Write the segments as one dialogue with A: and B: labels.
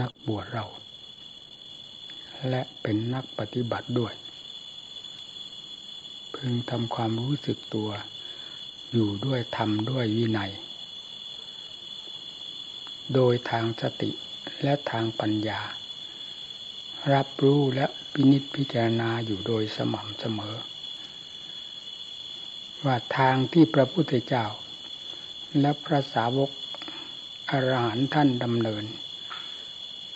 A: นักบวชเรา และเป็นนักปฏิบัติด้วย พึงทำความรู้สึกตัว อยู่ด้วยธรรมด้วยวินัย โดยทางสติและทางปัญญา รับรู้และพินิจพิจารณาอยู่โดยสม่ำเสมอ ว่าทางที่พระพุทธเจ้า และพระสาวกอรหันท่านดำเนิน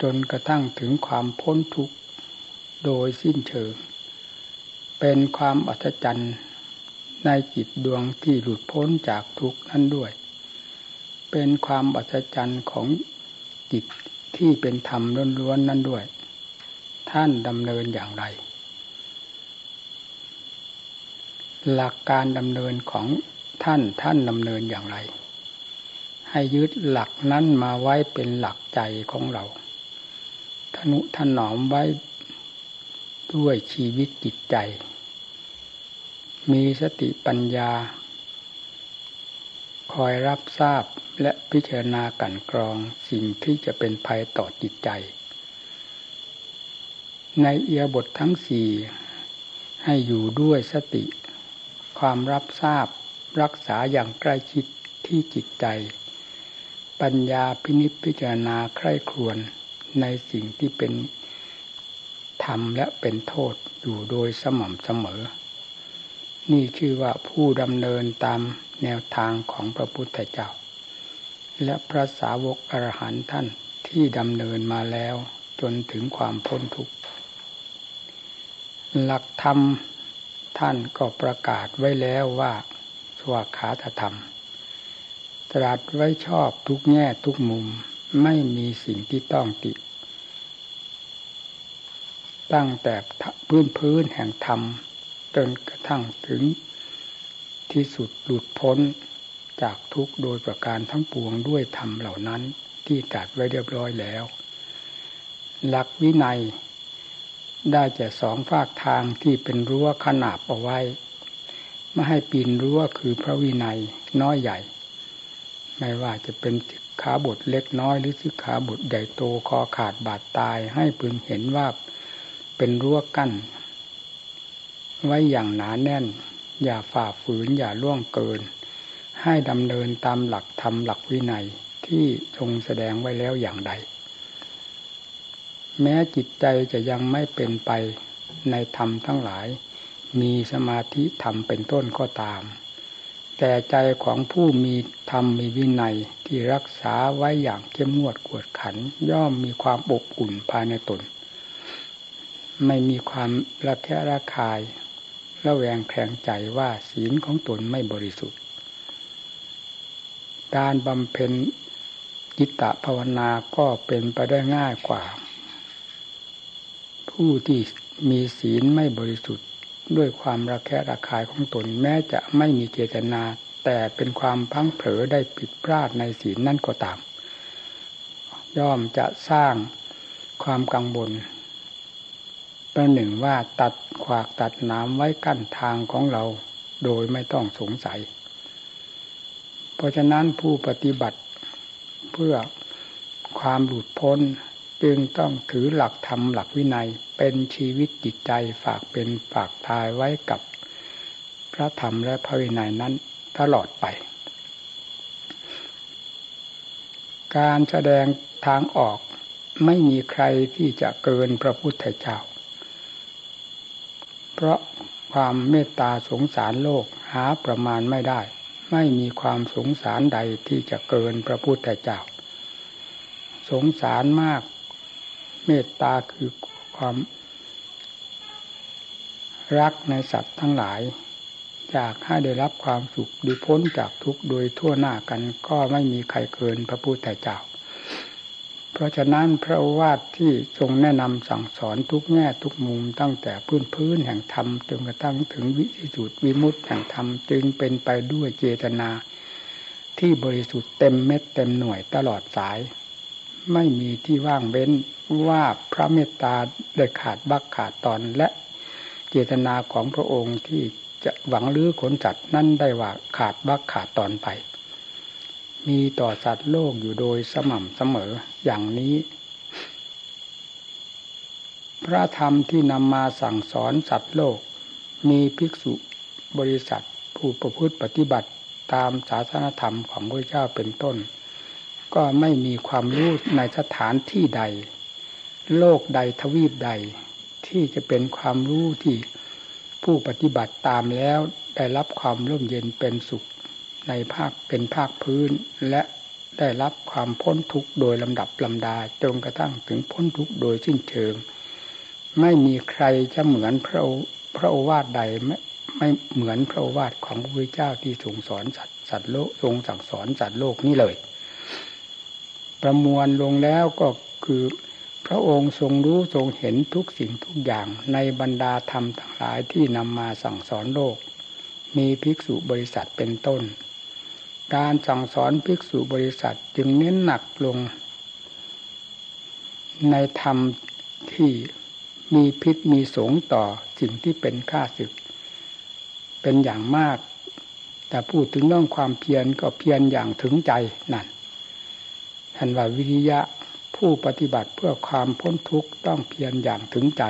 A: จนกระทั่งถึงความพ้นทุกข์โดยสิ้นเชิง เป็นความอัศจรรย์ในจิตดวงที่หลุดพ้นจากทุกข์นั้นด้วย เป็นความอัศจรรย์ของจิตที่เป็นธรรมล้วนๆนั้นด้วย ท่านดำเนินอย่างไร หลักการดำเนินของท่านท่านดำเนินอย่างไร ให้ยึดหลักนั้นมาไว้เป็นหลักใจของเรา นุถนอมไว้ด้วยชีวิตจิตใจ มีสติปัญญา คอยรับทราบและพิจารณากันกรองสิ่งที่จะเป็นภัยต่อจิตใจ ในเอียบททั้งสี่ให้อยู่ด้วยสติ ความรับทราบรักษาอย่างใกล้ชิดที่จิตใจ ปัญญาพินิจพิจารณาใคร่ครวญ ในสิ่งที่เป็นธรรมและเป็นโทษอยู่โดยสม่ำเสมอ นี่ชื่อว่าผู้ดำเนินตามแนวทางของพระพุทธเจ้า และพระสาวกอรหันต์ท่านที่ดำเนินมาแล้วจนถึงความพ้นทุกข์ หลักธรรมท่านก็ประกาศไว้แล้วว่าสวากขาธรรม ตรัสไว้ชอบทุกแง่ทุกมุมไม่มีสิ่งที่ต้องติ ตั้งแต่พื้นพื้นแห่งธรรมจนกระทั่งถึงที่สุดหลุดพ้นจากทุกโดยประการทั้งปวงด้วยธรรมเหล่านั้นที่ตรัสไว้เรียบร้อยแล้ว หลักวินัย ได้จะสองฝากทางที่เป็นรั้วขนาบเอาไว้ ไม่ให้ปีนรั้วคือพระวินัยน้อยใหญ่ ไม่ว่าจะเป็นสิกขาบทเล็กน้อยหรือสิกขาบทใหญ่โตคอขาดบาดตายให้พึงเห็นว่า เป็นรั้วกั้น ไว้อย่างหนาแน่น อย่าฝ่าฝืนอย่าล่วงเกิน ให้ดำเนินตามหลักธรรมหลักวินัยที่ทรงแสดงไว้แล้วอย่างใด แม้จิตใจจะยังไม่เป็นไปในธรรมทั้งหลาย มีสมาธิธรรมเป็นต้นก็ตาม แต่ใจของผู้มีธรรมมีวินัยที่รักษาไว้อย่างเข้มงวดกวดขันย่อมมีความอบอุ่นภายในตน ไม่มีความระแคะระคายระแวงแข็งใจว่าศีลของตนไม่บริสุทธิ์ การบำเพ็ญจิตตภาวนาก็เป็นไปได้ง่ายกว่า ผู้ที่มีศีลไม่บริสุทธิ์ ด้วยความระแคะระคายของตนแม้จะไม่มีเจตนา แต่เป็นความพังเผลอได้ผิดพลาดในศีลนั่นก็ตาม ย่อมจะสร้างความกังวล ประหนึ่งว่าตัดขวากตัดน้ำไว้กั้นทางของเราโดยไม่ต้องสงสัย เพราะฉะนั้นผู้ปฏิบัติเพื่อความหลุดพ้นจึงต้องถือหลักธรรมหลักวินัยเป็นชีวิตจิตใจฝากเป็นฝากทายไว้กับพระธรรมและพระวินัยนั้นตลอดไป การแสดงทางออกไม่มีใครที่จะเกินพระพุทธเจ้า เพราะความเมตตาสงสารโลกหาประมาณไม่ได้ ไม่มีความสงสารใดที่จะเกินพระพุทธเจ้า สงสารมาก เมตตาคือความรักในสัตว์ทั้งหลาย อยากให้ได้รับความสุขดูพ้นจากทุกข์โดยทั่วหน้ากันก็ไม่มีใครเกินพระพุทธเจ้า เพราะฉะนั้นพระวาทที่ทรงแนะนำสั่งสอนทุกแง่ทุกมุมตั้งแต่พื้นพื้นแห่งธรรมจนกระทั่งถึงวิสุทธิวิมุตติแห่งธรรมจึงเป็นไปด้วยเจตนา ที่บริสุทธิ์เต็มเม็ดเต็มหน่วยตลอดสาย ไม่มีที่ว่างเว้นว่าพระเมตตาได้ขาดบักขาดตอนและเจตนาของพระองค์ที่จะหวังลื้อขนจัดนั่นได้ว่าขาดบักขาดตอนไป มีต่อสัตว์โลกอยู่โดยสม่ำเสมออย่างนี้ พระธรรมที่นำมาสั่งสอนสัตว์โลก มีภิกษุบริษัทผู้ประพฤติปฏิบัติตามศาสนธรรมของพระเจ้าเป็นต้น ก็ไม่มีความรู้ในสถานที่ใด โลกใดทวีปใด ที่จะเป็นความรู้ที่ผู้ปฏิบัติตามแล้วได้รับความร่มเย็นเป็นสุข ในภาคเป็นภาคพื้น และได้รับความพ้นทุกข์โดยลำดับลำดาจนกระทั่งถึงพ้นทุกข์โดยสิ้นเชิง ไม่มีใครจะเหมือนพระพระโอวาทใดไม่ไม่เหมือนพระโอวาทของพระพุทธเจ้าที่ทรงสอนสัตว์สัตว์โลกทรงสั่งสอนสัตว์โลกนี่เลย ประมวลลงแล้วก็คือพระองค์ทรงรู้ทรงเห็นทุกสิ่งทุกอย่างในบรรดาธรรมทั้งหลายที่นำมาสั่งสอนโลก มีภิกษุบริษัทเป็นต้น การสั่งสอนภิกษุบริษัทจึงเน้นหนักลง ในธรรมที่มีพิษมีสงต่อสิ่งที่เป็นข้าศึก เป็นอย่างมาก แต่พูดถึงเรื่องความเพียรก็เพียรอย่างถึงใจนั่นท่านว่าวิริยะผู้ปฏิบัติเพื่อความพ้นทุกข์ต้องเพียรอย่างถึงใจ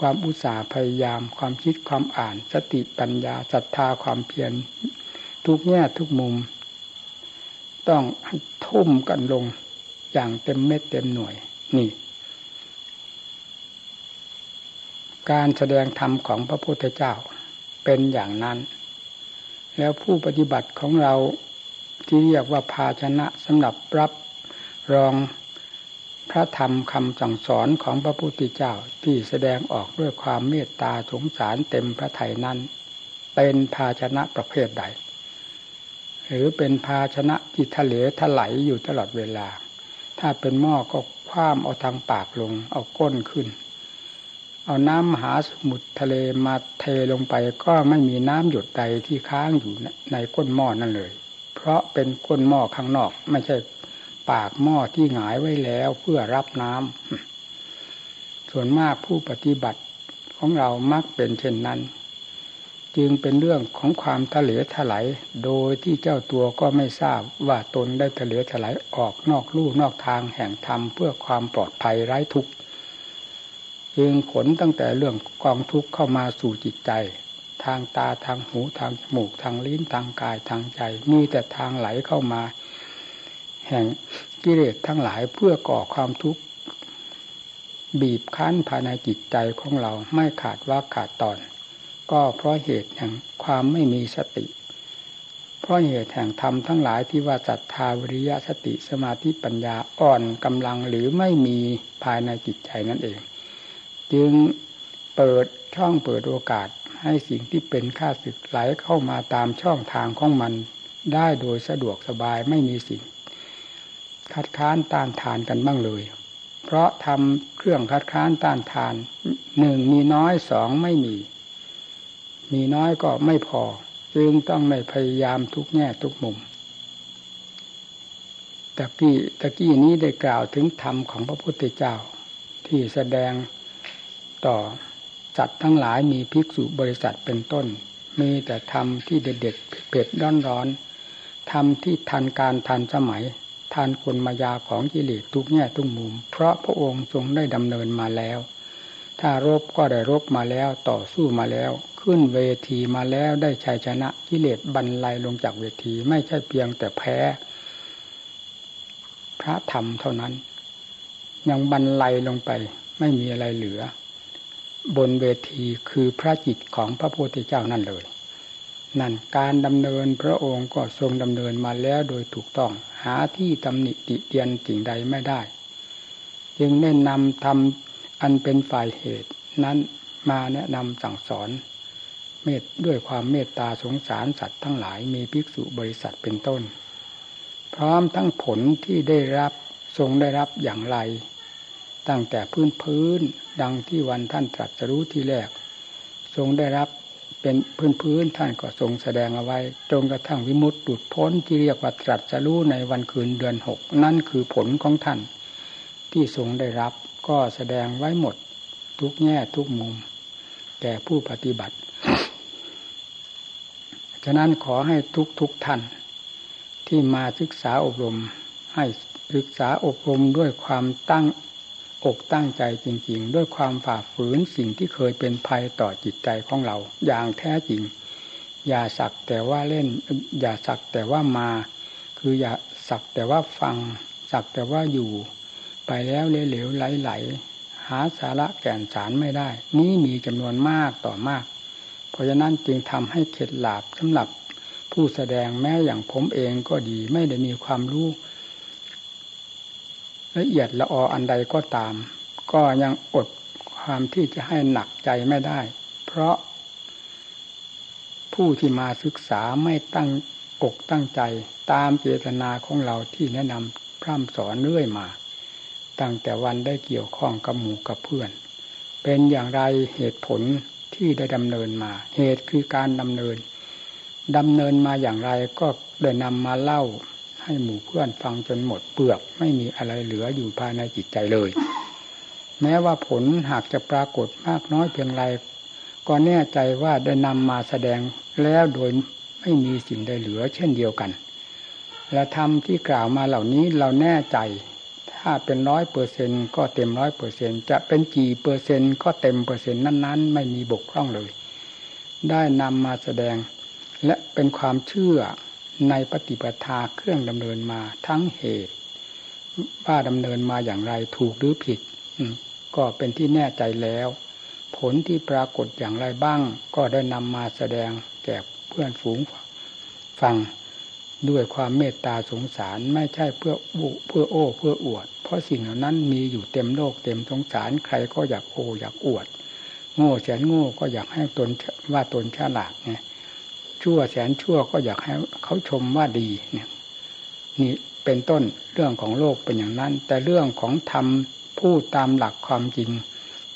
A: ความอุตสาห์พยายาม ความคิดความอ่าน สติปัญญาศรัทธาความเพียร ทุกแง่ทุกมุม ต้องทุ่มกันลงอย่างเต็มเม็ดเต็มหน่วย นี่ การแสดงธรรมของพระพุทธเจ้าเป็นอย่างนั้น แล้วผู้ปฏิบัติของเราที่เรียกว่าภาชนะสำหรับรับรองพระธรรมคำสั่งสอนของพระพุทธเจ้าที่แสดงออกด้วยความเมตตาสงสารเต็มพระทัยนั้น เป็นภาชนะประเภทใด หรือเป็นภาชนะที่ทะเลถลายอยู่ตลอดเวลา ถ้าเป็นหม้อก็คว้ามเอาทางปากลง เอาก้นขึ้น เอาน้ำมหาสมุทรทะเลมาเทลงไปก็ไม่มีน้ำหยดใดที่ค้างอยู่ในก้นหม้อนั่นเลย เพราะเป็นก้นหม้อข้างนอก ไม่ใช่ปากหม้อที่หงายไว้แล้วเพื่อรับน้ำส่วนมากผู้ปฏิบัติของเรามักเป็นเช่นนั้น จึงเป็นเรื่องของความทะเลถลายโดยที่เจ้าตัวก็ไม่ทราบว่าตนได้ทะเลถลายออกนอกลู่นอกทางแห่งธรรมเพื่อความปลอดภัยไร้ทุกข์จึงขนตั้งแต่เรื่องกองทุกข์เข้ามาสู่จิตใจ ทางตาทางหูทางจมูกทางลิ้นทางกายทางใจ มีแต่ทางไหลเข้ามา แห่งกิเลสทั้งหลายเพื่อก่อความทุกข์บีบคั้นภายในจิตใจของเราไม่ขาดว่าขาดตอน ก็เพราะเหตุแห่งความไม่มีสติ เพราะเหตุแห่งธรรมทั้งหลายที่ว่าศรัทธาวิริยะสติสมาธิปัญญาอ่อนกำลังหรือไม่มีภายในจิตใจนั่นเอง จึงเปิดช่องเปิดโอกาสให้สิ่งที่เป็นข้าศึกไหลเข้ามาตามช่องทางของมัน ได้โดยสะดวกสบายไม่มีสิ่ง คัดค้านต้านทานกันบ้างเลย เพราะทำเครื่องคัดค้านต้านทานหนึ่งมีน้อยสองไม่มี มีน้อยก็ไม่พอ จึงต้องไม่พยายามทุกแง่ทุกมุมตะกี้ตะกี้นี้ได้กล่าวถึงธรรมของพระพุทธเจ้า ที่แสดงต่อจัดทั้งหลายมีภิกษุบริษัทเป็นต้น มีแต่ธรรมที่เด็ดๆเผ็ดร้อนๆธรรมที่ทันการทันสมัยทานคนมายาของกิเลสทุกแง่ทุกมุม เพราะพระองค์ทรงได้ดำเนินมาแล้ว ถ้ารบก็ได้รบมาแล้วต่อสู้มาแล้ว ขึ้นเวทีมาแล้วได้ชัยชนะกิเลสบรรลัยลงจากเวทีไม่ใช่เพียงแต่แพ้ พระธรรมเท่านั้น ยังบรรลัยลงไป ไม่มีอะไรเหลือ บนเวทีคือพระจิตของพระพุทธเจ้านั่นเลย นั่นการดำเนินพระองค์ก็ทรงดำเนินมาแล้วโดยถูกต้องหาที่ตำหนิติเตียนสิ่งใดไม่ได้ จึงได้นำทำ อันเป็นฝ่ายเหตุ นั้นมาแนะนำสั่งสอน เมตด้วยความเมตตาสงสารสัตว์ทั้งหลายมีภิกษุบริษัทเป็นต้น พร้อมทั้งผลที่ได้รับทรงได้รับอย่างไร ตั้งแต่พื้นพื้นดังที่วันท่านตรัสรู้ที่แรก ทรงได้รับเป็นพื้นพื้นท่านก็ทรงแสดงเอาไว้จนกระทั่งวิมุตติดุดพ้นที่เรียกว่าตรัสรู้ในวันคืนเดือนหกนั่นคือผลของท่าน ที่ทรงได้รับ ก็แสดงไว้หมดทุกแง่ทุกมุม แก่ผู้ปฏิบัติ ฉะนั้นขอให้ทุกทุกท่าน ที่มาศึกษาอบรม ให้ศึกษาอบรมด้วยความตั้งอกตั้งใจจริง ๆ ด้วยความฝ่าฝืนสิ่งที่เคยเป็นภัยต่อจิตใจของเรา อย่างแท้จริง อย่าสักแต่ว่าเล่น อย่าสักแต่ว่ามา คืออย่าสักแต่ว่าฟัง สักแต่ว่าอยู่ ไปแล้วเหลวๆไหลๆหาสาระแก่นสารไม่ได้ นี้มีจำนวนมากต่อมาก เพราะฉะนั้นจึงทำให้เข็ดหลาบสำหรับผู้แสดงแม้อย่างผมเองก็ดีไม่ได้มีความรู้ละเอียดละอออันใดก็ตาม ก็ยังอดความที่จะให้หนักใจไม่ได้ เพราะผู้ที่มาศึกษาไม่ตั้งอกตั้งใจตามเจตนาของเราที่แนะนำพร่ำสอนเรื่อยมา ตั้งแต่วันได้เกี่ยวข้องกับหมู่กับเพื่อน เป็นอย่างไรเหตุผลที่ได้ดำเนินมา เหตุคือการดำเนินดำเนินมาอย่างไรก็ได้นำมาเล่าให้หมู่เพื่อนฟังจนหมดเปลือก ไม่มีอะไรเหลืออยู่ภายในจิตใจเลย แม้ว่าผลหากจะปรากฏมากน้อยเพียงไรก็แน่ใจว่าได้นำมาแสดงแล้วโดยไม่มีสิ่งใดเหลือเช่นเดียวกันและธรรมที่กล่าวมาเหล่านี้เราแน่ใจ ถ้าเป็นร้อยเปอร์เซ็นก็เต็มร้อยเปอร์เซ็นจะเป็นกี่เปอร์เซ็นก็เต็มเปอร์เซ็นต์นั้นๆ ไม่มีบกพร่องเลย ได้นำมาแสดง และเป็นความเชื่อในปฏิปทาเครื่องดำเนินมาทั้งเหตุ ว่าดำเนินมาอย่างไรถูกหรือผิดก็เป็นที่แน่ใจแล้ว ผลที่ปรากฏอย่างไรบ้าง ก็ได้นำมาแสดงแก่เพื่อนฝูงฟัง ด้วยความเมตตาสงสารไม่ใช่เพื่อเพื่อโอ้เพื่ออวด เพราะสิ่งเหล่านั้นมีอยู่เต็มโลกเต็มสงสารใครก็อยากโอ้อยากอวด โง่แสนโง่ก็อยากให้ตนว่าตนฉลาดเนี่ยชั่วแสนชั่วก็อยากให้เขาชมว่าดีเนี่ยนี่เป็นต้นเรื่องของโลกเป็นอย่างนั้น แต่เรื่องของธรรมพูดตามหลักความจริง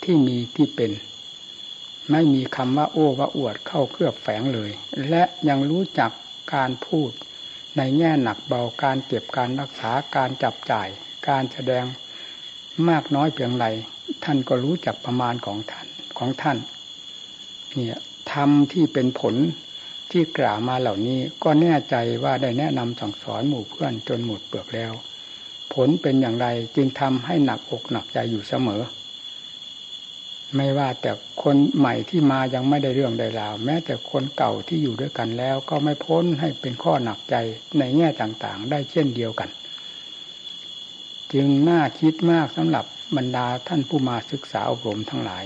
A: ที่มีที่เป็น ไม่มีคำว่าโอ้ว่าอวดเข้าเครือบแฝงเลย และยังรู้จักการพูด ในแง่หนักเบาการเก็บการรักษาการจับจ่าย การแสดงมากน้อยเพียงไรท่านก็รู้จักประมาณของท่านของท่านเนี่ยธรรมที่เป็นผลที่กล่าวมาเหล่านี้ก็แน่ใจว่าได้แนะนำสั่งสอนหมู่เพื่อนจนหมดเปลือกแล้ว ผลเป็นอย่างไรจึงทำให้หนักอกหนักใจอยู่เสมอ ไม่ว่าแต่คนใหม่ที่มายังไม่ได้เรื่องใดราวแม้แต่คนเก่าที่อยู่ด้วยกันแล้ว ก็ไม่พ้นให้เป็นข้อหนักใจในแง่ต่างๆ ได้เช่นเดียวกัน จึงน่าคิดมากสำหรับบรรดาท่านผู้มาศึกษาอบรมทั้งหลาย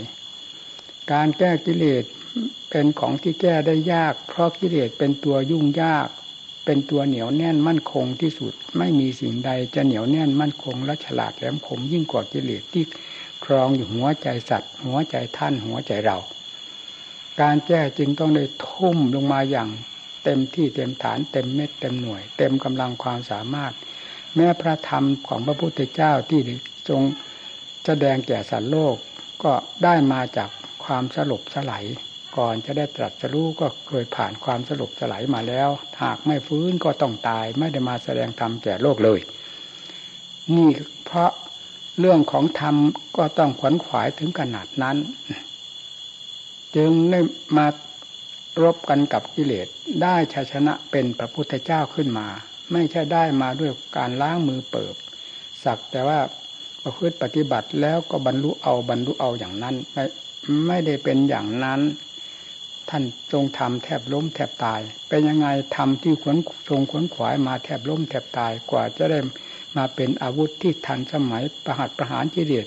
A: การแก้กิเลสเป็นของที่แก้ได้ยาก เพราะกิเลสเป็นตัวยุ่งยาก เป็นตัวเหนียวแน่นมั่นคงที่สุด ไม่มีสิ่งใดจะเหนียวแน่นมั่นคงและฉลาดแหลมคมยิ่งกว่ากิเลสที่ ครองอยู่หัวใจสัตว์ หัวใจท่านหัวใจเรา การแก้จึงต้องได้ทุ่มลงมาอย่าง เต็มที่เต็มฐานเต็มเม็ดเต็มหน่วย เต็มกำลังความสามารถ แม้พระธรรมของพระพุทธเจ้าที่ทรงแสดงแก่สัตว์โลกก็ได้มาจากความสลบสลายก่อนจะได้ตรัสรู้ก็เคยผ่านความสลบสลายมาแล้ว หากไม่ฟื้นก็ต้องตายไม่ได้มาแสดงธรรมแก่โลกเลย นี่เพราะ เรื่องของธรรมก็ต้องขวนขวายถึงขนาดนั้น จึงได้มารบกันกับกิเลสได้ชัยชนะเป็นพระพุทธเจ้าขึ้นมา ไม่ใช่ได้มาด้วยการล้างมือเปิบ สักแต่ว่าประพฤติปฏิบัติแล้วก็บรรลุเอาบรรลุเอาอย่างนั้น ไม่ไม่ได้เป็นอย่างนั้น ท่านทรงทำแทบล้มแทบตาย เป็นยังไงทำที่ขวนทรงขวนขวายมาแทบล้มแทบตายกว่าจะได้ มาเป็นอาวุธที่ทันสมัยประหัตประหารจิเดช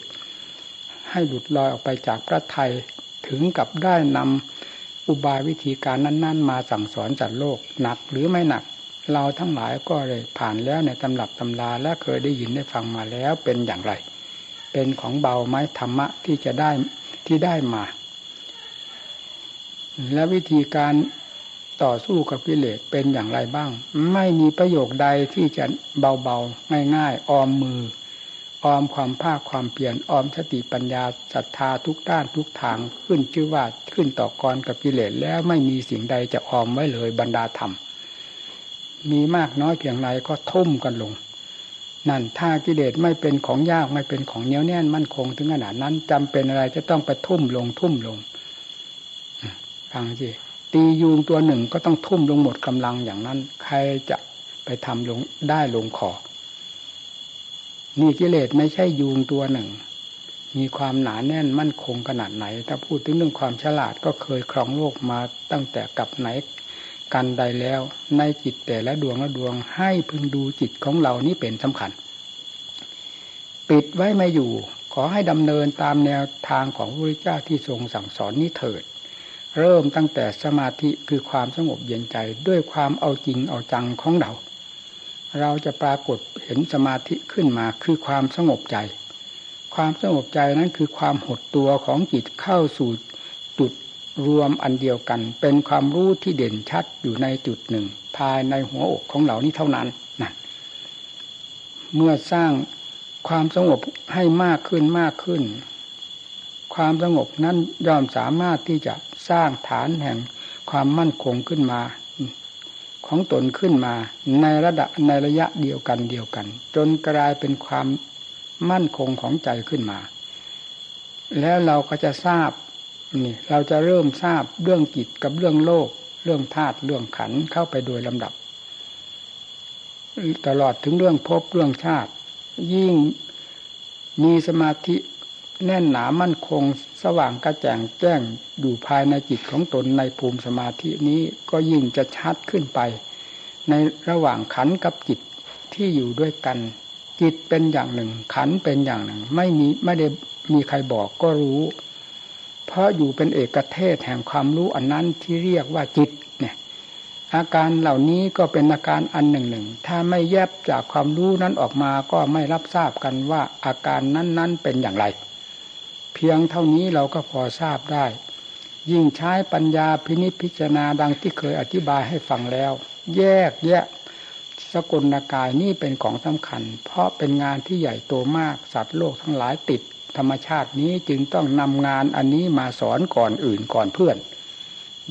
A: ให้หลุดลอยออกไปจากพระไทยถึงกับได้นำอุบายวิธีการนั้น ๆ มาสั่งสอนจัดโลกหนักหรือไม่หนัก เราทั้งหลายก็เลยผ่านแล้วในตำรับตำราและเคยได้ยินได้ฟังมาแล้วเป็นอย่างไร เป็นของเบาไหมธรรมะที่จะได้ที่ได้มา และวิธีการ ต่อสู้กับกิเลสเป็นอย่างไรบ้าง ไม่มีประโยคใดที่จะเบาๆ ง่ายๆ ออมมือ ออมความภาคความเปลี่ยนออมสติปัญญาศรัทธาทุกด้านทุกทางขึ้นชื่อว่าขึ้นต่อกรกับกิเลสแล้วไม่มีสิ่งใดจะออมไว้เลยบรรดาธรรม มีมากน้อยเพียงไรก็ทุ่มกันลงนั่นถ้ากิเลสไม่เป็นของยากไม่เป็นของเนียวแน่นมั่นคงถึงขนาดนั้นจำเป็นอะไรจะต้องไปทุ่มลงทุ่มลงฟังสิ ตียูงตัวหนึ่งก็ต้องทุ่มลงหมดกำลังอย่างนั้น ใครจะไปทำลงได้ลงคอนี่กิเลสไม่ใช่ยูงตัวหนึ่ง มีความหนาแน่นมั่นคงขนาดไหน ถ้าพูดถึงเรื่องความฉลาดก็เคยครองโลกมาตั้งแต่กับไหนกันใดแล้ว ในจิตแต่ละดวงละดวงให้พึงดูจิตของเรานี่เป็นสำคัญ ปิดไว้ไม่อยู่ ขอให้ดำเนินตามแนวทางของพระพุทธเจ้าที่ทรงสั่งสอนนี้เถิด เริ่มตั้งแต่สมาธิคือความสงบเย็นใจด้วยความเอาจริงเอาจังของเรา เราจะปรากฏเห็นสมาธิขึ้นมาคือความสงบใจ ความสงบใจนั้นคือความหดตัวของจิตเข้าสู่จุดรวมอันเดียวกัน เป็นความรู้ที่เด่นชัดอยู่ในจุดหนึ่ง ภายในหัวอกของเหล่านี้เท่านั้นนะเมื่อสร้างความสงบให้มากขึ้นมากขึ้น ความสงบนั้นย่อมสามารถที่จะ สร้างฐานแห่งความมั่นคงขึ้นมา ของตนขึ้นมา ในระดับในระยะเดียวกันเดียวกัน จนกลายเป็นความมั่นคงของใจขึ้นมา แล้วเราก็จะทราบนี่เราจะเริ่มทราบเรื่องจิตกับเรื่องโลก เรื่องธาตุเรื่องขันเข้าไปโดยลำดับ ตลอดถึงเรื่องภพเรื่องชาติ ยิ่งมีสมาธิแน่นหนามั่นคง สว่างกระจ่างแจ้งอยู่ภายในจิตของตนในภูมิสมาธินี้ก็ยิ่งจะชัดขึ้นไป ในระหว่างขันกับจิตที่อยู่ด้วยกัน จิตเป็นอย่างหนึ่ง ขันเป็นอย่างหนึ่ง ไม่มีไม่ได้มีใครบอกก็รู้ เพราะอยู่เป็นเอกเทศแห่งความรู้อันนั้นที่เรียกว่าจิตเนี่ย อาการเหล่านี้ก็เป็นอาการอันหนึ่งหนึ่งถ้าไม่แยบจากความรู้นั้นออกมาก็ไม่รับทราบกันว่าอาการนั้นๆเป็นอย่างไร เพียงเท่านี้เราก็พอทราบได้ ยิ่งใช้ปัญญาพินิจพิจารณาดังที่เคยอธิบายให้ฟังแล้ว แยกแยะสกุลกายนี่เป็นของสำคัญ เพราะเป็นงานที่ใหญ่โตมากสัตว์โลกทั้งหลายติด ธรรมชาตินี้จึงต้องนำงานอันนี้มาสอนก่อนอื่นก่อนเพื่อน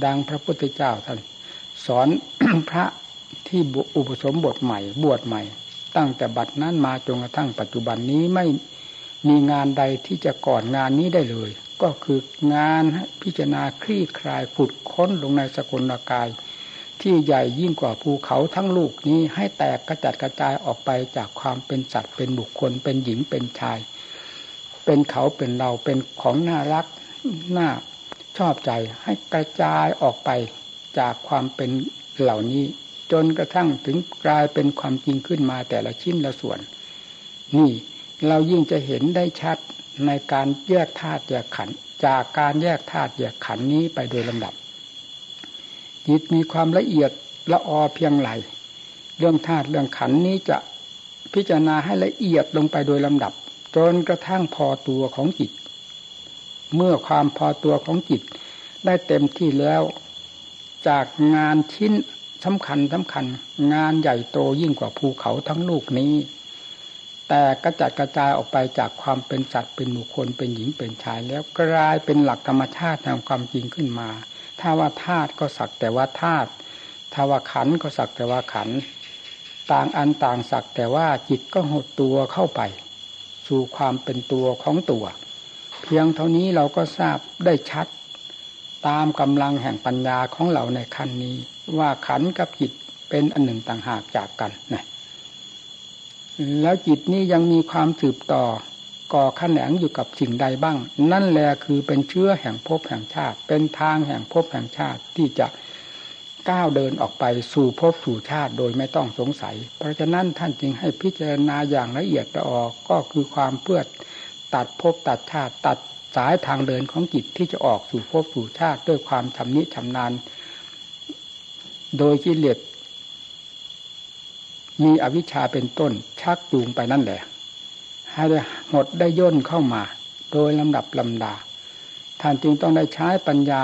A: ดังพระพุทธเจ้าท่านสอนพระที่อุปสมบทใหม่บวชใหม่ ตั้งแต่บัดนั้นมาจนกระทั่งปัจจุบันนี้ไม่ มีงานใดที่จะก่อนงานนี้ได้เลย ก็คืองานพิจารณาคลี่คลายขุดค้นลงในสกุลกาย ที่ใหญ่ยิ่งกว่าภูเขาทั้งลูกนี้ให้แตกกระจัดกระจายออกไปจากความเป็นสัตว์เป็นบุคคล เป็นหญิงเป็นชาย เป็นเขาเป็นเราเป็นของน่ารักน่าชอบใจให้กระจายออกไปจากความเป็นเหล่านี้ จนกระทั่งถึงกลายเป็นความจริงขึ้นมาแต่ละชิ้นละส่วน นี่ เรายิ่งจะเห็นได้ชัดในการแยกธาตุแยกขันจากการแยกธาตุแยกขันนี้ไปโดยลำดับ จิตมีความละเอียดละออเพียงไรเรื่องธาตุเรื่องขันนี้จะพิจารณาให้ละเอียดลงไปโดยลำดับ จนกระทั่งพอตัวของจิต เมื่อความพอตัวของจิต ได้เต็มที่แล้ว จากงานชิ้นสำคัญสำคัญ งานใหญ่โตยิ่งกว่าภูเขาทั้งลูกนี้ แต่กระจัดกระจายออกไปจากความเป็นสัตว์เป็นบุคคลเป็นหญิงเป็นชาย แล้วกลายเป็นหลักธรรมชาติแห่งความจริงขึ้นมา ถ้าว่าธาตุก็สักแต่ว่าธาตุถ้าว่าขันก็สักแต่ว่าขันต่างอันต่างสักแต่ว่าจิตก็หดตัวเข้าไป สู่ความเป็นตัวของตัว เพียงเท่านี้เราก็ทราบได้ชัด ตามกำลังแห่งปัญญาของเราในขั้นนี้ ว่าขันกับจิตเป็นอันหนึ่งต่างหากจากกันนะ แล้วจิตนี้ยังมีความสืบต่อ ก่อขแขนงอยู่กับสิ่งใดบ้าง นั่นแหละคือเป็นเชื้อแห่งภพแห่งชาติ เป็นทางแห่งภพแห่งชาติที่จะก้าวเดินออกไปสู่ภพสู่ชาติโดยไม่ต้องสงสัย เพราะฉะนั้นท่านจึงให้พิจารณาอย่างละเอียดละออกก็คือความเพื่อตัดภพตัดชาติตัดสายทางเดินของจิตที่จะออกสู่ภพสู่ชาติด้วยความชำนิชำนาญ โดยกิเลส มีอวิชชาเป็นต้นชักจูงไปนั่นแหละ ให้ได้หดได้ย่นเข้ามา โดยลำดับลำดา ท่านจึงต้องได้ใช้ปัญญา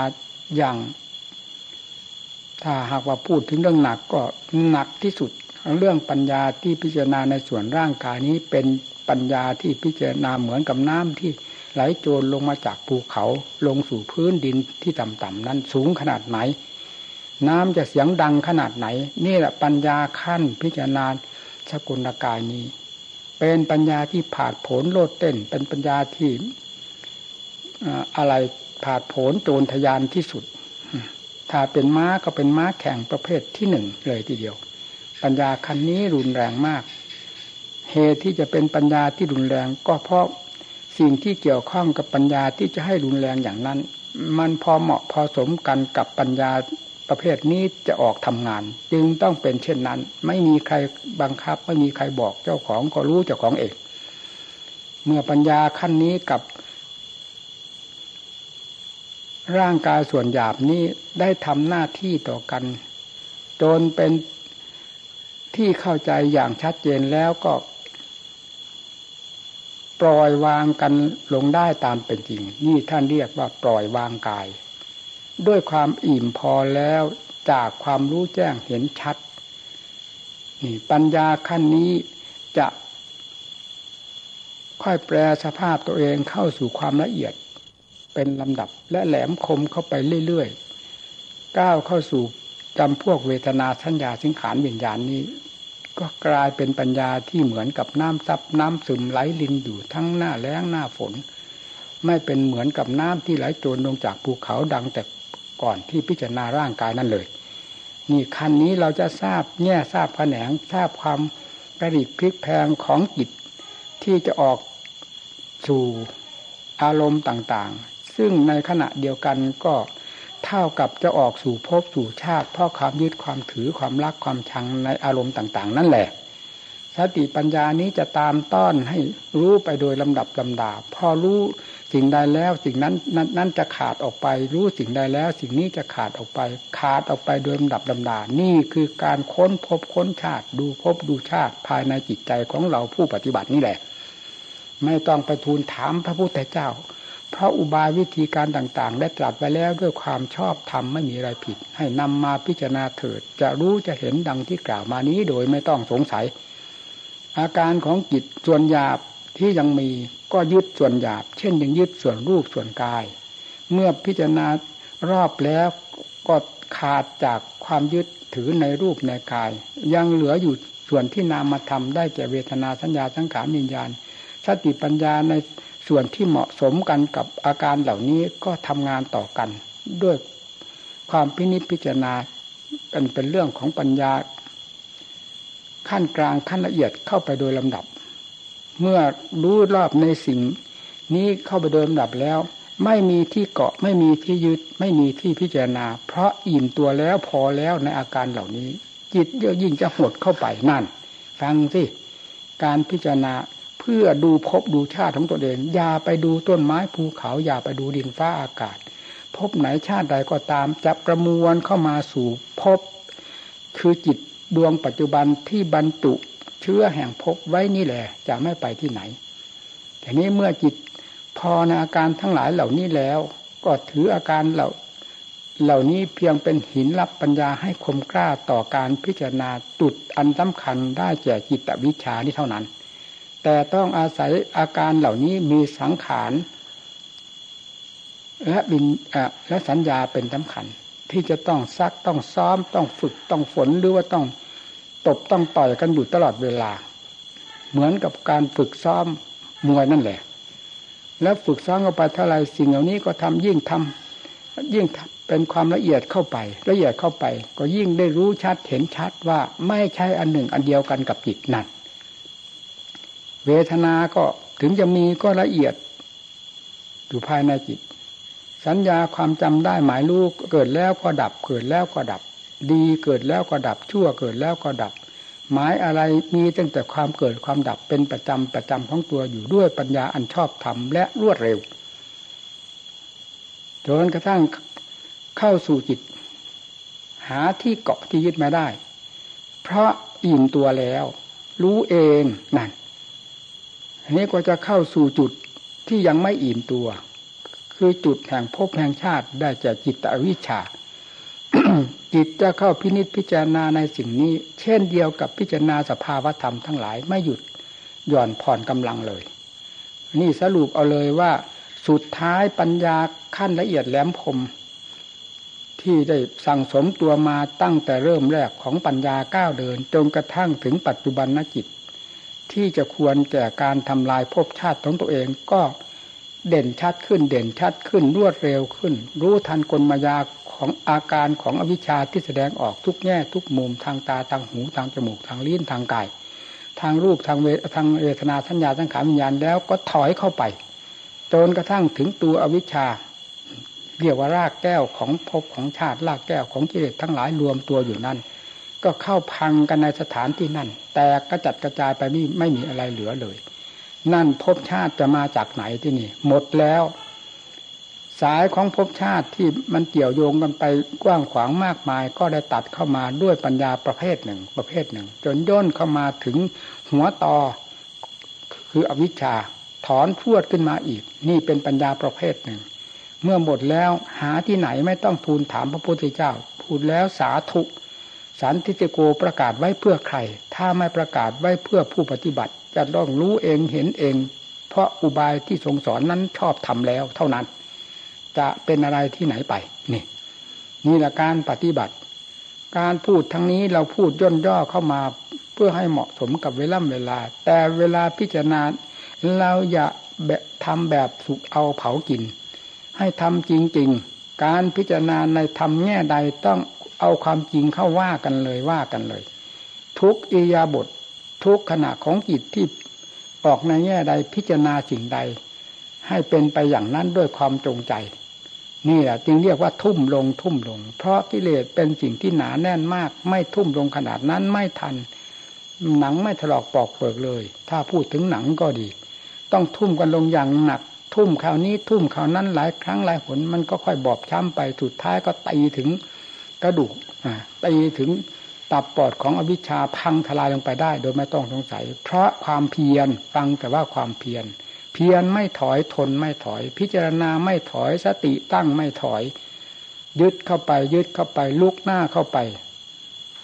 A: อย่าง ถ้าหากว่าพูดถึงเรื่องหนักก็หนักที่สุด เรื่องปัญญาที่พิจารณาในส่วนร่างกายนี้เป็นปัญญาที่พิจารณาเหมือนกับน้ำที่ไหลโจรลงมาจากภูเขาลงสู่พื้นดินที่ต่ำๆนั้นสูงขนาดไหน น้ำจะเสียงดังขนาดไหน นี่แหละปัญญาขั้นพิจารณาสกุลกายนี้ เป็นปัญญาที่ผาดผลโลดเต้น เป็นปัญญาที่อะไรผาดผลโจรทยานที่สุด ถ้าเป็นม้าก็เป็นม้าแข่งประเภทที่หนึ่งเลยทีเดียว ปัญญาคันนี้รุนแรงมาก เหตุที่จะเป็นปัญญาที่รุนแรงก็เพราะสิ่งที่เกี่ยวข้องกับปัญญาที่จะให้รุนแรงอย่างนั้น มันพอเหมาะพอสมกันกับปัญญา ประเภทนี้จะออกทำงาน จึงต้องเป็นเช่นนั้น ไม่มีใครบังคับ ไม่มีใครบอกเจ้าของก็รู้เจ้าของเอง เมื่อปัญญาขั้นนี้กับ ร่างกายส่วนหยาบนี้ได้ทำหน้าที่ต่อกัน จนเป็นที่เข้าใจอย่างชัดเจนแล้วก็ ปล่อยวางกันลงได้ตามเป็นจริง นี่ท่านเรียกว่าปล่อยวางกาย ด้วยความอิ่มพอแล้วจากความรู้แจ้งเห็นชัดนี่ปัญญาขั้นนี้จะค่อยแปลสภาพตัวเองเข้าสู่ความละเอียด เป็นลำดับและแหลมคมเข้าไปเรื่อยๆก้าวเข้าสู่จำพวกเวทนาสัญญาสิงขารวิญญาณนี้ ก็กลายเป็นปัญญาที่เหมือนกับน้ำซับน้ำซึมไหลลินอยู่ทั้งหน้าแล้งหน้าฝน ไม่เป็นเหมือนกับน้ำที่ไหลโจรลงจากภูเขาดังแต่ ก่อนที่พิจารณาร่างกายนั่นเลย นี่ขั้นนี้เราจะทราบแง่ทราบแขนงทราบความกระดิกพลิกแพงของจิตที่จะออกสู่อารมณ์ต่างๆ ซึ่งในขณะเดียวกันก็เท่ากับจะออกสู่ภพสู่ชาติ เพราะความยึดความถือความรักความชังในอารมณ์ต่าง ๆ นั่นแหละสติปัญญานี้จะตามต้อนให้รู้ไปโดยลำดับลำดาพอรู้ สิ่งใดแล้วสิ่งนั้นนั้นจะขาดออกไป รู้สิ่งใดแล้ว สิ่งนี้จะขาดออกไป ขาดออกไปโดยลำดับลำดา นี่คือการค้นพบค้นชาติ ดูพบดูชาติภายในจิตใจของเราผู้ปฏิบัตินี่แหละ ไม่ต้องไปทูลถามพระพุทธเจ้า เพราะอุบายวิธีการต่างๆ ได้ตรัสไว้แล้วด้วยความชอบธรรมไม่มีอะไรผิด ให้นำมาพิจารณาเถิด จะรู้จะเห็นดังที่กล่าวมานี้โดยไม่ต้องสงสัย อาการของจิตส่วนหยาบ ที่ยังมีก็ยึดส่วนหยาบ เช่นยังยึดส่วนรูปส่วนกาย เมื่อพิจารณารอบแล้วก็ขาดจากความยึดถือในรูปในกาย ยังเหลืออยู่ส่วนที่นามมาทำได้แก่เวทนาสัญญาสังขารวิญญาณสติปัญญาในส่วนที่เหมาะสมกันกับอาการเหล่านี้ก็ทำงานต่อกัน ด้วยความพินิจพิจารณาเป็นเป็นเรื่องของปัญญา ขั้นกลางขั้นละเอียดเข้าไปโดยลำดับ เมื่อรู้รอบในสิ่ง นี้เข้าไปโดยลำดับแล้ว ไม่มีที่เกาะไม่มีที่ยึด ไม่มีที่พิจารณา เพราะอิ่มตัวแล้วพอแล้วในอาการเหล่านี้ จิตเยอะยิ่งจะหดเข้าไปนั่น ฟังสิการพิจารณาเพื่อดูพบดูชาติของตัวเองอย่าไปดูต้นไม้ภูเขาอย่าไปดูดินฟ้าอากาศ พบไหนชาติใดก็ตามจะประมวลเข้ามาสู่พบ คือจิตดวงปัจจุบันที่บรรจุ เชื้อแห่งพบไว้นี่แหละจะไม่ไปที่ไหน แต่นี้เมื่อจิตพอในอาการทั้งหลายเหล่านี้แล้ว ก็ถืออาการเหล่าเหล่านี้เพียงเป็นหินรับปัญญาให้คมกล้าต่อการพิจารณาจุดอันสำคัญได้แก่จิตวิชานี้เท่านั้น แต่ต้องอาศัยอาการเหล่านี้มีสังขารและบินและสัญญาเป็นสำคัญ ที่จะต้องซักต้องซ้อมต้องฝึกต้องฝนหรือว่าต้อง ตบต้องต่อยกันอยู่ตลอดเวลา เหมือนกับการฝึกซ้อมมวยนั่นแหละ แล้วฝึกซ้อมเข้าไปเท่าไรสิ่งเหล่านี้ก็ทำยิ่งทำยิ่งเป็นความละเอียดเข้าไป ละเอียดเข้าไป ก็ยิ่งได้รู้ชัดเห็นชัดว่าไม่ใช่อันหนึ่งอันเดียวกันกับจิตนั่นเวทนาก็ถึงจะมีก็ละเอียดอยู่ภายในจิต สัญญาความจำได้หมายรู้เกิดแล้วก็ดับเกิดแล้วก็ดับ ดีเกิดแล้วก็ดับชั่วเกิดแล้วก็ดับ หมายอะไรมีตั้งแต่ความเกิดความดับเป็นประจำประจำของตัวอยู่ด้วยปัญญาอันชอบธรรมและรวดเร็วจนกระทั่งเข้าสู่จิต หาที่เกาะที่ยึดมาได้ เพราะอิ่มตัวแล้ว รู้เองนั่นนี้ก็จะเข้าสู่จุดที่ยังไม่อิ่มตัว คือจุดแห่งภพแห่งชาติได้จากจิตวิชา จิตจะเข้าพินิจพิจารณาในสิ่งนี้ เช่นเดียวกับพิจารณาสภาวธรรมทั้งหลายไม่หยุดหย่อนผ่อนกำลังเลย นี่สรุปเอาเลยว่า สุดท้ายปัญญาขั้นละเอียดแหลมคมที่ได้สั่งสมตัวมาตั้งแต่เริ่มแรกของปัญญาก้าวเดิน จนกระทั่งถึงปัจจุบันนจิต ที่จะควรแก่การทำลายภพชาติของตัวเองก็เด่นชัดขึ้นเด่นชัดขึ้นรวดเร็วขึ้น รู้ทันกลมายา ของอาการของอวิชชาที่แสดงออกทุกแง่ทุกมุมทางตาทางหูทางจมูกทางลิ้นทางกาย ทางรูปทางเวทางเวทนาสัญญาสังขารวิญญาณแล้วก็ถอยเข้าไปจนกระทั่งถึงตัวอวิชชาเรียกว่ารากแก้วของภพของชาติรากแก้วของกิเลสทั้งหลายรวมตัวอยู่นั่น ก็เข้าพังกันในสถานที่นั่น แต่กระจัดกระจายไปไม่ไม่มีอะไรเหลือเลย นั่นภพชาติจะมาจากไหนที่นี่ หมดแล้ว สายของภพชาติที่มันเกี่ยวโยงกันไปกว้างขวางมากมาย ก็ได้ตัดเข้ามาด้วยปัญญาประเภทหนึ่ง ประเภทหนึ่ง จนย่นเข้ามาถึงหัวตอ คืออวิชชาถอนพวดขึ้นมาอีก นี่เป็นปัญญาประเภทหนึ่ง เมื่อหมดแล้วหาที่ไหนไม่ต้องทูลถามพระพุทธเจ้า พูดแล้วสาธุสันติโกประกาศไว้เพื่อใคร ถ้าไม่ประกาศไว้เพื่อผู้ปฏิบัติ จะต้องรู้เองเห็นเอง เพราะอุบายที่ทรงสอนนั้นชอบทำแล้วเท่านั้น จะเป็นอะไรที่ไหนไปนี่นี่แหละการปฏิบัติ การพูดทั้งนี้เราพูดย่นย่อเข้ามาเพื่อให้เหมาะสมกับเวลาเวลา แต่เวลาพิจารณาเราอย่าแบบทำแบบสุกเอาเผากิน ให้ทำจริงๆ การพิจารณาในธรรมแง่ใดต้องเอาความจริงเข้าว่ากันเลยว่ากันเลย ทุกอิยาบททุกขณะของจิตที่ออกในแง่ใดพิจารณาสิ่งใด ให้เป็นไปอย่างนั้นด้วยความจงใจ นี่แหละจึงเรียกว่าทุ่มลงทุ่มลง เพราะกิเลสเป็นสิ่งที่หนาแน่นมาก ไม่ทุ่มลงขนาดนั้นไม่ทัน หนังไม่ถลอกปอกเปิกเลย ถ้าพูดถึงหนังก็ดี ต้องทุ่มกันลงอย่างหนัก ทุ่มคราวนี้ทุ่มคราวนั้นหลายครั้งหลายหนมันก็ค่อยบอบช้ำไปสุดท้ายก็ตีถึงกระดูกตีถึงตับปอดของอวิชชาพังทลายลงไปได้ โดยไม่ต้องสงสัย เพราะความเพียรฟังแต่ว่าความเพียร พียรไม่ถอยทนไม่ถอย พิจารณาไม่ถอยสติตั้งไม่ถอย ยึดเข้าไปยึดเข้าไปลุกหน้าเข้าไป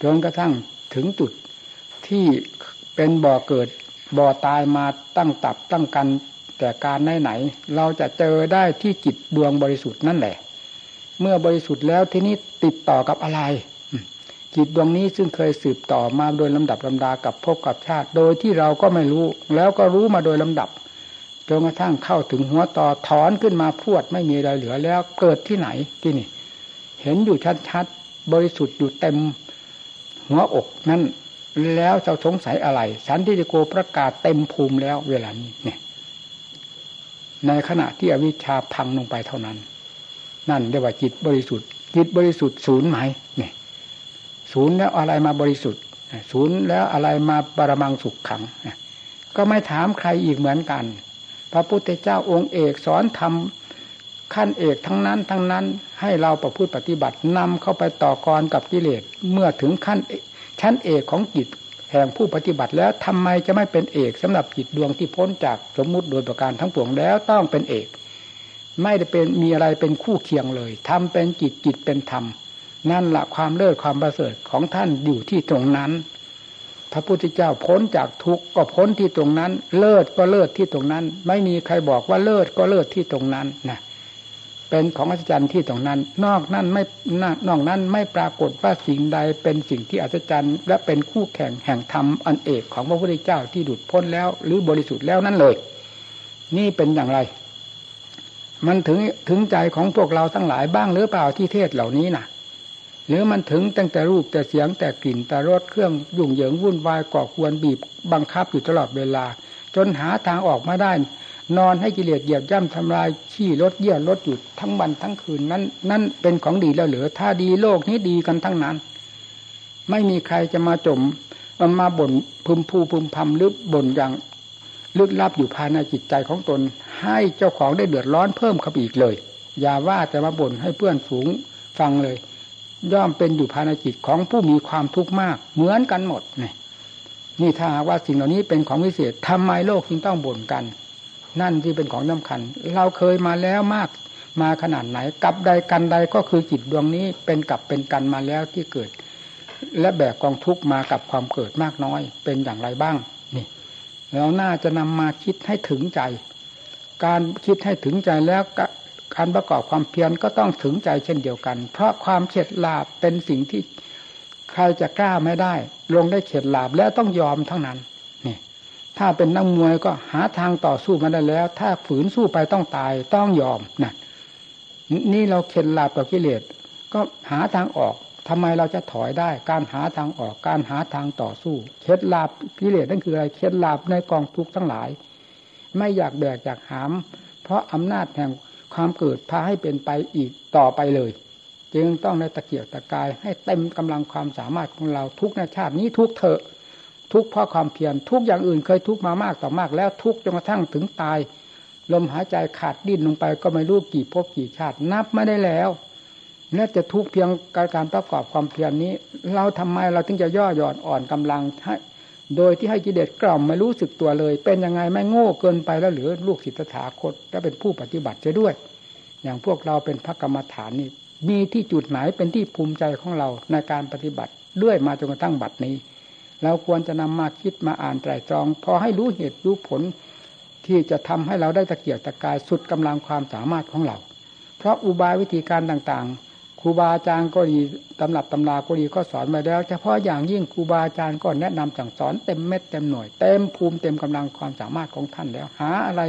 A: จนกระทั่งถึงจุดที่เป็นบ่อเกิดบ่อตายมาตั้งตับตั้งกันแต่การไหนไหน เราจะเจอได้ที่จิตดวงบริสุทธิ์นั่นแหละ เมื่อบริสุทธิ์แล้วทีนี้ติดต่อกับอะไร จิตดวงนี้ซึ่งเคยสืบต่อมาโดยลำดับลำดากับภพกับชาติ โดยที่เราก็ไม่รู้ แล้วก็รู้มาโดยลำดับ จนกระทั่งเข้าถึงหัวต่อถอนขึ้นมาพวดไม่มีอะไรเหลือแล้วเกิดที่ไหนที่นี่ เห็นอยู่ชัดๆบริสุทธิ์อยู่เต็มหัวอกนั่นแล้วจะสงสัยอะไร สันติโกประกาศเต็มภูมิแล้วเวลานี้เนี่ย ในขณะที่อวิชชาพังลงไปเท่านั้น นั่นเรียกว่าจิตบริสุทธิ์ จิตบริสุทธิ์ศูนย์ไหมเนี่ยศูนย์แล้วอะไรมาบริสุทธิ์ศูนย์แล้วอะไรมาบารมังสุขขัง ก็ไม่ถามใครอีกเหมือนกัน พระพุทธเจ้าองค์เอกสอนทำขั้นเอกทั้งนั้นทั้งนั้นให้เราประพฤติปฏิบัตินำเข้าไปต่อกรกับกิเลสเมื่อถึงขั้นชั้นเอกของจิตแห่งผู้ปฏิบัติแล้วทำไมจะไม่เป็นเอกสำหรับจิตดวงที่พ้นจากสมมุติโดยประการทั้งปวงแล้วต้องเป็นเอก ไม่ได้เป็นมีอะไรเป็นคู่เคียงเลยทำเป็นจิตจิตเป็นธรรมนั่นละความเลิศความประเสริฐของท่านอยู่ที่ตรงนั้น พระพุทธเจ้าพ้นจากทุกข์ก็พ้นที่ตรงนั้น เลิศก็เลิศที่ตรงนั้น ไม่มีใครบอกว่าเลิศก็เลิศที่ตรงนั้นนะเป็นของอัศจรรย์ที่ตรงนั้น นอกนั้นไม่นอกนั้นไม่ปรากฏว่าสิ่งใดเป็นสิ่งที่อัศจรรย์ และเป็นคู่แข่งแห่งธรรมอันเอกของพระพุทธเจ้าที่ดุดพ้นแล้ว หรือบริสุทธิ์แล้วนั่นเลย นี่เป็นอย่างไร มันถึงถึงใจของพวกเราทั้งหลายบ้างหรือเปล่าที่เทศเหล่านี้นะ่ะ หรือมันถึงตั้งแต่รูปแต่เสียงแต่กลิ่นแต่รสเครื่องยุ่งเหยิงวุ่นวายก่อควรบีบบังคับอยู่ตลอดเวลา จนหาทางออกมาได้ นอนให้กิเลสเหยียบย่ำทำลายขี้รถเยี่ยรถหยุดทั้งวันทั้งคืนนั้น นั่นเป็นของดีแล้วเหลือถ้าดีโลกนี้ดีกันทั้งนั้น ไม่มีใครจะมาจมมันมาบ่นพึมพูพึมพำหรือบ่นอย่างลึกลับอยู่ภายในจิตใจของตน ให้เจ้าของได้เดือดร้อนเพิ่มขึ้นอีกเลย อย่าว่าแต่มาบ่นให้เพื่อนฝูงฟังเลย ย่อมเป็นอยู่ภายในจิตของผู้มีความทุกข์มาก เหมือนกันหมดนี่นี่ถ้าว่าสิ่งเหล่านี้เป็นของวิเศษทำไมโลกจึงต้องบ่นกัน นั่นที่เป็นของสาคัญ เราเคยมาแล้วมากมาขนาดไหนกับใดกันใดก็คือจิตดวงนี้เป็นกับเป็นกันมาแล้วที่เกิด และแบกกองทุกข์มากับความเกิดมากน้อย เป็นอย่างไรบ้าง นี่เราน่าจะนำมาคิดให้ถึงใจ การคิดให้ถึงใจแล้ว การประกอบความเพียรก็ต้องถึงใจเช่นเดียวกัน เพราะความเข็ดลาบเป็นสิ่งที่ใครจะกล้าไม่ได้ ลงได้เข็ดลาบแล้วต้องยอมทั้งนั้นนี่ถ้าเป็นนักมวยก็หาทางต่อสู้มาได้แล้ว ถ้าฝืนสู้ไปต้องตายต้องยอมนะนี่เราเข็ดลาบกับกิเลสก็หาทางออกทำไมเราจะถอยได้ การหาทางออกการหาทางต่อสู้เคล็ดลับกิเลสนั่นคืออะไรเคล็ดลับในกองทุกข์ทั้งหลาย ไม่อยากแบกอยากหาม เพราะอำนาจแห่ง ความเกิดพาให้เป็นไปอีกต่อไปเลย จึงต้องในตะเกียกตะกายให้เต็มกำลังความสามารถของเราทุกในชาตินี้ทุกเถอะ ทุกเพราะความเพียรทุกอย่างอื่นเคยทุกมามากต่อมาก แล้วทุกจนกระทั่งถึงตาย ลมหายใจขาดดิ้นลงไปก็ไม่รู้กี่ภพกี่ชาตินับไม่ได้แล้วน่าจะทุกเพียงการการประกอบความเพียรนนี้ เราทำไมเราถึงจะย่อหย่อนอ่อนกำลัง โดยที่ให้กิเลสกล่อมไม่รู้สึกตัวเลย เป็นยังไงไม่โง่เกินไปแล้วหรือลูกศิษย์ถาคตและเป็นผู้ปฏิบัติจะด้วย อย่างพวกเราเป็นพระกรรมฐานนี่มีที่จุดไหนเป็นที่ภูมิใจของเราในการปฏิบัติเรื่อยมาจนกระทั่งบัดนี้ เราควรจะนำมาคิดมาอ่านไตรตรอง พอให้รู้เหตุรู้ผล ที่จะทำให้เราได้ตะเกียกตะกายสุดกำลังความสามารถของเรา เพราะอุบายวิธีการต่างๆ ครูบาอาจารย์ก็ดีตำรับตำราก็ดีก็สอนมาแล้ว เฉพาะอย่างยิ่งครูบาอาจารย์ก็แนะนำสั่งสอนเต็มเม็ดเต็มหน่วยเต็มภูมิเต็มกำลังความสามารถของท่านแล้ว หาอะไร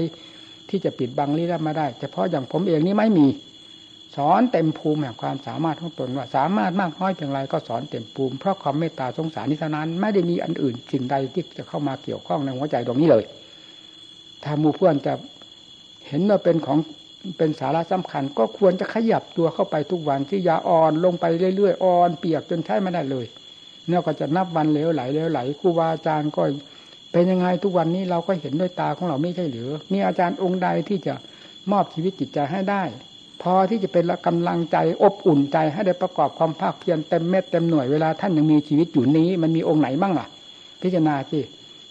A: ที่จะปิดบังลี้ลับมาได้ เฉพาะอย่างผมเองนี่ไม่มีสอนเต็มภูมิแห่งความสามารถของตนว่าสามารถมากน้อยเพียงไรก็สอนเต็มภูมิเพราะความเมตตาสงสารนิสนั้น ไม่ได้มีอันอื่นสิ่งใดที่จะเข้ามาเกี่ยวข้องในหัวใจตรงนี้เลย ถ้ามูเพื่อนจะเห็นว่าเป็นของ เป็นสาระสำคัญ ก็ควรจะขยับตัวเข้าไปทุกวันที่ยาอ่อนลงไปเรื่อยๆอ่อนเปียกจนใช้ไม่ได้เลยเนี่ยก็จะนับวันเหลวไหลเหลวไหลครูบาอาจารย์ก็เป็นยังไงทุกวันนี้เราก็เห็นด้วยตาของเราไม่ใช่หรือ มีอาจารย์องค์ใดที่จะมอบชีวิตจิตใจให้ได้ พอที่จะเป็นกำลังใจอบอุ่นใจให้ได้ประกอบความภาคเพียรเต็มเม็ดเต็มหน่วยเวลาท่านยังมีชีวิตอยู่นี้ มันมีองค์ไหนบ้างล่ะ พิจารณาสิ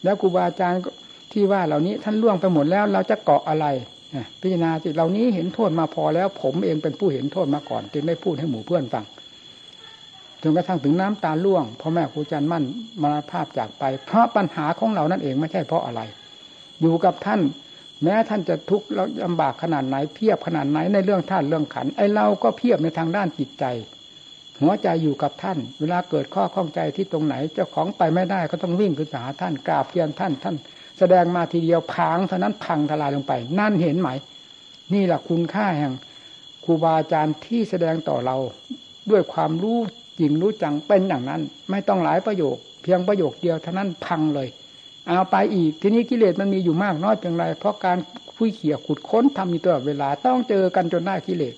A: แล้วครูบาอาจารย์ที่ว่าเหล่านี้ท่านล่วงไปหมดแล้วเราจะเกาะอะไร พิจารณาสิเหล่านี้เห็นโทษมาพอแล้ว ผมเองเป็นผู้เห็นโทษมาก่อนจึงได้พูดให้หมู่เพื่อนฟังจนกระทั่งถึงน้ำตาล่วงพ่อแม่ครูจารย์มั่นมรณภาพจากไป เพราะปัญหาของเรานั่นเองไม่ใช่เพราะอะไร อยู่กับท่าน แม้ท่านจะทุกข์แล้วลำบากขนาดไหนเพียบขนาดไหนในเรื่องท่านเรื่องขันไอเราก็เพียบในทางด้านจิตใจ หัวใจอยู่กับท่าน เวลาเกิดข้อข้องใจที่ตรงไหนเจ้าของไปไม่ได้ก็ต้องวิ่งขึ้นหาท่านกราบเพียนท่านท่าน แสดงมาทีเดียวพังเท่านั้นพังทลายลงไป นั่นเห็นไหม นี่แหละคุณค่าแห่งครูบาอาจารย์ที่แสดงต่อเราด้วยความรู้จริงรู้จังเป็นอย่างนั้น ไม่ต้องหลายประโยค เพียงประโยคเดียวเท่านั้นพังเลย เอาไปอีกทีนี้กิเลสมันมีอยู่มากน้อยเพียงไร เพราะการคุยเขี่ยขุดค้นทำอยู่ตลอดเวลาต้องเจอกันจนได้กิเลส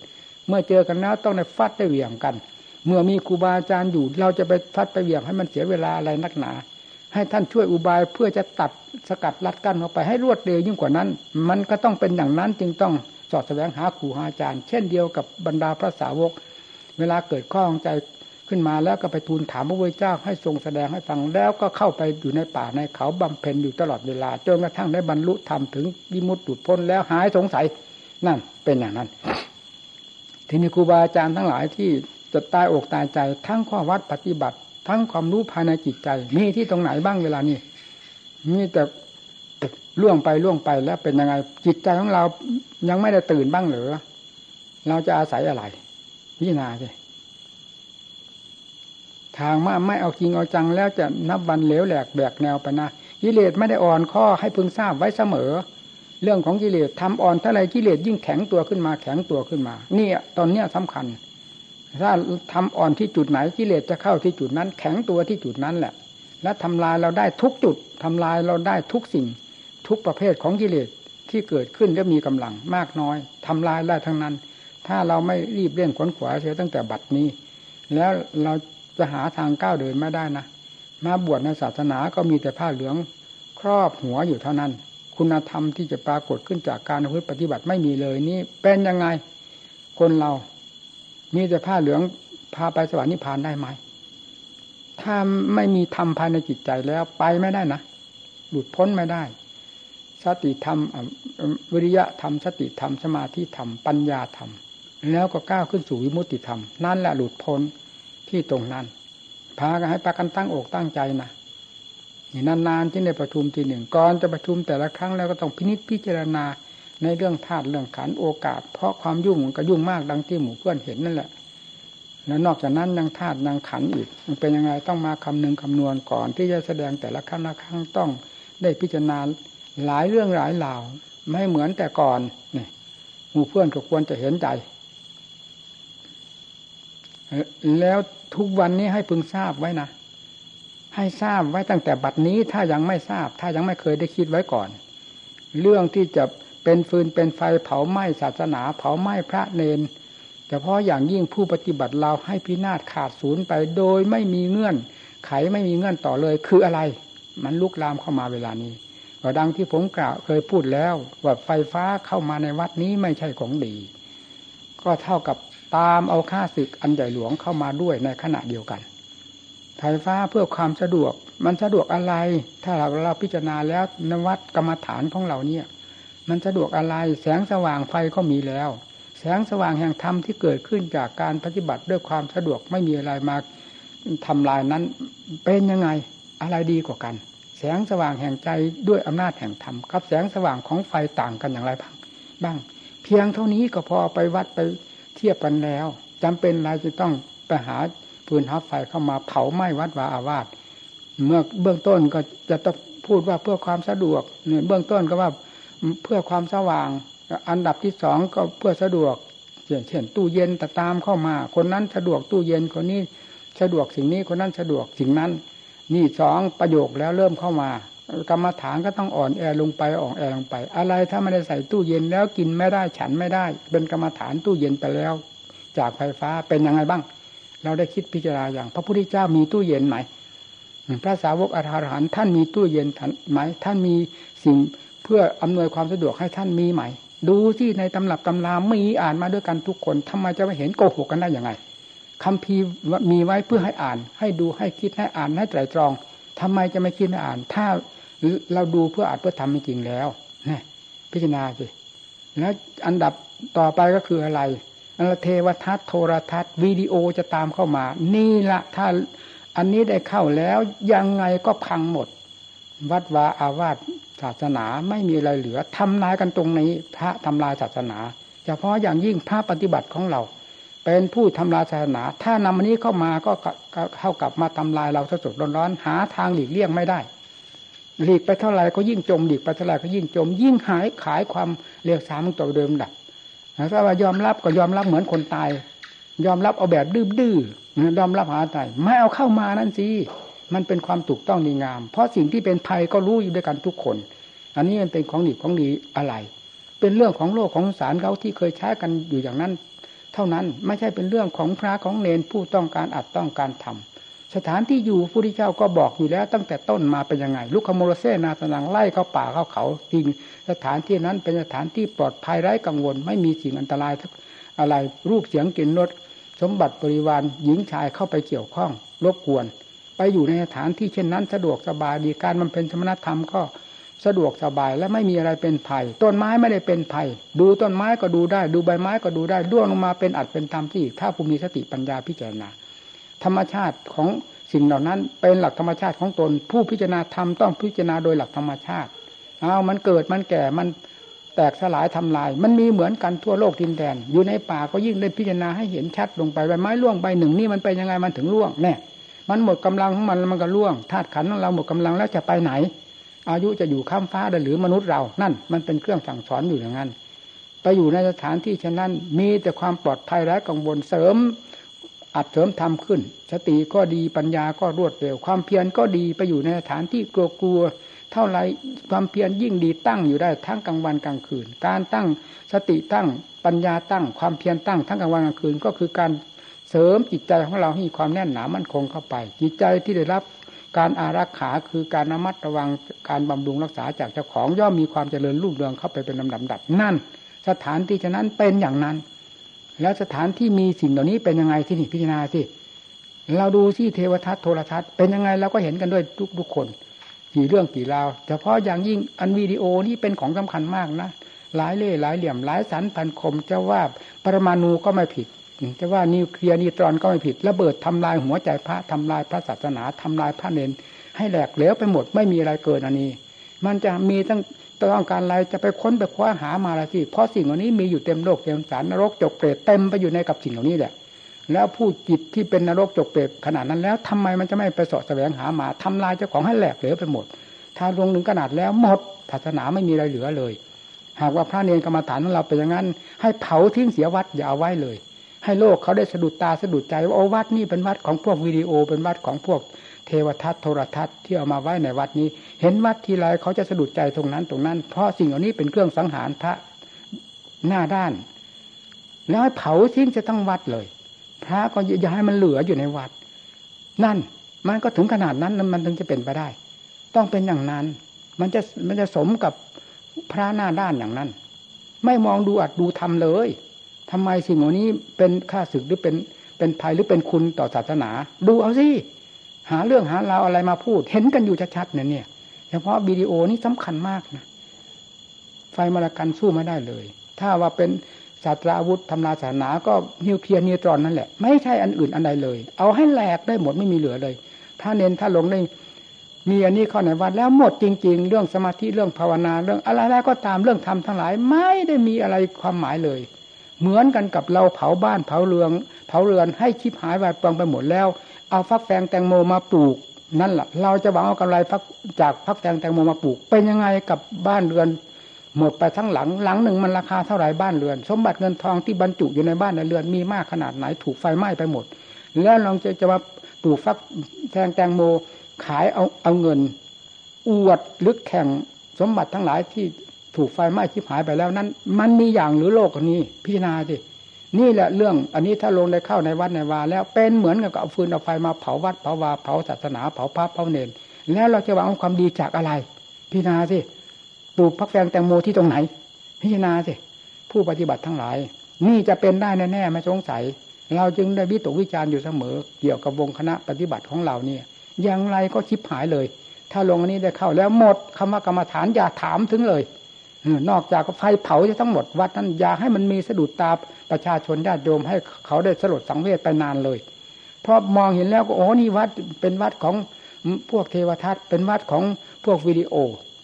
A: เมื่อเจอกันแล้วต้องได้ฟัดได้เหวี่ยงกัน เมื่อมีครูบาอาจารย์อยู่ เราจะไปฟัดไปเหวี่ยงให้มันเสียเวลาอะไรนักหนา ให้ท่านช่วยอุบายเพื่อจะตัดสกัดรัดกั้นออกไปให้รวดเร็วยิ่งกว่านั้น มันก็ต้องเป็นอย่างนั้นจึงต้องสอดแสวงหาครูหาอาจารย์ เช่นเดียวกับบรรดาพระสาวก เวลาเกิดข้อของใจขึ้นมาแล้วก็ไปทูลถามพระพุทเจ้าให้ทรงแสดงให้ฟังแล้วก็เข้าไปอยู่ในป่าในเขาบำเพ็ญอยู่ตลอดเวลาจนกระทั่งได้บรรลุธรรมถึงวิมุตติพ้นแล้วหายสงสัยนั่นเป็นอย่างนั้น ทีนี้ครูบาอาจารย์ทั้งหลายที่จะตายอกตายใจทั้งข้อวัดปฏิบัติ ทั้งความรู้ภายในจิตใจ มีที่ตรงไหนบ้างเวลานี้มีแต่ล่วงไปล่วงไปแล้วเป็นยังไง จิตใจของเรายังไม่ได้ตื่นบ้างหรือเราจะอาศัยอะไรพิจารณาสิทางมาไม่เอาจริงเอาจังแล้วจะนับวันเหลวแหลกแบกแนวไปนะกิเลสไม่ได้อ่อนข้อให้พึงทราบไว้เสมอ เรื่องของกิเลสทำอ่อนเท่าไรกิเลสยิ่งแข็งตัวขึ้นมาแข็งตัวขึ้นมานี่ตอนเนี้ยสำคัญ ถ้าทำอ่อนที่จุดไหนกิเลสจะเข้าที่จุดนั้น แข็งตัวที่จุดนั้นแหละ และทำลายเราได้ทุกจุดทำลายเราได้ทุกสิ่ง ทุกประเภทของกิเลสที่เกิดขึ้นและมีกำลังมากน้อยทำลายได้ทั้งนั้น ถ้าเราไม่รีบเร่งขวนขวายเสียตั้งแต่บัดนี้ แล้วเราจะหาทางก้าวเดินไม่ได้นะมาบวชในศาสนาก็มีแต่ผ้าเหลืองครอบหัวอยู่เท่านั้น คุณธรรมที่จะปรากฏขึ้นจากการปฏิบัติไม่มีเลยนี่เป็นยังไงคนเรา มีแต่ผ้าเหลืองพาไปสวรรค์นิพพานได้ไหมถ้าไม่มีธรรมภายในจิตใจแล้วไปไม่ได้นะหลุดพ้นไม่ได้ สติธรรมวิริยะธรรมสติธรรมสมาธิธรรมปัญญาธรรม แล้วก็ก้าวขึ้นสู่วิมุตติธรรม นั่นแหละหลุดพ้นที่ตรงนั้นพากันให้ปากันตั้งอกตั้งใจนะนี่นานๆที่ในประชุมทีหนึ่งก่อนจะประชุมแต่ละครั้งแล้วก็ต้องพินิจพิจารณา ในเรื่องธาตุเรื่องขันโอกาส เพราะความยุ่งมันก็ยุ่งมากดังที่หมู่เพื่อนเห็นนั่นแหละ แล้วนอกจากนั้นยังธาตุยังขันอีก มันเป็นยังไงต้องมาคำนึงคำนวณก่อน ที่จะแสดงแต่ละครั้งละครั้งต้องได้พิจารณาหลายเรื่องหลายเหล่าไม่เหมือนแต่ก่อนนี่หมู่เพื่อนก็ควรจะเห็นใจ แล้วทุกวันนี้ให้พึงทราบไว้นะให้ทราบไว้ตั้งแต่บัดนี้ถ้ายังไม่ทราบ ถ้ายังไม่เคยได้คิดไว้ก่อน เรื่องที่จะ เป็นฟืนเป็นไฟเผาไหม้ศาสนา เผาไหม้พระเนนเฉพาะอย่างยิ่งผู้ปฏิบัติเราให้พินาศขาดศูนย์ไปโดยไม่มีเงื่อน ไขไม่มีเงื่อนต่อเลยคืออะไร มันลุกลามเข้ามาเวลานี้ก็ดังที่ผมกล่าวเคยพูดแล้ว ว่าไฟฟ้าเข้ามาในวัดนี้ไม่ใช่ของดี ก็เท่ากับตามเอาค่าศึกอันใหญ่หลวงเข้ามาด้วยในขณะเดียวกันไฟฟ้าเพื่อความสะดวก มันสะดวกอะไร ถ้าเราเราพิจารณาแล้วนวัดกรรมฐานของเราเนี่ย มันสะดวกอะไรแสงสว่างไฟก็มีแล้ว แสงสว่างแห่งธรรมที่เกิดขึ้นจากการปฏิบัติด้วยความสะดวกไม่มีอะไรมาทำลายนั้น เป็นยังไงอะไรดีกว่ากัน แสงสว่างแห่งใจด้วยอำนาจแห่งธรรมกับแสงสว่างของไฟต่างกันอย่างไรบ้างบ้าง เพียงเท่านี้ก็พอไปวัดไปเทียบกันแล้วจำเป็นอะไรจะต้องไปหาปืนหาไฟเข้ามาเผาไหม้วัดวาอาวาสเมื่อเบื้องต้นก็จะต้องพูดว่าเพื่อความสะดวกเนี่ยเบื้องต้นก็ว่า เพื่อความสว่าง อันดับที่สองก็เพื่อสะดวกเช่นเช่นตู้เย็นแต่ตามเข้ามา คนนั้นสะดวกตู้เย็นคนนี้สะดวกสิ่งนี้คนนั้นสะดวกสิ่งนั้น นี่สองประโยคแล้วเริ่มเข้ามากรรมฐานก็ต้องอ่อนแอลงไปอ่อนแอลงไป อะไรถ้าไม่ได้ใส่ตู้เย็นแล้วกินไม่ได้ฉันไม่ได้ เป็นกรรมฐานตู้เย็นไปแล้ว จากไฟฟ้าเป็นยังไงบ้าง เราได้คิดพิจารณาอย่าง พระพุทธเจ้ามีตู้เย็นไหมพระสาวกอรหันท่านมีตู้เย็นไหมท่านมีสิ่ง เพื่ออำนวยความสะดวกให้ท่านมีไหม ดูที่ในตำรับตำรามีอ่านมาด้วยกันทุกคนทำไมจะไม่เห็นโกหกกันได้ย่างไงคำพีมีไว้เพื่อให้อ่าน ให้ดูให้คิดให้อ่านให้ไตรตรองทำไมจะไม่คิดให้อ่าน ถ้าเราดูเพื่ออ่านเพื่อทำจริงแล้วนี่พิจารณาสิแล้วอันดับต่อไปก็คืออะไรอันเทวทัศน์โทรทัศน์วิดีโอจะตามเข้ามา นี่ละถ้าอันนี้ได้เข้าแล้วยังไงก็พังหมด วัดวาอาวาส ศาสนาไม่มีอะไรเหลือทำลายกันตรงนี้ พระทำลายศาสนาเฉพาะอย่างยิ่งพระปฏิบัติของเรา เป็นผู้ทำลายศาสนา ถ้านำอันนี้เข้ามาก็เข้ากับมาทำลายเราสดร้อนๆหาทางหลีกเลี่ยงไม่ได้หลีกไปเท่าไหร่ก็ยิ่งจมหลีกไปเท่าไหร่ก็ยิ่งจม ยิ่งหายขายความเรียกสามตัวเดิมดับถ้าว่ายอมรับก็ยอมรับเหมือนคนตาย ยอมรับเอาแบบดื้อๆยอมรับหาตายไม่เอาเข้ามานั่นสิ มันเป็นความถูกต้องดีงาม เพราะสิ่งที่เป็นภัยก็รู้อยู่ด้วยกันทุกคน อันนี้มันเป็นของดีของดีอะไร เป็นเรื่องของโลกของสารเขาที่เคยใช้กันอยู่อย่างนั้น เท่านั้นไม่ใช่เป็นเรื่องของพระของเนนผู้ต้องการอัดต้องการทำสถานที่อยู่ผู้ที่เจ้าก็บอกอยู่แล้วตั้งแต่ต้นมาเป็นยังไงลุกขโมรเซนาสนังไล่เข้าป่าเข้าเขาจริงสถานที่นั้นเป็นสถานที่ปลอดภัยไร้กังวล ไม่มีสิ่งอันตรายอะไรรูปเสียงกลิ่นรสสมบัติบริวารหญิงชายเข้าไปเกี่ยวข้องรบกวน ไปอยู่ในสถานที่เช่นนั้นสะดวกสบายดีการมันเป็นสมณธรรมก็สะดวกสบายและไม่มีอะไรเป็นภัย ต้นไม้ไม่ได้เป็นภัย ดูต้นไม้ก็ดูได้ ดูใบไม้ก็ดูได้ด้วงลงมาเป็นอัดเป็นตามที่ ถ้าภูมิสติปัญญาพิจารณา ธรรมชาติของสิ่งเหล่านั้นเป็นหลักธรรมชาติของตน ผู้พิจารณาธรรมต้องพิจารณาโดยหลักธรรมชาติเอามันเกิดมันแก่มันแตกสลายทำลาย มันมีเหมือนกันทั่วโลกทินแดน อยู่ในป่าก็ยิ่งได้พิจารณาให้เห็นชัดลงไปใบไม้ร่วงใบหนึ่งนี่มันไปยังไงมันถึงร่วงแน่ มันหมดกำลังของมันมันก็ร่วงธาตุขันของเราหมดกำลังแล้วจะไปไหน อายุจะอยู่ข้ามฟ้าหรือมนุษย์เรานั่น มันเป็นเครื่องสั่งสอนอยู่อย่างนั้น ไปอยู่ในสถานที่เช่นนั้น มีแต่ความปลอดภัยและกังวลเสริมอัดเสริมทำขึ้น สติก็ดีปัญญาก็รวดเร็ว ความเพียรก็ดีไปอยู่ในสถานที่กลัวเท่าไรความเพียรยิ่งดีตั้งอยู่ได้ทั้งกลางวันกลางคืน การตั้งสติตั้งปัญญาตั้งความเพียรตั้งทั้งกลางวันกลางคืน ก็คือการ สริมจิตใจของเราให้มีความแน่นหนามั่นคงเข้าไป จิตใจที่ได้รับการอารักขาคือการระมัดระวังการบำรุงรักษาจากเจ้าของย่อมมีความเจริญรุ่งเรืองเข้าไปเป็นลำดับดับนั่น สถานที่ฉะนั้นเป็นอย่างนั้น แล้วสถานที่มีสิ่งเหล่านี้เป็นยังไงที่นี่พิจารณาสิเราดูที่เทวทัศน์โทรทัศน์เป็นยังไงเราก็เห็นกันด้วยทุกทุกคนกี่เรื่องกี่ราวเฉพาะอย่างยิ่งอันวิดีโอนี่เป็นของสำคัญมากนะหลายเล่หลายเหลี่ยมหลายสันพันคมจะว่าปรมาณูก็ไม่ผิด จะว่านิวเคลียร์นิวตรอนก็ไม่ผิดระเบิดทำลายหัวใจพระทำลายพระศาสนาทำลายพระเนนให้แหลกเหลวไปหมดไม่มีอะไรเกินอันนี้ มันจะมีตั้งต้องการอะไรจะไปค้นไปคว้าหามาอะไรที่เพราะสิ่งเหล่านี้มีอยู่เต็มโลกเต็มสารนรกจกเปรตเต็มไปอยู่ในกับสิ่งเหล่านี้แหละแล้วผู้จิตที่เป็นนรกจกเปรตขนาดนั้นแล้วทำไมมันจะไม่ไปสาะแสวงหามาทำลายเจ้าของให้แหลกเหลวไปหมด ถ้าลงถึงขนาดแล้วหมดศาสนาไม่มีอะไรเหลือเลย หากว่าพระเนรกรรมฐานของเราเป็นอย่างนั้น ให้เผาทิ้งเสียวัดอย่าเอาไว้เลย ให้โลกเขาได้สะดุดตาสะดุดใจว่าโอ้วัดนี่เป็นวัดของพวกวิดีโอ เป็นวัดของพวกเทวทัศน์โทรทัศน์ที่เอามาไว้ในวัดนี้ เห็นวัดทีไรเขาจะสะดุดใจตรงนั้นตรงนั้น เพราะสิ่งเหล่านี้เป็นเครื่องสังหารพระหน้าด้าน แล้วเผาทิ้งจะต้องวัดเลย พระก็อย่าให้มันเหลืออยู่ในวัด นั่นมันก็ถึงขนาดนั้นมันถึงจะเป็นไปได้ ต้องเป็นอย่างนั้น มันจะมันจะสมกับพระหน้าด้านอย่างนั้น ไม่มองดูอัดดูทำเลย ทำไมสิ่งเหล่านี้เป็นค่าศึกหรือเป็นเป็นภัยหรือเป็นคุณต่อศาสนา ดูเอาสิหาเรื่องหาราวอะไรมาพูด เห็นกันอยู่ชัดๆเนี่ยเนี่ยเฉพาะวิดีโอนี่สำคัญมากนะไฟมรกันสู้ไม่ได้เลย ถ้าว่าเป็นศาสตราวุธทำลายศาสนา ก็นิวเคลียร์นิวตรอนนั่นแหละ ไม่ใช่อันอื่นอันใดเลย เอาให้แหลกได้หมดไม่มีเหลือเลย ถ้าเน้นถ้าลงได้มีอันนี้เข้าในวัดแล้วหมดจริง ๆ เรื่องสมาธิเรื่องภาวนาเรื่องอะไรแล้วก็ตามเรื่องธรรมทั้งหลาย ไม่ได้มีอะไรความหมายเลย เหมือนกันกับเราเผาบ้านเผาเรืองเผาเรือนให้ชิบหายวายปองไปหมดแล้ว เอาฟักแฟงแตงโมมาปลูก นั่นแหละเราจะหวังเอากำไรจากฟักแฟงแตงโมมาปลูก เป็นยังไงกับบ้านเรือนหมดไปทั้งหลังหลังหนึ่งมันราคาเท่าไหร่บ้านเรือน สมบัติเงินทองที่บรรจุอยู่ในบ้านในเรือนมีมากขนาดไหนถูกไฟไหม้ไปหมด แล้วลองจะจะมาปลูกฟักแฟงแตงโมขายเอาเอาเงิน อวดลึกแข่งสมบัติทั้งหลายที่ ถูกไฟไหม้ชิบหายไปแล้วนั้น มันมีอย่างหรือโลกนี้พิจารณาสินี่แหละเรื่องอันนี้ถ้าลงได้เข้าในวัดในวา แล้วเป็นเหมือนกับเอาฟืนเอาไฟมาเผาวัดเผาวาเผาศาสนาเผาพระเผาเนรแล้วเราจะหวังความดีจากอะไร พิจารณาสิปลูกพักแฟงแตงโมที่ตรงไหน พิจารณาสิผู้ปฏิบัติทั้งหลาย นี่จะเป็นได้แน่ๆไม่สงสัย เราจึงได้วิตกวิจารณ์อยู่เสมอ เกี่ยวกับวงคณะปฏิบัติของเราเนี่ย อย่างไรก็ชิบหายเลย ถ้าลงอันนี้ได้เข้าแล้วหมดคำว่ากรรมฐานอย่าถามถึงเลย นอกจากไฟเผาจะทั้งหมดวัดนั้นอย่าให้มันมีสะดุดตาประชาชนญาติโยมให้เขาได้สลดสังเวชไปนานเลย เพราะมองเห็นแล้วก็โอ้นี่วัดเป็นวัดของพวกเทวทัตเป็นวัดของพวกวิดีโอ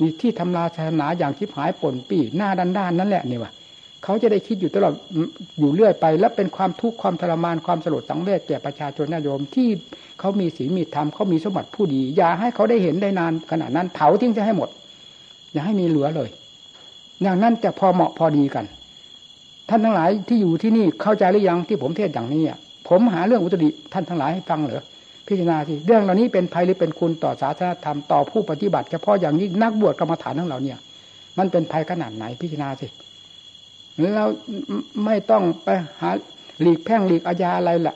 A: นี่ที่ทำลายศาสนาอย่างชิบหายป่นปีหน้าด้านด้านนั่นแหละนี่วะเขาจะได้คิดอยู่ตลอดอยู่เรื่อยไป แล้วเป็นความทุกข์ความทรมานความสลดสังเวชแก่ประชาชนญาติโยมที่เขามีศีลมีธรรมเขามีสมบัติผู้ดี อย่าให้เขาได้เห็นได้นานขนาดนั้นเผาทิ้งจะให้หมด อย่าให้มีเหลือเลย อย่างนั้นจะพอเหมาะพอดีกัน ท่านทั้งหลายที่อยู่ที่นี่เข้าใจหรือยังที่ผมเทศอย่างนี้อะผมหาเรื่องอุตริท่านทั้งหลายให้ฟังเหรอพิจารณาสิเรื่องเหล่านี้เป็นภัยหรือเป็นคุณต่อศาสนธรรมต่อผู้ปฏิบัติเฉพาะอย่างนี้นักบวชกรรมฐานทั้งเราเนี่ย มันเป็นภัยขนาดไหนพิจารณาสิแล้วไม่ต้องไปหาหลีกแพ่งหลีกอาญาอะไรล่ะ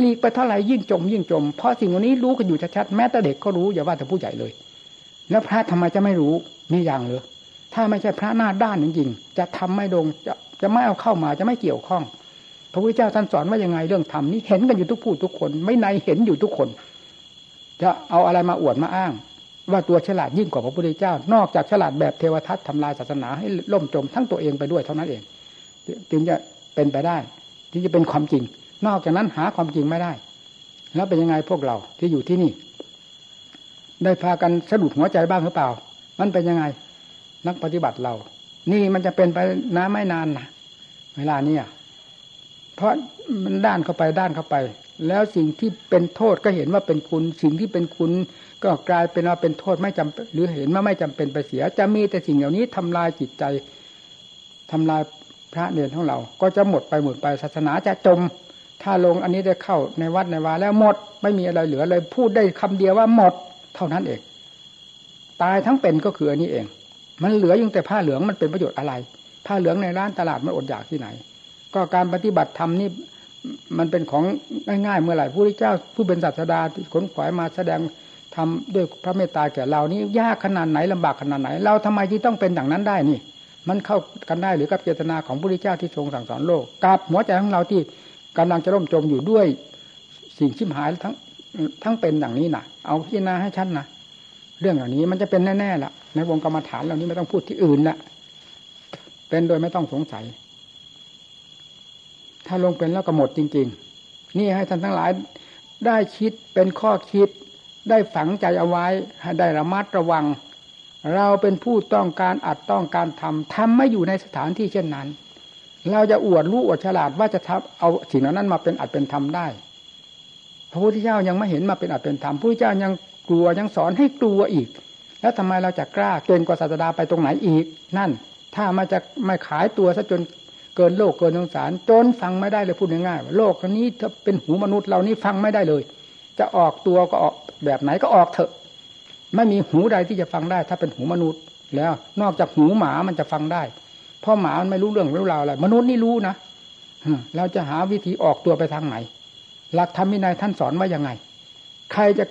A: หลีกไปเท่าไหร่ยิ่งจม ยิ่งจม เพราะสิ่งเหล่านี้รู้กันอยู่ชัดๆแม้แต่เด็กก็รู้อย่าว่าแต่ผู้ใหญ่เลย แล้วพระทำไมจะไม่รู้มีอย่างเหรอ ถ้าไม่ใช่พระหน้าด้านจริงๆจะทำไม่ดงจะจะไม่เอาเข้ามาจะไม่เกี่ยวข้อง พระพุทธเจ้าท่านสอนว่ายังไงเรื่องธรรมนี้เห็นกันอยู่ทุกผู้ทุกคน ไม่ในเห็นอยู่ทุกคน จะเอาอะไรมาอวดมาอ้าง ว่าตัวฉลาดยิ่งกว่าพระพุทธเจ้า นอกจากฉลาดแบบเทวทัตทำลายศาสนาให้ล่มจมทั้งตัวเองไปด้วยเท่านั้นเอง จึงจะเป็นไปได้ที่จะเป็นความจริง นอกจากนั้นหาความจริงไม่ได้ แล้วเป็นยังไงพวกเราที่อยู่ที่นี่ ได้พากันสะดุดหัวใจบ้างหรือเปล่า มันเป็นยังไง นักปฏิบัติเรา นี่มันจะเป็นไปน้าไม่นานนะเวลาเนี้ยเพราะมันด้านเข้าไปด้านเข้าไป แล้วสิ่งที่เป็นโทษก็เห็นว่าเป็นคุณ สิ่งที่เป็นคุณ ก็กลายเป็นว่าเป็นโทษไม่จำหรือเห็นว่าไม่จำเป็นไปเสีย จะมีแต่สิ่งเหล่านี้ทำลายจิตใจทำลายพระเนรของเรา ก็จะหมดไปหมดไปศาสนาจะจม ถ้าลงอันนี้ได้เข้าในวัดในวาแล้วหมดไม่มีอะไรเหลือเลยพูดได้คำเดียวว่าหมด เท่านั้นเองตายทั้งเป็นก็คืออันนี้เอง มันเหลือยังแต่ผ้าเหลืองมันเป็นประโยชน์อะไร ผ้าเหลืองในร้านตลาดมันอดอยากที่ไหน ก็การปฏิบัติธรรมนี่มันเป็นของง่ายๆเมื่อไหร่ผู้ที่เจ้าผู้เป็นศาสดาที่ขนขวายมาแสดงทำด้วยพระเมตตาแก่เรานี่ยากขนาดไหนลำบากขนาดไหน เราทำไมที่ต้องเป็นอย่างนั้นได้นี่ มันเข้ากันได้หรือกับเจตนาของพระพุทธเจ้าที่ทรงสั่งสอนโลกกับหัวใจของเราที่กำลังจะร่มจมอยู่ด้วยสิ่งชิมหายทั้งทั้งเป็นอย่างนี้นะเอาพิจารณาให้ชัดนะเรื่องเหล่านี้มันจะเป็นแน่ๆละ ในวงกรรมฐานเหล่านี้ไม่ต้องพูดที่อื่นละเป็นโดยไม่ต้องสงสัย ถ้าลงเป็นแล้วก็หมดจริง ๆ นี่ให้ท่านทั้งหลายได้คิดเป็นข้อคิด ได้ฝังใจเอาไว้ให้ได้ระมัดระวัง เราเป็นผู้ต้องการอัดต้องการทำทำไม่อยู่ในสถานที่เช่นนั้น เราจะอวดรู้อวดฉลาดว่าจะทำเอาสิ่งนั้นมาเป็นอัดเป็นธรรมได้พระพุทธเจ้ายังไม่เห็นมาเป็นอัดเป็นธรรมพระพุทธเจ้ายังกลัวยังสอนให้กลัวอีก แล้วทำไมเราจะกล้าเกินกว่าศาสดาไปตรงไหนอีก นั่น ถ้ามาจะไม่ขายตัวซะจนเกินโลกเกินสงสารจนฟังไม่ได้เลยพูดง่ายๆว่าโลกนี้ถ้าเป็นหูมนุษย์เรานี่ฟังไม่ได้เลย จะออกตัวก็ออกแบบไหนก็ออกเถอะ ไม่มีหูใดที่จะฟังได้ ถ้าเป็นหูมนุษย์ แล้วนอกจากหูหมามันจะฟังได้เพราะหมามันไม่รู้เรื่องไม่รู้ราวอะไรมนุษย์นี่รู้นะเราจะหาวิธีออกตัวไปทางไหน หลักธรรมวินัยท่านสอนว่ายังไง ใครจะ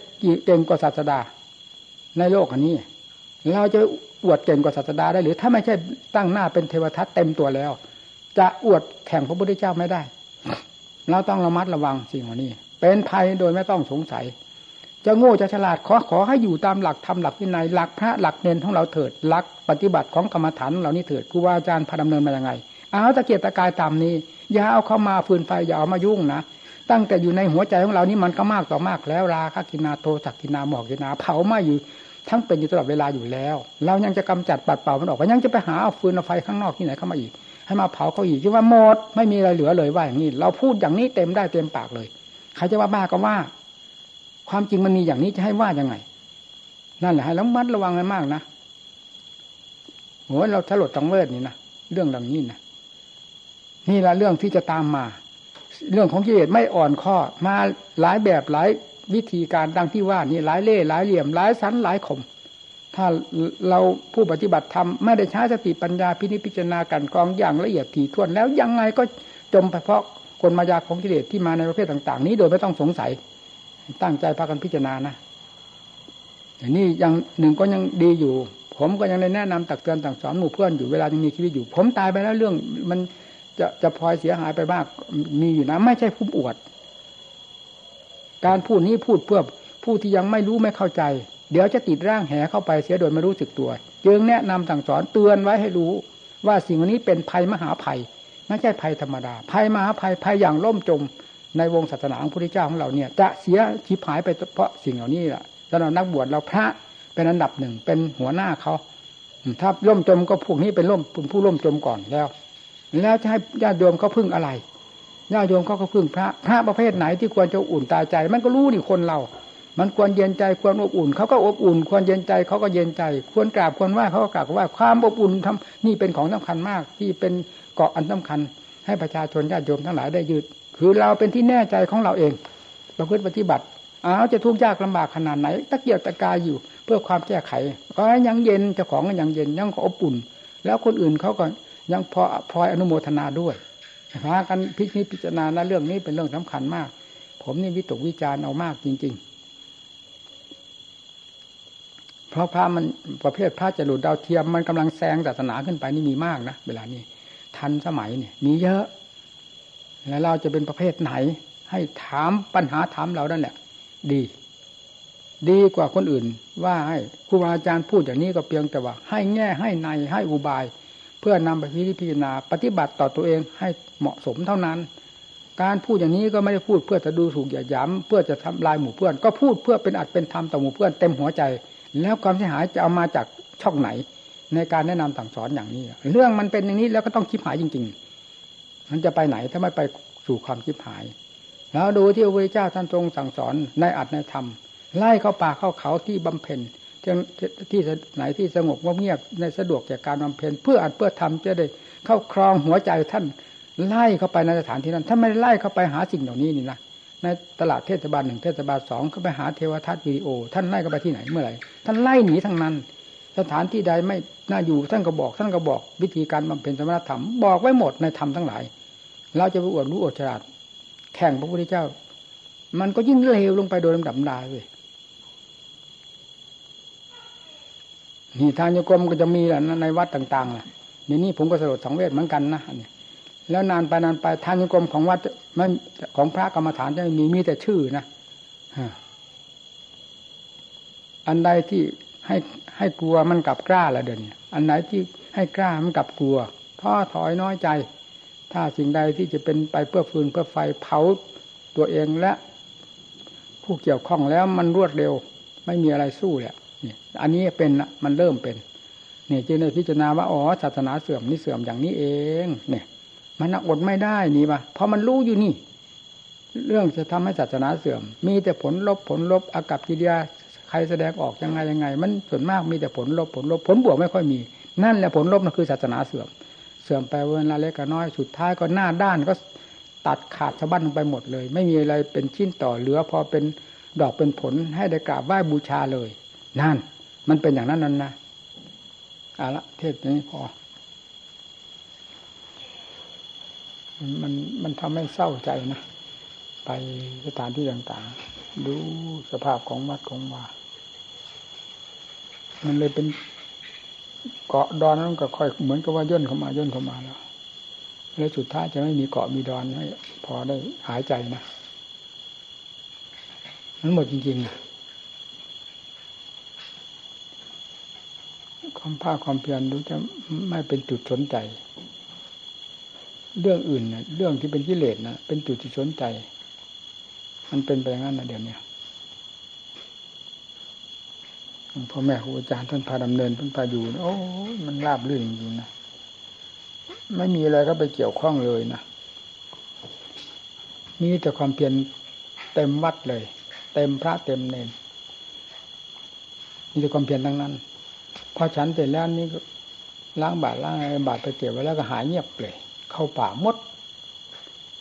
A: เก่งกว่าศาสดา ในโลกอันนี้ เราจะอวดเก่งกว่าศาสดาได้หรือ ถ้าไม่ใช่ตั้งหน้าเป็นเทวทัตเต็มตัวแล้ว จะอวดแข่งพระพุทธเจ้าไม่ได้ เราต้องระมัดระวังสิ่งเหล่านี้ เป็นภัยโดยไม่ต้องสงสัย จะโง่จะฉลาดขอขอให้อยู่ตามหลักธรรมหลักวินัยหลักพระหลักเนนของเราเถิดหลักปฏิบัติของกรรมฐานเหล่านี้เถิดครูบาอาจารย์พาดำเนินมาอย่างไงเอาตะเกียรตะกายตามนี้ อย่าเอาเข้ามาฟืนไฟอย่าเอามายุ่งนะตั้งแต่อยู่ในหัวใจของเรานี่มันก็มากต่อมากแล้วราคะกินาโทสักกินาหมอกกินาเผาไหม้อยู่ ทั้งเป็นอยู่ตลอดเวลาอยู่แล้ว เรายังจะกำจัดปัดเป่ามันออกไปยังจะไปหาเอาฟืนเอาไฟข้างนอกที่ไหนเข้ามาอีก ให้มาเผาเขาอีกคิดว่าหมดไม่มีอะไรเหลือเลยว่าอย่างนี้เราพูดอย่างนี้เต็มได้เต็มปากเลยใครจะว่าบ้าก็ว่า ความจริงมันมีอย่างนี้จะให้ว่ายังไง นั่นแหละให้ระมัดระวังกันมากนะโอ้เราถลดตังเวทนี่นะเรื่องเหล่านี้นะนี่แหละเรื่องที่จะตามมา เรื่องของกิเลสไม่อ่อนข้อมาหลายแบบหลาย วิธีการดังที่ว่านี่หลายเล่หลายเหลี่ยมหลายสันหลายขมถ้าเราผู้ปฏิบัติธรรมไม่ได้ใช้สติปัญญาพินิจพิจารณากันกรองอย่างละเอียดถี่ถ้วนแล้วยังไงก็จมไปเพราะกลมายาของกิเลสที่มาในประเภทต่าง ๆ นี้โดยไม่ต้องสงสัย ตั้งใจพากันพิจารณานะอย่างนี้ยังหนึ่งก็ยังดีอยู่ ผมก็ยังได้แนะนำตักเตือนต่างสอนหมู่เพื่อนอยู่เวลายังมีชีวิตอยู่ ผมตายไปแล้วเรื่องมันจะจะพลอยเสียหายไปบ้างมีอยู่นะ ไม่ใช่ผู้อวด การพูดนี้พูดเพื่อผู้ที่ยังไม่รู้ไม่เข้าใจ เดี๋ยวจะติดร่างแหเข้าไปเสียโดยไม่รู้สึกตัว จึงแนะนำสั่งสอนเตือนไว้ให้รู้ ว่าสิ่งนี้เป็นภัยมหาภัย ไม่ใช่ภัยธรรมดา ภัยมหาภัยภัยอย่างล่มจม ในวงศาสนาของพระพุทธเจ้าของเราเนี่ย จะเสียชีพหายไปเพราะสิ่งเหล่านี้แหละสำหรับนักบวชเราพระเป็นอันดับหนึ่งเป็นหัวหน้าเขาถ้าล่มจมก็พวกนี้เป็นล่มผู้ล่มจมก่อนแล้ว แล้วจะให้ญาติโยมเขาพึ่งอะไร ญาติโยมเขาก็พึ่งพระพระประเภทไหนที่ควรจะอุ่นตาใจ มันก็รู้นี่คนเรา มันควรเย็นใจควรอบอุ่นเขาก็อบอุ่น ควรเย็นใจเขาก็เย็นใจ ควรกราบควรไหว้เขาก็กราบว่าความอบอุ่นทำนี่เป็นของสำคัญมาก ที่เป็นเกาะอันสำคัญ ให้ประชาชนญาติโยมทั้งหลายได้ยืด คือเราเป็นที่แน่ใจของเราเองประพฤติปฏิบัติอ้าวจะทุกข์ยากลำบากขนาดไหนตะเกียกตะกายอยู่ เพื่อความแก้ไขก็ยังเย็นเจ้าของก็ยังเย็นยังอบอุ่น แล้วคนอื่นเขาก็ยังพอพลอยอนุโมทนาด้วย พากันพิจิตพิจารณานะเรื่องนี้เป็นเรื่องสำคัญมาก ผมนี่วิตกวิจารณ์เอามากจริง ๆ เพราะพระมันประเภทพระจรุดดาวเทียมมันกำลังแซงศาสนาขึ้นไปนี่มีมากนะเวลานี้ ทันสมัยเนี่ย มีเยอะ แล้วเราจะเป็นประเภทไหน ให้ถามปัญหาถามเรานั่นแหละดี ดีกว่าคนอื่น ว่าให้ครูบาอาจารย์พูดอย่างนี้ก็เพียงแต่ว่า ให้แง่ให้ในให้อุบาย พื่อนำไปพิจารณาปฏิบัติต่อตัวเองให้เหมาะสมเท่านั้น การพูดอย่างนี้ก็ไม่ได้พูดเพื่อจะดูถูกอย่าย้ำเพื่อจะทำลายหมู่เพื่อน ก็พูดเพื่อเป็นอัดเป็นธรรมต่อหมู่เพื่อนเต็มหัวใจ แล้วความเสียหายจะเอามาจากช่องไหน ในการแนะนำสั่งสอนอย่างนี้ เรื่องมันเป็นอย่างนี้แล้วก็ต้องคิดหายจริง ๆ มันจะไปไหนถ้าไม่ไปสู่ความคิดหาย แล้วดูที่พระพุทธเจ้าท่านทรงสั่งสอนในอัดในธรรมไล่เข้าป่าเข้าเขาที่บำเพ็ญ ที่ไหนที่สงบเงียบในสะดวกแก่การบำเพ็ญเพื่ออัดเพื่อทำจะได้เข้าครองหัวใจท่านไล่เข้าไปในสถานที่นั้น ถ้าไม่ไล่เข้าไปหาสิ่งเหล่านี้นี่นะในตลาดเทศบาลหนึ่งเทศบาลสองเข้าไปหาเทวทัศน์วิดีโอ ท่านไล่เข้าไปที่ไหนเมื่อไหร่ท่านไล่หนีทั้งนั้น สถานที่ใดไม่น่าอยู่ท่านก็บอกท่านก็บอกวิธีการบำเพ็ญสมณธรรมบอกไว้หมดในธรรมทั้งหลาย เราจะไปอวดรู้อวดฉลาด แข่งพระพุทธเจ้า มันก็ยิ่งเลวลงไปโดยลำดับดาเลย นี่ทางโยกรมก็จะมีแหละในวัดต่างๆล่ะนี่นี่ผมก็สลดสังเวชเหมือนกันนะนี่แล้วนานไปนานไปทางโยกรมของวัดไม่ของพระกรรมฐานจะมีมีแต่ชื่อนะอันใดที่ให้ให้กลัวมันกลับกล้าละเดี๋ยวนี้อันไหนที่ให้กล้ามันกลับกลัวท้อถอยน้อยใจ ถ้าสิ่งใดที่จะเป็นไปเพื่อฟืนเพื่อไฟเผาตัวเองและ ผู้เกี่ยวข้องแล้วมันรวดเร็ว ไม่มีอะไรสู้แหละ อันนี้เป็นมันเริ่มเป็นเนี่ยจึงได้พิจารณาว่าอ๋อศาสนาเสื่อมนี่เสื่อมอย่างนี้เอง เนี่ย มันอดไม่ได้นี่ปะเพราะมันรู้อยู่นี่ เรื่องจะทำให้ศาสนาเสื่อม มีแต่ผลลบผลลบอากับกิริยาใครแสดงออกยังไงยังไง มันส่วนมากมีแต่ผลลบผลลบผลบวกไม่ค่อยมี นั่นแหละผลลบนั่นคือศาสนาเสื่อม เสื่อมไปเวลาเล็กก็น้อยสุดท้ายก็หน้าด้านก็ตัดขาดสะบั้นไปหมดเลย ไม่มีอะไรเป็นชิ้นต่อเหลือพอเป็นดอกเป็นผลให้ได้กราบไหว้บูชาเลย นั่น มันเป็นอย่างนั้นนั่นนะเอาละเทศนี้พอ มันมันทำให้เศร้าใจนะ ไปสถานที่ต่างๆ ดูสภาพของวัดของว่า มันเลยเป็นเกาะดอนนั้นก็ค่อยเหมือนกับว่าย่นเข้ามาย่นเข้ามาแล้วแล้วสุดท้ายจะไม่มีเกาะมีดอนให้พอได้หายใจนะมันหมดจริงๆ ความภาคความเพียรดูจะไม่เป็นจุดสนใจ เรื่องอื่นนะเรื่องที่เป็นกิเลสนะเป็นจุดที่สนใจ มันเป็นไปงั้นนะเดี๋ยวนี้พ่อแม่ครูอาจารย์ท่านพาดำเนินท่านพาอยู่โอ้มันราบรื่นจริงๆนะไม่มีอะไรก็ไปเกี่ยวข้องเลยนะมีแต่ความเพียรเต็มวัดเลย เต็มพระเต็มเนนมีแต่ความเพียรทั้งนั้น พอฉันเสร็จแล้วนี่ล้างบาตรล้างอะไรบาตรไปเก็บไว้แล้วก็หายเงียบเลย เข้าป่ามด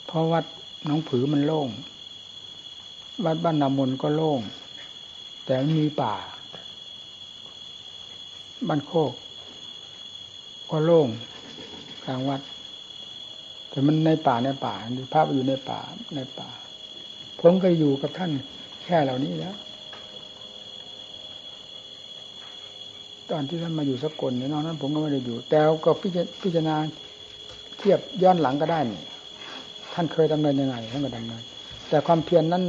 A: เพราะวัดน้องผือมันโล่ง วัดบ้านนามนก็โล่ง แต่มีป่า บ้านโคก ก็โล่งกลางวัด แต่มันในป่าในป่าภาพอยู่ในป่าในป่า ผมก็อยู่กับท่านแค่เหล่านี้แล้ว ตอนที่ท่านมาอยู่สกลเนี่ยนอกนั้นผมก็ไม่ได้อยู่ แต่ก็พิจารณาเทียบย้อนหลังก็ได้นี่ท่านเคยดำเนินยังไงท่านก็ดำเนิน แต่ความเพียรนนั้น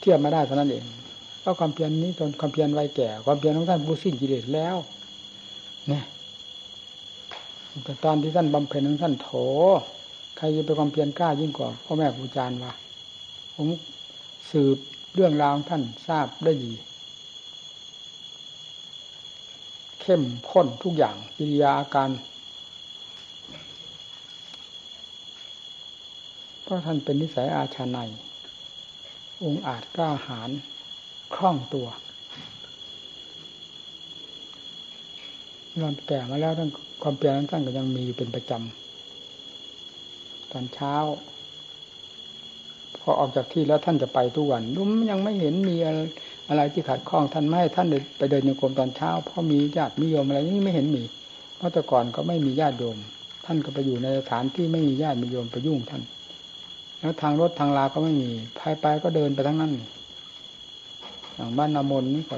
A: เทียบมาได้เท่านั้นเองก็ความเพียรนนี้ตอนความเพียรวัยแก่ ความเพียรของท่านผู้สิ้นกิเลสแล้วเนี่ยแต่ตอนที่ท่านบำเพ็ญของท่านโถ ใครจะไปความเพียรกล้ายิ่งกว่าพ่อแม่ครูอาจารย์วะผมสืบเรื่องราวของท่านทราบได้ดี เข้มข้นทุกอย่างกิริยาอาการเพราะท่านเป็นนิสัยอาชาในองอาจกล้าหาญคล่องตัวนอนแก่มาแล้วท่านความเปลี่ยนนั้นท่านก็ยังมีอยู่เป็นประจำตอนเช้า พอออกจากที่แล้วท่านจะไปทุกวันรุ่มยังไม่เห็นมี อะไรที่ขัดข้องท่านไม่ให้ท่านไปเดินโยกรมตอนเช้า เพราะมีญาติมีโยมอะไรนี่ไม่เห็นมี เพราะแต่ก่อนก็ไม่มีญาติโยม ท่านก็ไปอยู่ในสถานที่ไม่มีญาติมีโยมไปยุ่งท่าน แล้วทางรถทางลาก็ไม่มีภายไปก็เดินไปทั้งนั้นอย่างบ้านนามนนี่ก็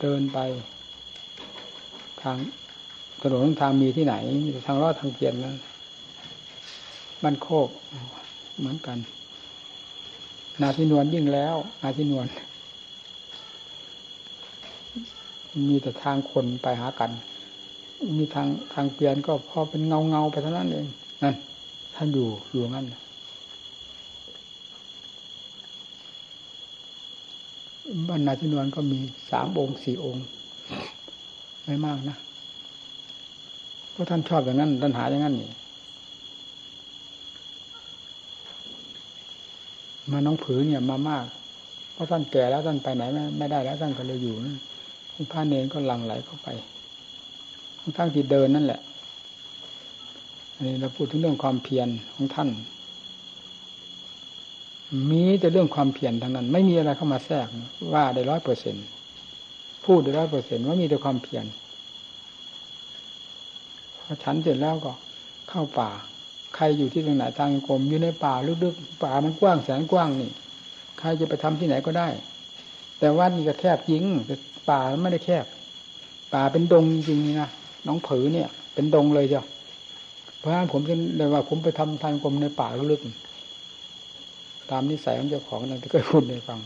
A: เดินไป ทางถนนทางมีที่ไหนทางรอดทางเกียนนั้นบ้านโคกเหมือนกัน นาทินวลยิ่งแล้ว นาทินวล มีแต่ทางคนไปหากัน มีทางทางเปลี่ยนก็พอเป็นเงาเงาไปเท่านั้นเองนั่นท่านอยู่อยู่งั้นบรรณาทินวนก็มีสามองค์สี่องค์ ไม่มากนะเพราะท่านชอบอย่างนั้นท่านหาอย่างนั้นนี่มาน้องผือเนี่ยมามาก เพราะท่านแก่แล้วท่านไปไหนไม่ไมได้แล้วท่านก็เลยอยู่ พระเนรก็หลั่งไหลเข้าไปทั้งที่เดินนั่นแหละอันนี้เราพูดถึงเรื่องความเพียรของท่าน มีแต่เรื่องความเพียรทั้งนั้น ไม่มีอะไรเข้ามาแทรกว่าได้ร้อยเปอร์เซ็นพูดได้ร้อยเปอร์เซ็นว่ามีแต่ความเพียรพอฉันเสร็จแล้วก็เข้าป่า ใครอยู่ที่ตรงไหนทางกรมอยู่ในป่าลึกๆป่ามันกว้างแสนกว้างนี่ ใครจะไปทำที่ไหนก็ได้ แต่วัดนี่ก็แคบยิงแต่ป่าไม่ได้แคบ ป่าเป็นดงจริงๆนะน้องผือเนี่ย เป็นดงเลยจ้าเพราะฉะนั้นผมเลยว่าผมไปทำทางกรมในป่าลึกๆตามนิสัยของเจ้าของนั่นที่เคยพูดให้ฟัง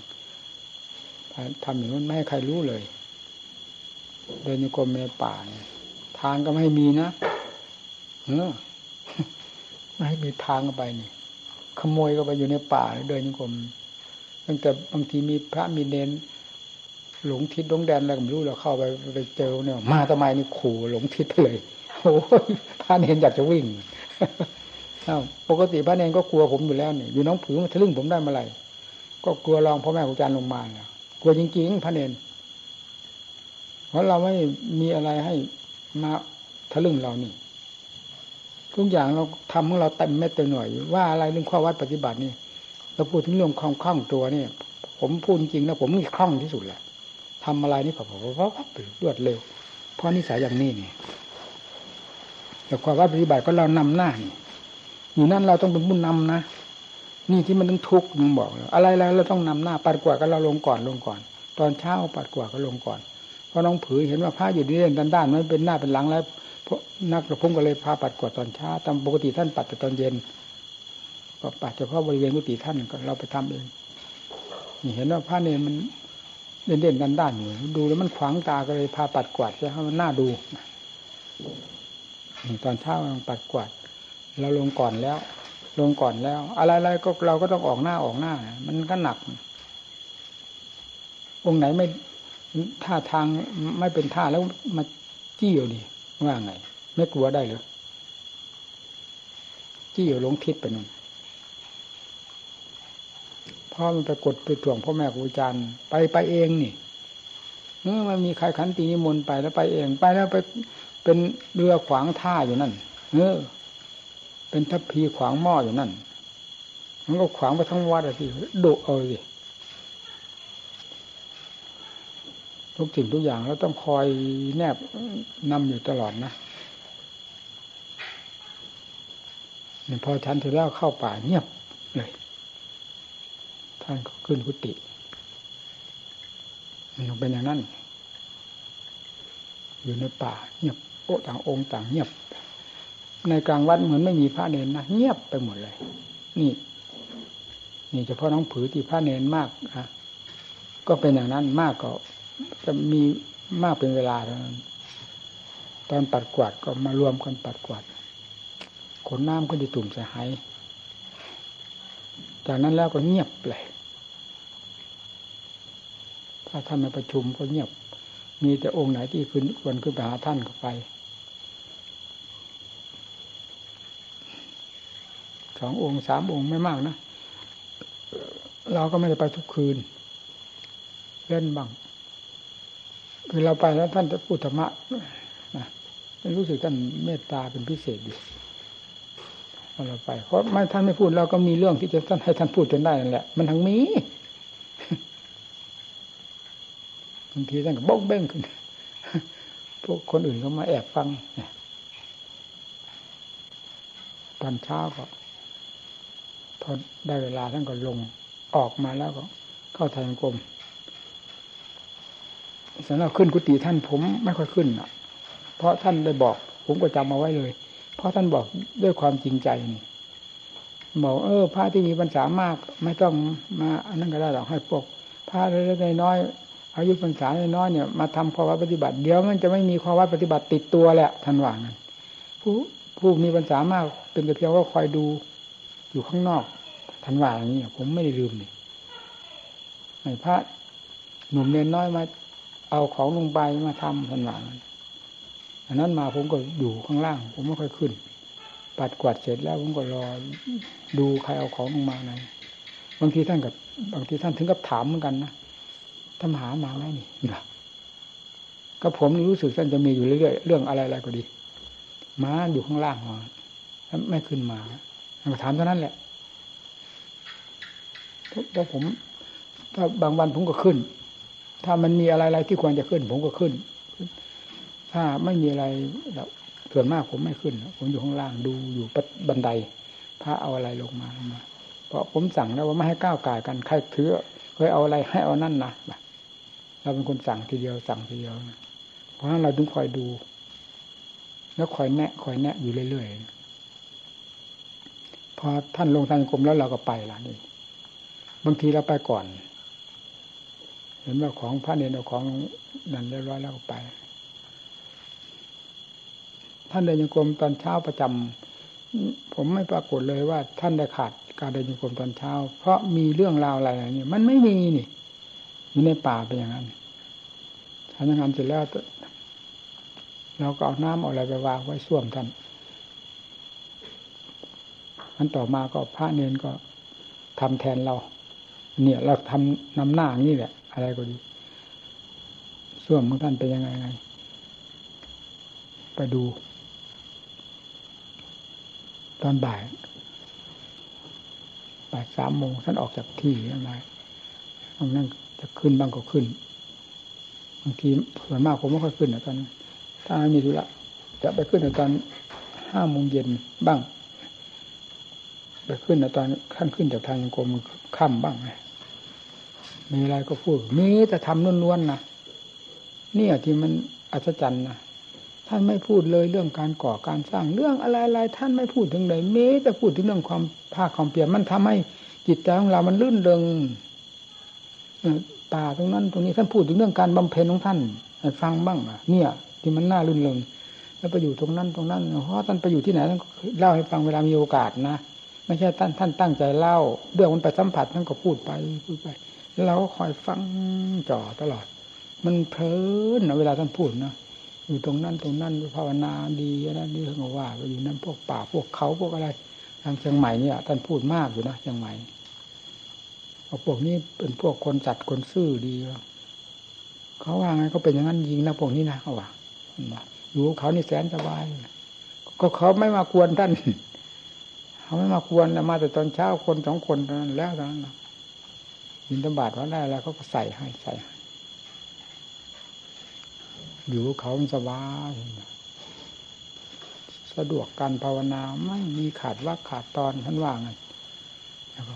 A: ทำอย่างนั้นไม่ให้ใครรู้เลย เดินโยกรมในป่าทางก็ไม่มีนะเออไม่ให้มีทางไปนี่ขโมยก็ไปอยู่ในป่าเดินโยกรม ตั้งแต่บางทีมีพระมีเนนหลงทิศหลงแดนอะไรก็ไม่รู้เราเข้าไปไปเจอเนี่ย มาทำไมนี่ขู่หลงทิศไปเลยโอ้พระเนนอยากจะวิ่งปกติพระเนรก็กลัวผมอยู่แล้วนี่อยู่น้องผือมาทะลึ่งผมได้เมื่อไหร่ก็กลัวรองพ่อแม่ครูอาจารย์ลงมาเนี่ยกลัวจริงๆพระเนรเพราะเราไม่มีอะไรให้มาทะลึ่งเรานี่ทุกอย่างเราทำของเราเต็มเม็ดเต็มหน่วยว่าอะไรเรื่องข้อวัดปฏิบัตินี่ เราพูดถึงเรื่องความคล่องตัวนี่ผมพูดจริงนะผมนี่คล่องที่สุดแหละทำอะไรนี่ผมว่ารวดเร็ว เพราะนิสัยอย่างนี้นี่แต่ความว่าปฏิบัติก็เรานำหน้านี่อยู่นั่นเราต้องเป็นผู้นำนะนี่ที่มันต้องทุกข์มึงบอกอะไรแล้วเราต้องนำหน้าปัดกวาดก็เราลงก่อนลงก่อน ตอนเช้าปัดกวาดก็ลงก่อนเพราะน้องผือเห็นว่าผ้าอยู่ดีเด่นด้านๆมันเป็นหน้าเป็นหลังแล้วนักประพุ่งก็เลยพาปัดกวาดตอนเช้าตามปกติท่านปัดแต่ตอนเย็น ก็ปัดเฉพาะบริเวณกุฏิท่านก็เราไปทำเองนี่เห็นว่าผ้าเนรมันเด่นเด่นด้านๆอยู่ดูแล้วมันขวางตาก็เลยพาปัดกวาดใช่ไหมมันน่าดูตอนเช้ามันปัดกวาดเราลงก่อนแล้ว ลงก่อนแล้ว อะไรๆก็เราก็ต้องออกหน้าออกหน้า มันก็หนัก องค์ไหนไม่ท่าทางไม่เป็นท่าแล้วมาจี้อยู่ดีว่าไง ไม่กลัวได้หรือจี้อยู่ลงทิศไปนู่น พ่อมันไปกดไปถ่วงพ่อแม่ครูอาจารย์ไปไปเองนี่เมื่อมันมีใครขันตีนิมนต์ไปแล้วไปเองไปแล้วไปเป็นเรือขวางท่าอยู่นั่นเออเป็นทัพพีขวางหม้ออยู่นั่นมันก็ขวางไปทั้งวัดอะสิดุเอาสิทุกสิ่งทุกอย่างเราต้องคอยแนบนำอยู่ตลอดนะพอฉันถึงแล้วเข้าป่าเงียบ ท่านก็ขึ้นกุฏิมันเป็นอย่างนั้น อยู่ในป่าเงียบโอ้ต่างองค์ต่างเงียบ ในกลางวัดเหมือนไม่มีพระเนนนะเงียบไปหมดเลย นี่ นี่เฉพาะน้องผือที่พระเนนมากนะก็เป็นอย่างนั้นมากก็จะมีมากเป็นเวลาตอนปัดกวาดก็มารวมกันปัดกวาดขนน้ำก็ดีตุ่มจะหายจากนั้นแล้วก็เงียบเลย ถ้าท่านมาประชุมก็เงียบ มีแต่องค์ไหนที่ขึ้นควรขึ้นไปหาท่านก็ไปสององค์สามองค์ไม่มากนะ เราก็ไม่ได้ไปทุกคืน เล่นบ้าง คือเราไปแล้วท่านจะพูดธรรมะนะรู้สึกท่านเมตตาเป็นพิเศษอยู่เราไป เพราะไม่ท่านไม่พูดเราก็มีเรื่องที่จะท่านให้ท่านพูดจนได้นั่นแหละ มันทั้งมี บางทีท่านก็บ้องเบ้งขึ้น พวกคนอื่นเขามาแอบฟังตอนเช้าก็พอได้เวลาท่านก็ลงออกมาแล้วก็เข้าทางกรมสำหรับขึ้นกุฏิท่านผมไม่ค่อยขึ้นอะ เพราะท่านได้บอก ผมก็จำมาไว้เลย เพราะท่านบอกด้วยความจริงใจนี่บอกเออพระที่มีพรรษามาก ไม่ต้องมาอันนั้นก็ได้หรอกให้พวกพระเล็กๆน้อย อายุพรรษาน้อยเนี่ยมาทำภาวะปฏิบัติ เดี๋ยวมันจะไม่มีภาวะปฏิบัติติดตัวแหละท่านว่างั้นผู้ผู้มีพรรษามากเป็นแต่เพียงว่าคอยดูอยู่ข้างนอกท่านว่าอย่างนี้ผมไม่ได้ลืมนี่พระหนุ่มเนียนน้อยมา เอาของลงไปมาทำทันหลังอันนั้นมาผมก็อยู่ข้างล่าง ผมไม่ค่อยขึ้น ปัดกวาดเสร็จแล้วผมก็รอดูใครเอาของลงมาไหนบางทีท่านกับบางทีท่านถึงกับถามเหมือนกันนะ ท่านหามาไหมนี่นะก็ผมรู้สึกท่านจะมีอยู่เรื่อยๆเรื่องอะไรๆก็ดีมาอยู่ข้างล่างมาไม่ขึ้นมาท่านก็ถามเท่านั้นแหละเพราะผม ถ้าบางวันผมก็ขึ้น ถ้ามันมีอะไรๆที่ควรจะขึ้น ผมก็ขึ้น ถ้าไม่มีอะไรส่วนมากผมไม่ขึ้น ผมอยู่ข้างล่างดูอยู่บันไดพระเอาอะไรลงมาลงมา เพราะผมสั่งแล้วว่าไม่ให้ก้าวไก่กันใครถือเคยเอาอะไรให้เอานั่นนะ เราเป็นคนสั่งทีเดียวสั่งทีเดียว เพราะฉะนั้นเราต้องคอยดู แล้วคอยแนะคอยแนะอยู่เรื่อยๆพอท่านลงทางกรมแล้วเราก็ไปละนี่บางทีเราไปก่อน เห็นว่าของพระเนรเอาของนั่นเรียบร้อยแล้วไป ท่านเดินยงกรมตอนเช้าประจำผมไม่ปรากฏเลยว่า ท่านได้ขาดการเดินยงกรมตอนเช้า เพราะมีเรื่องราวอะไรอย่างนี้มันไม่มีนี่ อยู่ในป่าเป็นอย่างนั้นทำงานเสร็จแล้วเราก็เอาน้ำเอาอะไรไปวางไว้ส้วมท่านอันต่อมาก็พระเนนก็ทำแทนเรา เนี่ย เราทำนำหน้างนี้แหละ อะไรก็ดีส่วมของท่านเป็นยังไงไงไปดู ตอนบ่ายบ่ายสามโมงท่านออกจากที่อะไรบางนั่น จะขึ้นบ้างก็ขึ้นบางทีส่วนมากผมไม่ค่อยขึ้นนะตอนถ้ามีธุระจะไปขึ้นตอนห้าโมงเย็นบ้าง ไปขึ้นตอนขั้นขึ้นจากทางกรมค่ำบ้างไงมีอะไรก็พูดมีแต่ทำล้วนๆนะเนี่ยที่มันอัศจรรย์นะท่านไม่พูดเลยเรื่องการก่อการสร้างเรื่องอะไรๆท่านไม่พูดถึงเลยมีแต่พูดถึงเรื่องความภาคความเปลี่ยนมันทำให้จิตใจของเรามันลื่นเริง ป่าตรงนั้นตรงนี้ท่านพูดถึงเรื่องการบำเพ็ญของท่านฟังบ้างอะเนี่ย ที่มันน่าลื่นเริงแล้วไปอยู่ตรงนั้นตรงนั้นเพราะท่านไปอยู่ที่ไหนท่านเล่าให้ฟังเวลามีโอกาสนะไม่ใช่ท่านท่านตั้งใจเล่าเรื่องมันไปสัมผัสท่านก็พูดไปพูดไปเราก็คอยฟังจ่อตลอด มันเพลินนะเวลาท่านพูดนะอยู่ตรงนั้นตรงนั้นภาวนาดีนะนี่เขาว่าไปอยู่นั้นพวกป่าพวกเขาพวกอะไรทางเชียงใหม่เนี่ยท่านพูดมากอยู่นะเชียงใหม่ เอาพวกนี้เป็นพวกคนจัดคนซื่อดีเขาว่าไงเขาเป็นอย่างนั้นยิงนะพวกนี้นะเขาว่าอยู่เขานี่แสนสบาย ก็เขาไม่มากวนท่านเขาไม่มากวนมาแต่ตอนเช้าคนสองคนนั้นแล้วนั้นบินตบาทว่าได้แล้วเขาก็ใส่ให้ใส่ให้อยู่เขาสบายสะดวกการภาวนาไม่มีขาดว่าขาดตอนท่านว่าไง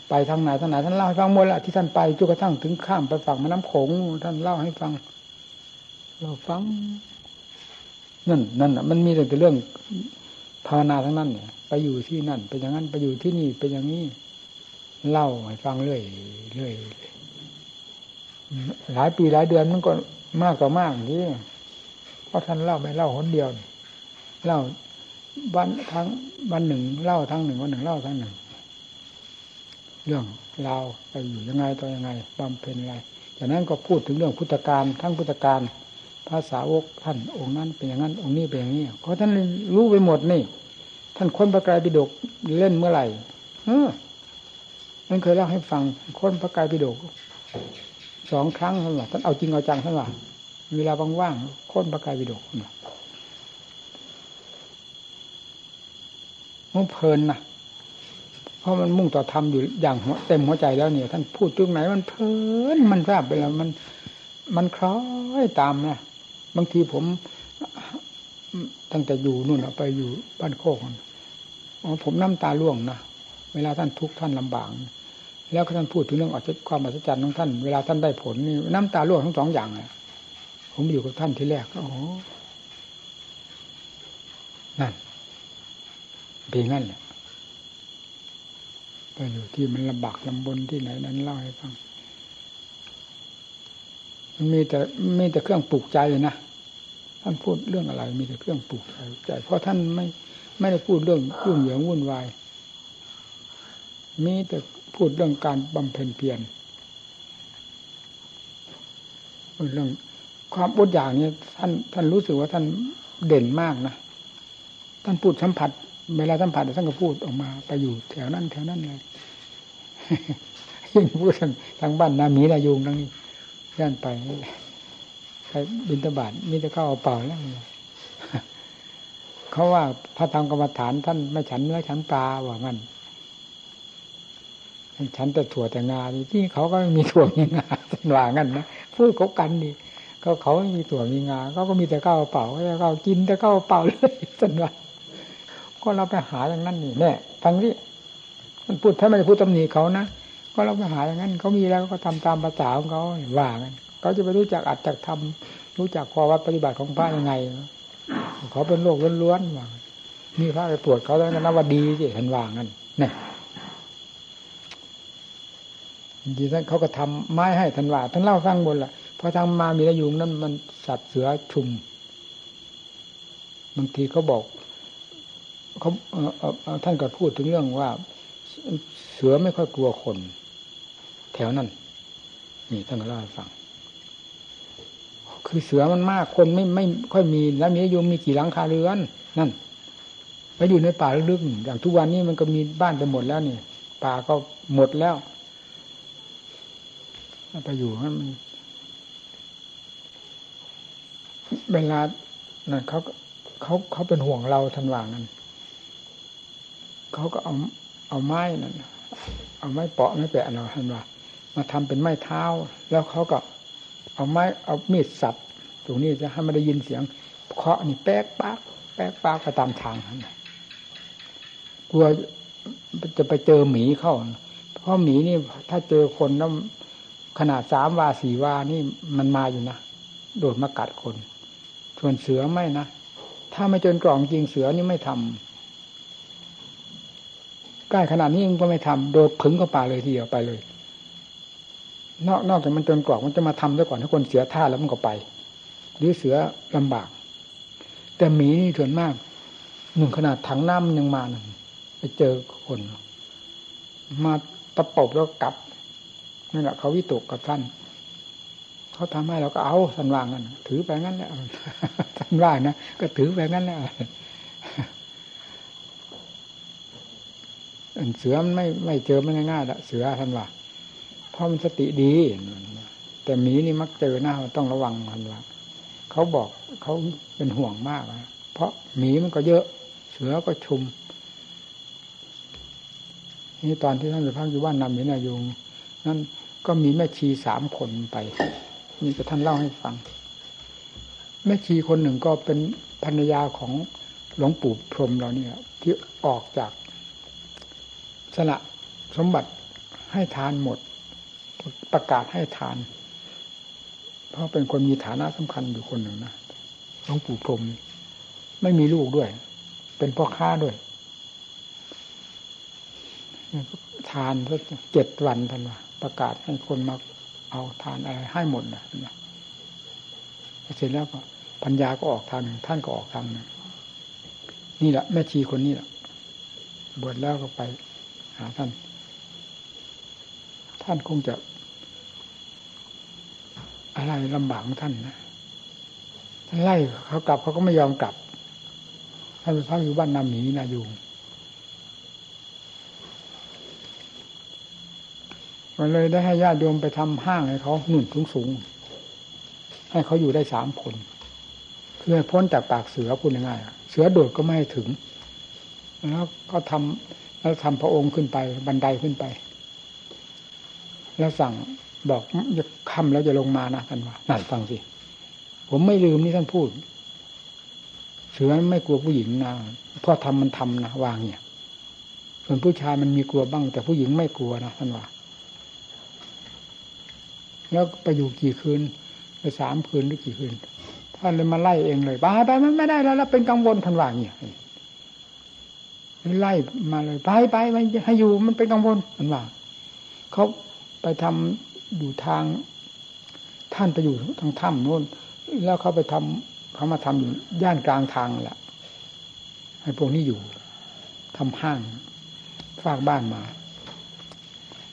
A: ไปทางไหนทางไหนท่านเล่าให้ฟังหมดแหละที่ท่านไปจนกระทั่งถึงข้ามไปฝั่งแม่น้ำโขงท่านเล่าให้ฟัง เราฟัง นั่นนั่นอะ มันมีแต่เรื่องภาวนาทั้งนั้นเนี่ย ไปอยู่ที่นั่นเป็นอย่างนั้นไปอยู่ที่นี่เป็นอย่างนี้เล่าให้ฟังเรื่อยเรื่อยหลายปีหลายเดือนมันก็มากกว่ามากที่เพราะท่านเล่าไม่เล่าคนเดียวเล่าวันทั้งวันหนึ่งเล่าทั้งหนึ่งวันหนึ่งเล่าทั้งหนึ่ง เรื่องราวไปอยู่ยังไงต่อยังไงบำเพ็ญอะไรจากนั้นก็พูดถึงเรื่องพุทธการทั้งพุทธการภาษาวกท่านองค์นั้นเป็นอย่างนั้น องค์นี้เป็นอย่างนี้เพราะท่านรู้ไปหมดนี่ ท่านค้นพระกายปิฎกเล่นเมื่อไหร่เออมันเคยเล่าให้ฟังค้นพระกายปิฎกสองครั้งท่านว่าท่านเอาจริงเอาจังท่านว่าเวลาว่างๆค้นพระกายปิฎกมันเพลินนะ เพราะมันมุ่งต่อธรรมอยู่อย่างเต็มหัวใจแล้วเนี่ย ท่านพูดตรงไหนมันเพลินมันราบไปแล้วมัน มันคล้อยตามนะบางทีผมตั้งแต่อยู่นู่นไปอยู่บ้านโคกผมน้ำตาล่วงนะเวลาท่านทุกข์ท่านลำบากแล้วท่านพูดถึงเรื่องอความอัศจรรย์ของท่านเวลาท่านได้ผลนี่น้ำตาล่วงทั้งสองอย่างเลยผมอยู่กับท่านที่แรกก็โอ้นั่นเป็นงั้นแหละ ไปอยู่ที่มันลำบากลำบนที่ไหนนั้นเล่าให้ฟังมันมีแต่มีแต่เครื่องปลูกใจนะท่านพูดเรื่องอะไร มีแต่เครื่องปลูกใจ เพราะท่านไม่ไม่ได้พูดเรื่องยุ่งเหยิงวุ่นวาย มีแต่พูดเรื่องการบำเพ็ญเพียรเรื่องความอดอยากนี้ท่านท่านรู้สึกว่าท่านเด่นมากนะท่านพูดสัมผัส เวลาสัมผัสท่านก็พูดออกมา ไปอยู่แถวนั้นแถวนั้นเลยยิ่งพูดทางทางบ้านนามีนายุงทั้งนี้ย่านไปไปบินตบาทมีแต่เข้าเอาเปล่าแล้วเขาว่าพระธรรมกรรมฐานท่านไม่ฉันเนื้อฉันปลาว่างั้นฉันแต่ถั่วแต่งาที่เขาก็ไม่มีถั่วมีงาสันว่างั้นนะพูดเขากันดีเขาเขาไม่มีถั่วมีงาเขาก็มีแต่ข้าวเปล่าเขากินแต่ข้าวเปล่าเลยสันว่า ก็เราไปหาอย่างนั้นนี่แน่ฟังนี่มันพูดถ้าไม่ได้พูดตำหนิเขานะก็เราไปหาอย่างนั้นเขามีแล้วก็ทำตามภาษาของเขาว่ากันเขาจะไปรู้จักอัดจักทำรู้จักข้อวัดปฏิบัติของพระยังไงเขาเป็นโลกล้วนๆว่ามีพระไปตรวจเขาแล้วนะว่าดีสิท่านว่างั้นเนี่ยจริงๆเขาก็ทำไม้ให้ท่านว่าท่านเล่าฟังบนละพอทางมามีระยุงนั้นมันสัตว์เสือชุมบางทีเขาบอก เขาท่านก็พูดถึงเรื่องว่า เสือไม่ค่อยกลัวคน แถวนั้นนี่ท่านก็เล่าให้ฟัง คือเสือมันมากคนไม่ไม่ค่อยมีแล้วมีโยมมีกี่หลังคาเรือนนั่นไปอยู่ในป่าลึกๆอย่างทุกวันนี้มันก็มีบ้านไปหมดแล้วนี่ป่าก็หมดแล้วไปอยู่นั้นมันเวลานั่นเขาเขาเขาเป็นห่วงเราทันว่างนั้น เขาก็เอาเอาไม้นั่นเอาไม้เปาะไม้แปะเราทันว่ามาทำเป็นไม้เท้า แล้วเขาก็เอาไม้เอามีดสับตรงนี้จะให้ไม่ได้ยินเสียง เคาะนี่แป๊กปักแป๊กปักไปตามทางนั้นกลัวจะไปเจอหมีเข้า เพราะหมีนี่ถ้าเจอคนแล้วขนาดสามวาสี่วานี่มันมาอยู่นะโดดมากัดคน ส่วนเสือไม่นะ ถ้าไม่จนกล่องจริงเสือนี่ไม่ทำใก ล้ขนาดนี้มันก็ไม่ทำโดดผึ่งเข้าป่าเลยทีเดียวไปเลย นอกนอกจากมันจนกล่องมันจะมาทำซะก่อนถ้าคนเสียท่าแล้วมันก็ไป หรือเสือลำบาก แต่หมีนี่ส่วนมากหนึ่งขนาดถังน้ำมันยังมาหนึ่งไปเจอคน มาตะปบแล้วกลับนั่นแหละเขาวิตกกับท่านเขาทำให้เราก็เอาสันวางกันถือไปงั้นแหละสันว่างนะก็ถือไปงั้นแหละ เสือมันไม่ไม่เจอมันง่ายๆละเสือท่านว่าเพราะมันสติดี แต่หมีนี่มักเจอหน้าต้องระวังท่านว่าเขาบอกเขาเป็นห่วงมากนะเพราะหมีมันก็เยอะ เสือก็ชุม นี่ตอนที่ท่านไปพักอยู่บ้านนำหมีนายุงนั่นก็มีแม่ชีสามคนไปนี่ก็ท่านเล่าให้ฟัง แม่ชีคนหนึ่งก็เป็นภรรยาของหลวงปู่พรมเราเนี่ยที่ออกจาก สละสมบัติให้ทานหมด ประกาศให้ทาน เพราะเป็นคนมีฐานะสำคัญอยู่คนหนึ่งนะหลวงปู่พรมไม่มีลูกด้วย เป็นพ่อค้าด้วยทานสักเจ็ดวันทันว่าประกาศให้คนมาเอาทานอะไรให้หมดนะเสร็จแล้วก็ปัญญาก็ออกทางท่านก็ออกทางนึงนี่แหละแม่ชีคนนี้แหละบวชแล้วก็ไป ท่าน ท่านคงจะ อะไรลำบากของท่านนะท่านไล่เขากลับเขาก็ไม่ยอมกลับท่านไปพักอยู่บ้านนาหมีนายุงมันเลยได้ให้ญาติโยมไปทำห้างให้เขาหนุนสูงสูงให้เขาอยู่ได้สามคนเพื่อพ้นจากปากเสือพูดง่ายๆเสือโดดก็ไม่ถึง แล้วก็ทำ แล้วทำพระองค์ขึ้นไป บันไดขึ้นไป แล้วสั่งบอกจะค่ำแล้วจะลงมานะท่านว่านั่นฟังสิ ผมไม่ลืมนี่ท่านพูด เสือไม่กลัวผู้หญิงนะพ่อทำมันทำนะวางเนี่ย ส่วนผู้ชายมันมีกลัวบ้าง แต่ผู้หญิงไม่กลัวนะท่านว่า แล้วไปอยู่กี่คืนไปสามคืนหรือกี่คืนท่านเลยมาไล่เองเลยไปไปมันไม่ได้แล้วแล้วเป็นกังวลท่าอย่างนี้ ไล่มาเลยไปไปไปให้อยู่มันเป็นกังวลทันว่าเขาไปทำอยู่ทาง ท่านไปอยู่ทางถ้ำโน้นแล้วเขาไปทำเขามาทำอยู่ย่านกลางทางแหละให้พวกนี้อยู่ทำห้างฝากบ้านมา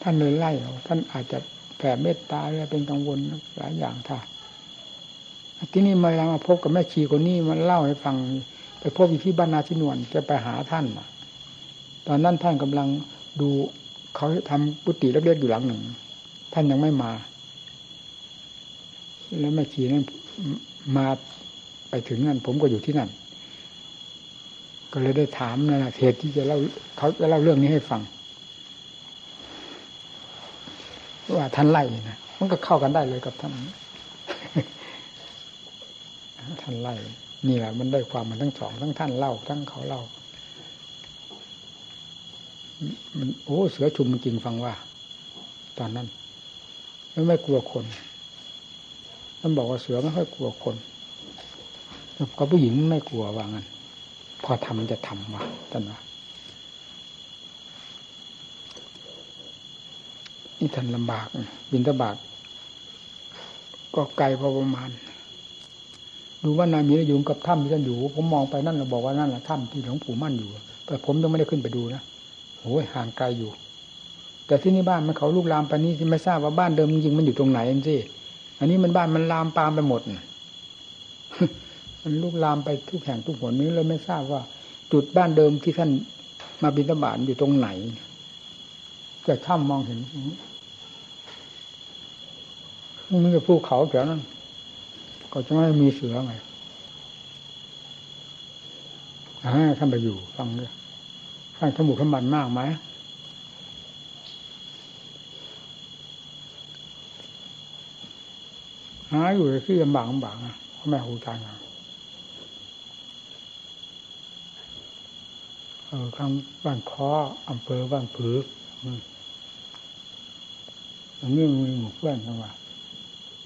A: ท่านเลยไล่เอาท่านอาจจะแผ่เมตตาอะไรเป็นกังวลหลายอย่างท่าที่นี่มาเรามาพบกับแม่ชีคนนี้มันเล่าให้ฟังไปพบอยู่ที่บ้านนาชินวนจะไปหาท่าน ตอนนั้นท่านกำลังดูเขาทำปุติเล็กๆอยู่หลังหนึ่ง ท่านยังไม่มา แล้วแม่ชีนั้นมาไปถึงนั่น ผมก็อยู่ที่นั่น ก็เลยได้ถามนะเหตุที่จะเล่าเขาจะเล่าเรื่องนี้ให้ฟัง ว่าท่านไล่นะมันก็เข้ากันได้เลยกับท่านท่านไล่นี่แหละมันได้ความมันทั้งสองทั้งท่านเล่าทั้งเขาเล่า มันโอ้เสือชุมจริงฟังว่า ตอนนั้นไม่ไม่กลัวคนท่านบอกว่าเสือไม่ค่อยกลัวคนก็ผู้หญิงไม่กลัวว่างั้นพอทำจะทำว่าท่านว่านี่ท่านลำบากบินตบาทก็ไกลพอประมาณ ดูว่านามีอยู่กับถ้ำที่ท่านอยู่ ผมมองไปนั่นเราบอกว่านั่นแหละถ้ำที่หลวงปู่มั่นอยู่ แต่ผมยังไม่ได้ขึ้นไปดูนะ โอ้ยห่างไกลอยู่ แต่ที่นี่บ้านมันเขาลูกลามไปนี่ไม่ทราบว่าบ้านเดิมจริงมันอยู่ตรงไหนสิอันนี้มันบ้านมันลามปามไปหมดมันลูกลามไปทุกแห่งทุกหนนี้เลยไม่ทราบว่า จุดบ้านเดิมที่ท่านมาบินตบาทอยู่ตรงไหนจะถ้ำมองเห็นมันจะภูเขาแถวนั้น ก็จะไม่มีเสือไงท่านไปอยู่ฟังด้วย ท่านขมุขมันมากไหมหาอยู่ที่ลำบากลำบากนะพ่อแม่ครูอาจารย์เออข้างบ้านคออำเภอบ้านผืออันนี้มีหมู่เพื่อนกันว่า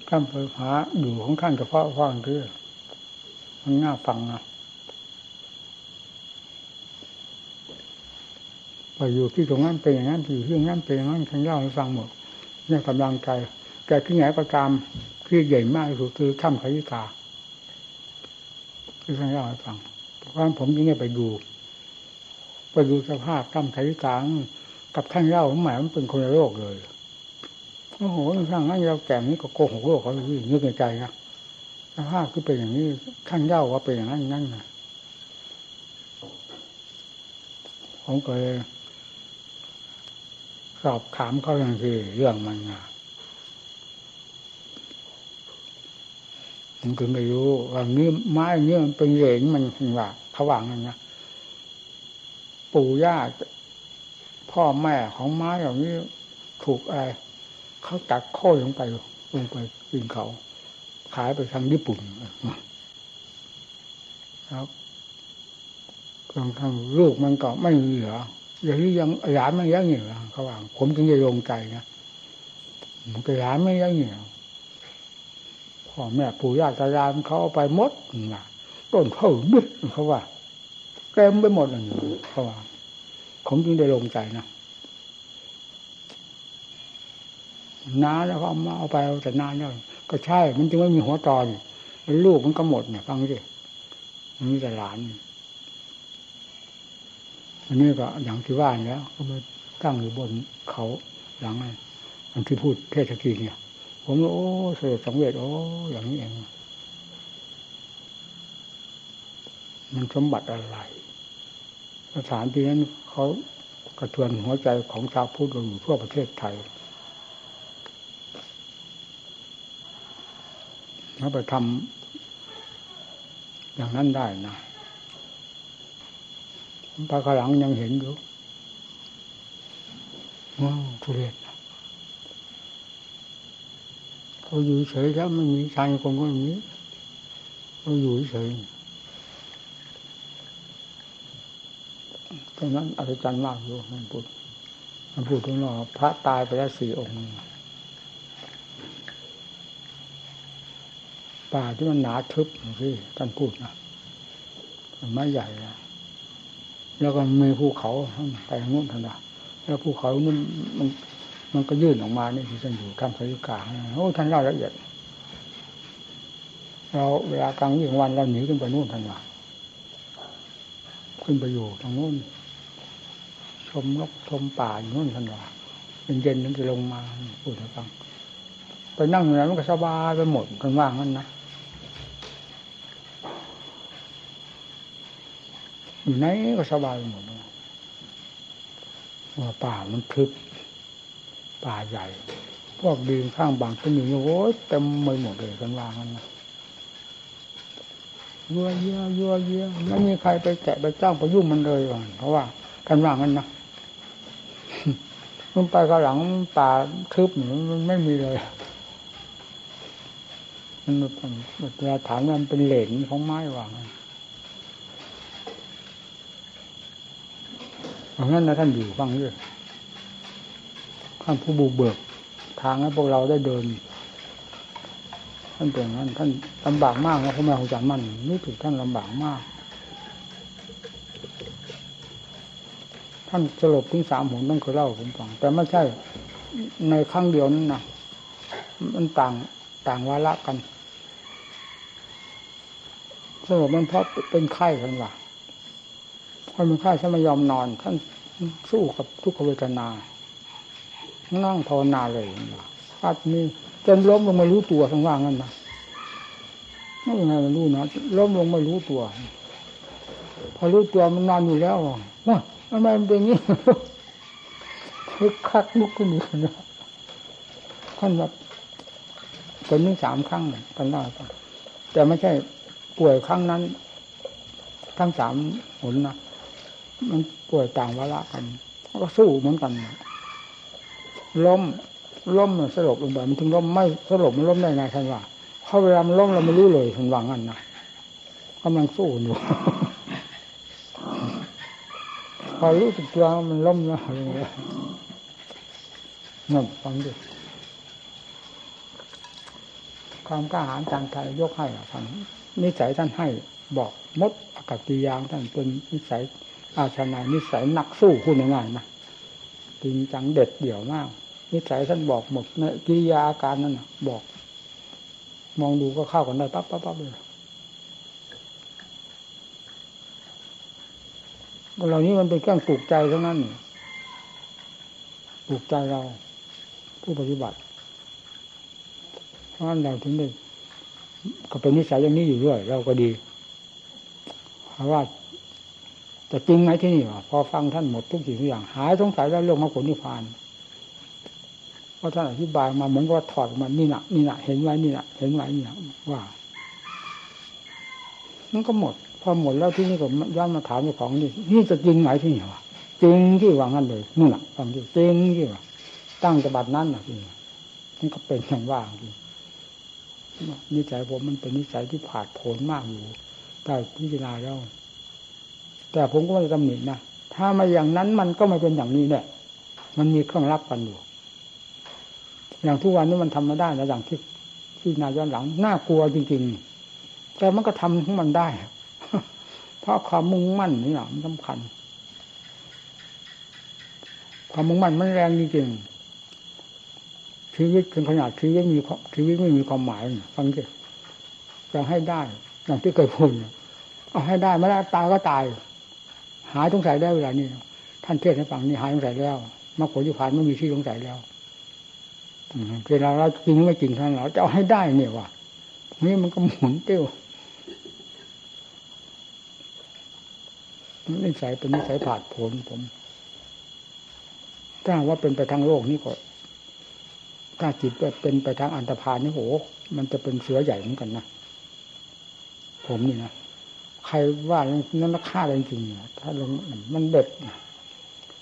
A: ข้ามเผยหาอยู่ของข้างเพาะฟังคือมันน่าฟังนะ ไปอยู่ที่ตรงนั้นเป็นอย่างนั้นอยู่ที่ตรงนั้นเป็นอย่างนั้นทั้งเล่าให้ฟังหมดเนี่ยกำลังใจแกที่ไหนประการที่ใหญ่มากที่สุดคือถ้ำขยิกาที่ทั้งเล่าให้ฟังเพราะผมยังไม่ไปดู ไปดูสภาพถ้ำขยิกากับท่านเล่าหมายมันเป็นคนละโลกเลยโอ้โหข้างนั้นเราแก่นี้ก็โกหกโลกเขาเลยนึกในใจนะสภาพคือเป็นอย่างนี้ท่านเล่าว่าเป็นอย่างนั้นนั่นนะผมก็เลย สอบถามเขาอย่างที่เรื่องมันนะผมคือไม่รู้ว่าเนื้อไม้เนื้อมันเป็นเหลนมันถึงว่าเขาวางนั่นนะปู่ย่าพ่อแม่ของไม้อย่านี้ถูกอะไรเขาตัดโค่อยลงไปลงไปกินเขา ขายไปทางญี่ปุ่นครับบางครั้งลูกมันก็ไม่เหลือ อย่างนี้ยังหลานไม่ยังเหนือเขาว่าผมถึงจะลงใจนะมันก็หลานไม่ยังเหนือพ่อแม่ปู่ย่าตายายเขาเอาไปหมดนะต้นเขาดึกเขาว่าเต็มไปหมดเลยเขาว่าผมจึงได้ลงใจนะนาแล้วก็เอามาเอาไปแต่นานแล้วก็ใช่ มันจึงไม่มีหัวตอนลูกมันก็หมดเนี่ยฟังสิมันมีแต่หลาน อันนี้ก็อย่างที่ว่าแล้ว ก็มาตั้งอยู่บนเขาหลังนั้นอันที่พูดเทศกีเนี่ย ผมโอ้เสด็จสังเวชโอ้อย่างนี้เอง มันสมบัติอะไร สถานที่นั้นเขากระเทือนหัวใจของชาวพุทธอยู่ทั่วประเทศไทยเขาไปทำอย่างนั้นได้นะ ปลาขลังยังเห็นอยู่ว้าวทุเรศเขาอยู่เฉยแล้วไม่มีชายคนก็อย่างนี้เขาอยู่เฉยตรงนั้นอัศจรรย์มากอยู่มันพูดมันพูดถึงว่าพระตายไปแล้วสี่องค์ป่าที่มันหนาทึบที่ท่านพูดนะไม้ใหญ่นะ แล้วก็มีภูเขาไปนู้นทันดาแล้วภูเขานู้นมันมันก็ยื่นออกมานี่ที่ท่านอยู่ทำสายกลางโอ้ท่านเล่าละเอียด เราเวลากลางยิ่งวันเราหนีขึ้นไปนู่นทันว่าขึ้นไปอยู่ทางนู้นชมนกชมป่าอยู่นู่นทันว่าเป็นเย็นนึงจะลงมาพูดให้ฟังไปนั่งอยู่นั้นมันก็สบายไปหมดกันว่างนั้นนะ อยู่ไหนก็สบายหมดว่าป่ามันทึบป่าใหญ่ พวกดินข้างบางต้นอยู่โอ้ยเต็มไปหมดเลยกันวางกันนะยัวเยี่ยยัวเยี่ยไม่มีใครไปแกะไปจ้างไปยุ่งมันเลยก่อนเพราะว่ากันวางกันนะมันไปข้างหลังป่าทึบมันไม่มีเลยมันเวลาถามมันเป็นเหลนของไม้ว่าง เพราะงั้นนะท่านอยู่ฟังด้วยท่านผู้บุกเบิก ทางให้พวกเราได้เดิน ท่านเป็นนั้นท่านลำบากมากนะพ่อแม่ของจันมันนี่ถือท่านลำบากมาก ท่านสลบถึงสามหนต้องเคยเล่าผมฟังแต่ไม่ใช่ ในครั้งเดียวนั้นนะมันต่างต่างวาระกันสลบมันเพราะเป็นไข้กันว่า คนเป็นไข้ท่านไม่ยอมนอนท่านสู้กับทุกขเวทนา นั่งภาวนาเลยอัดนี้จนล้มลงไม่รู้ตัวทั้งว่างนั่นนะไม่ยังไงไม่รู้นะล้มลงไม่รู้ตัว พอรู้ตัวมันนอนอยู่แล้วว่าทำไมมันเป็นอย่างนี้คึกคักลุกขึ้นอยู่นะท่านแบบเป็นนึงสามครั้งท่านเล่าแต่ไม่ใช่ป่วยครั้งนั้น ทั้งสามหนนะ มันป่วยต่างวาระกันก็สู้เหมือนกันล้มล้มสลบลงไปมันถึงล้มไม่สลบมันล้มได้ไงท่านว่าเพราะเวลามันล้มเราไม่รู้เลยมันวางงันนะกำลังสู้อยู่พอรู้ตัวมันล้มแล้วนั่นฟังดิความกล้าหาญจางใจยกให้ฟังนิสัยท่านให้บอกมดอากาศยางท่านเป็นนิสัย อาชนานิสัยนักสู้คุณง่ายๆนะจริงจังเด็ดเดี่ยวมาก นิสัยท่านบอกหมดในกิริยาอาการนั้นนะบอก มองดูก็เข้ากันได้ปั๊บปั๊บปั๊บเลยเหล่านี้มันเป็นเครื่องปลูกใจเท่านั้นปลูกใจเรา ผู้ปฏิบัติ เพราะเราถึงได้ก็เป็นนิสัยอย่างนี้อยู่ด้วย เราก็ดีเพราะว่า แต่จริงไหมที่นี่วะพอฟังท่านหมดทุกสิ่งทุกอย่าง หายสงสัยแล้วเรื่องมรรคผลนิพพานเพราะท่านอธิบายมาเหมือนกับถอดมานี่นะนี่นะเห็นไว้นี่นะเห็นไว้นี่นะว่ามันก็หมด พอหมดแล้วที่นี่ก็ย้อนมาถามเจ้าของนี่นี่จะจริงไหมที่นี่วะจริงที่ว่างั้นเลยนู่นน่ะฟังที่จริงที่ว่าตั้งแต่บัดนั้นนะที่มันก็เป็นอย่างว่าจริงนิสัยผมมันเป็นนิสัยที่ผาดโผนมากอยู่แต่พิจารณาแล้ว แต่ผมก็ไม่ได้ตำหนินะถ้ามาอย่างนั้นมันก็ไม่เป็นอย่างนี้เนี่ยมันมีเครื่องรับกันอยู่อย่างทุกวันนี้มันทำม่ได้นะอย่างที่ที่นาย้อนหลังน่ากลัวจริงๆ แต่มันก็ทำของมันได้ เพราะความมุ่งมั่นนี่แหละมันสำคัญ ความมุ่งมั่นมันแรงจริงๆชีวิตเป็นขนาดชีวิตมีชีวิตไม่มีความหมายฟังสิจะให้ได้ อย่างที่เคยพูดเอาให้ได้ไม่ได้ตายก็ตาย หายสงสัยได้เวลานี้ท่านเทศให้ฟังนี่หายสงสัยแล้วมรรคผลที่ผ่านไม่มีที่สงสัยแล้วเวลาเราจริงไม่จริงท่านเราจะเอาให้ได้เนี่ยว่ะนี่มันก็หมุนเตี้ยวนิสัยเป็นนิสัยผาดผลผมถ้าว่าเป็นไปทางโลกนี่ก็ถ้าจิตเป็นไปทางอันตรพานนี่โหมันจะเป็นเสือใหญ่เหมือนกันนะผมนี่นะ ใครว่านั้นราฆ่าจริงๆถ้าลงมันเด็ด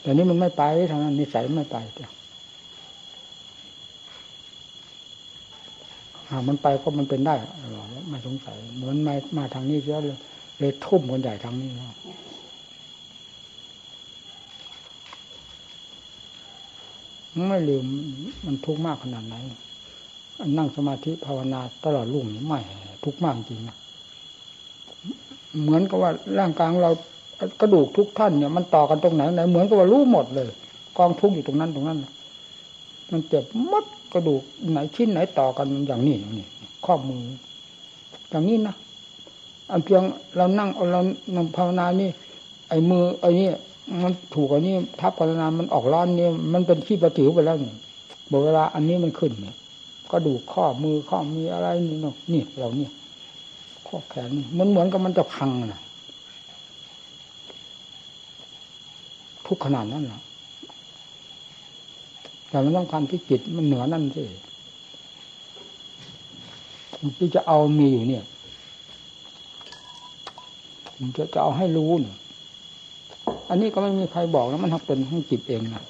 A: แต่นี้มันไม่ไปทางนั้นนิสัยไม่ไปจ้ะหากมันไปก็มันเป็นได้หรอไม่สงสัยเหมือนมามาทางนี้เยอะเลยเลยทุ่มคนใหญ่ทางนี้แล้วไม่ลืมมันทุกข์มากขนาดไหนนั่งสมาธิภาวนาตลอดรุ่งไม่ทุกข์มากจริงนะ เหมือนกับว่าร่างกายเรากระดูกทุกท่านเนี่ยมันต่อกันตรงไหนไหนเหมือนกับว่ารู้หมดเลย กองทุกอยู่ตรงนั้นตรงนั้น มันเจ็บมัดกระดูกไหนชิ้นไหนต่อกันอย่างนี้อย่างนี้ข้อมือ อย่างนี้นะอันเพียงเรานั่งเรานั่งภาวนานี่ ไอ้มือไอ้นี่มันถูกอันนี้ทับกันนานมันออกร้อนนี่มันเป็นขี้ประจิ๋วไปแล้วนี่บอกเวลาอันนี้มันขึ้นเนี่ยก็ดูข้อมือข้อมีอะไรนี่เนาะนี่เราเนี่ย ข้อแขนมันเหมือนกับมันจะพังนะทุกขนาดนั้นนะแต่มันต้องการที่จิตมันเหนือนั่นสิที่จะเอามีอยู่เนี่ยจะจะเอาให้รู้นอันนี้ก็ไม่มีใครบอกแล้วมันทั้งเป็นทั้งจิตเองนะ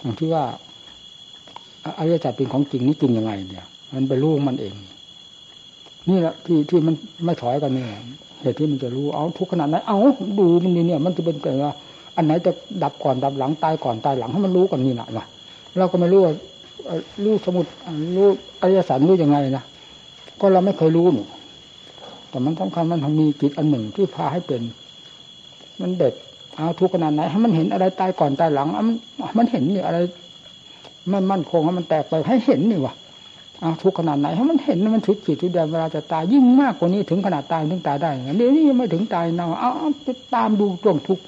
A: อย่างที่ว่าอริยสัจเป็นของจริงนี่จริงยังไงเนี่ย มันไปรู้มันเอง นี่แหละที่ที่มันไม่ถอยกันนี่เหตุที่มันจะรู้เอาทุกขนาดไหนเอาดูมันนี่เนี่ย มันจะเป็นแต่ว่าอันไหนจะดับก่อนดับหลังตายก่อนตายหลังให้มันรู้ก่อนนี่นะวะเราก็ไม่รู้ว่ารู้สมุดรู้อริยสัจรู้ยังไงนะก็เราไม่เคยรู้หนูแต่มันสำคัญมันมีจิตอันหนึ่งที่พาให้เป็น มันเด็ดเอาทุกขนาดไหนให้มันเห็นอะไรตายก่อนตายหลังมันมันเห็นนี่อะไร มันมั่นคงให้มันแตกไปให้เห็นนี่วะ เอาทุกขนาดไหนให้มันเห็นมันทุกจิตทุกเดนเวลาจะตายยิ่งมากกว่านี้ถึงขนาดตายถึงตายได้เดี๋ยวนี้ยังไม่ถึงตายนะเอาตามดูตรงทุก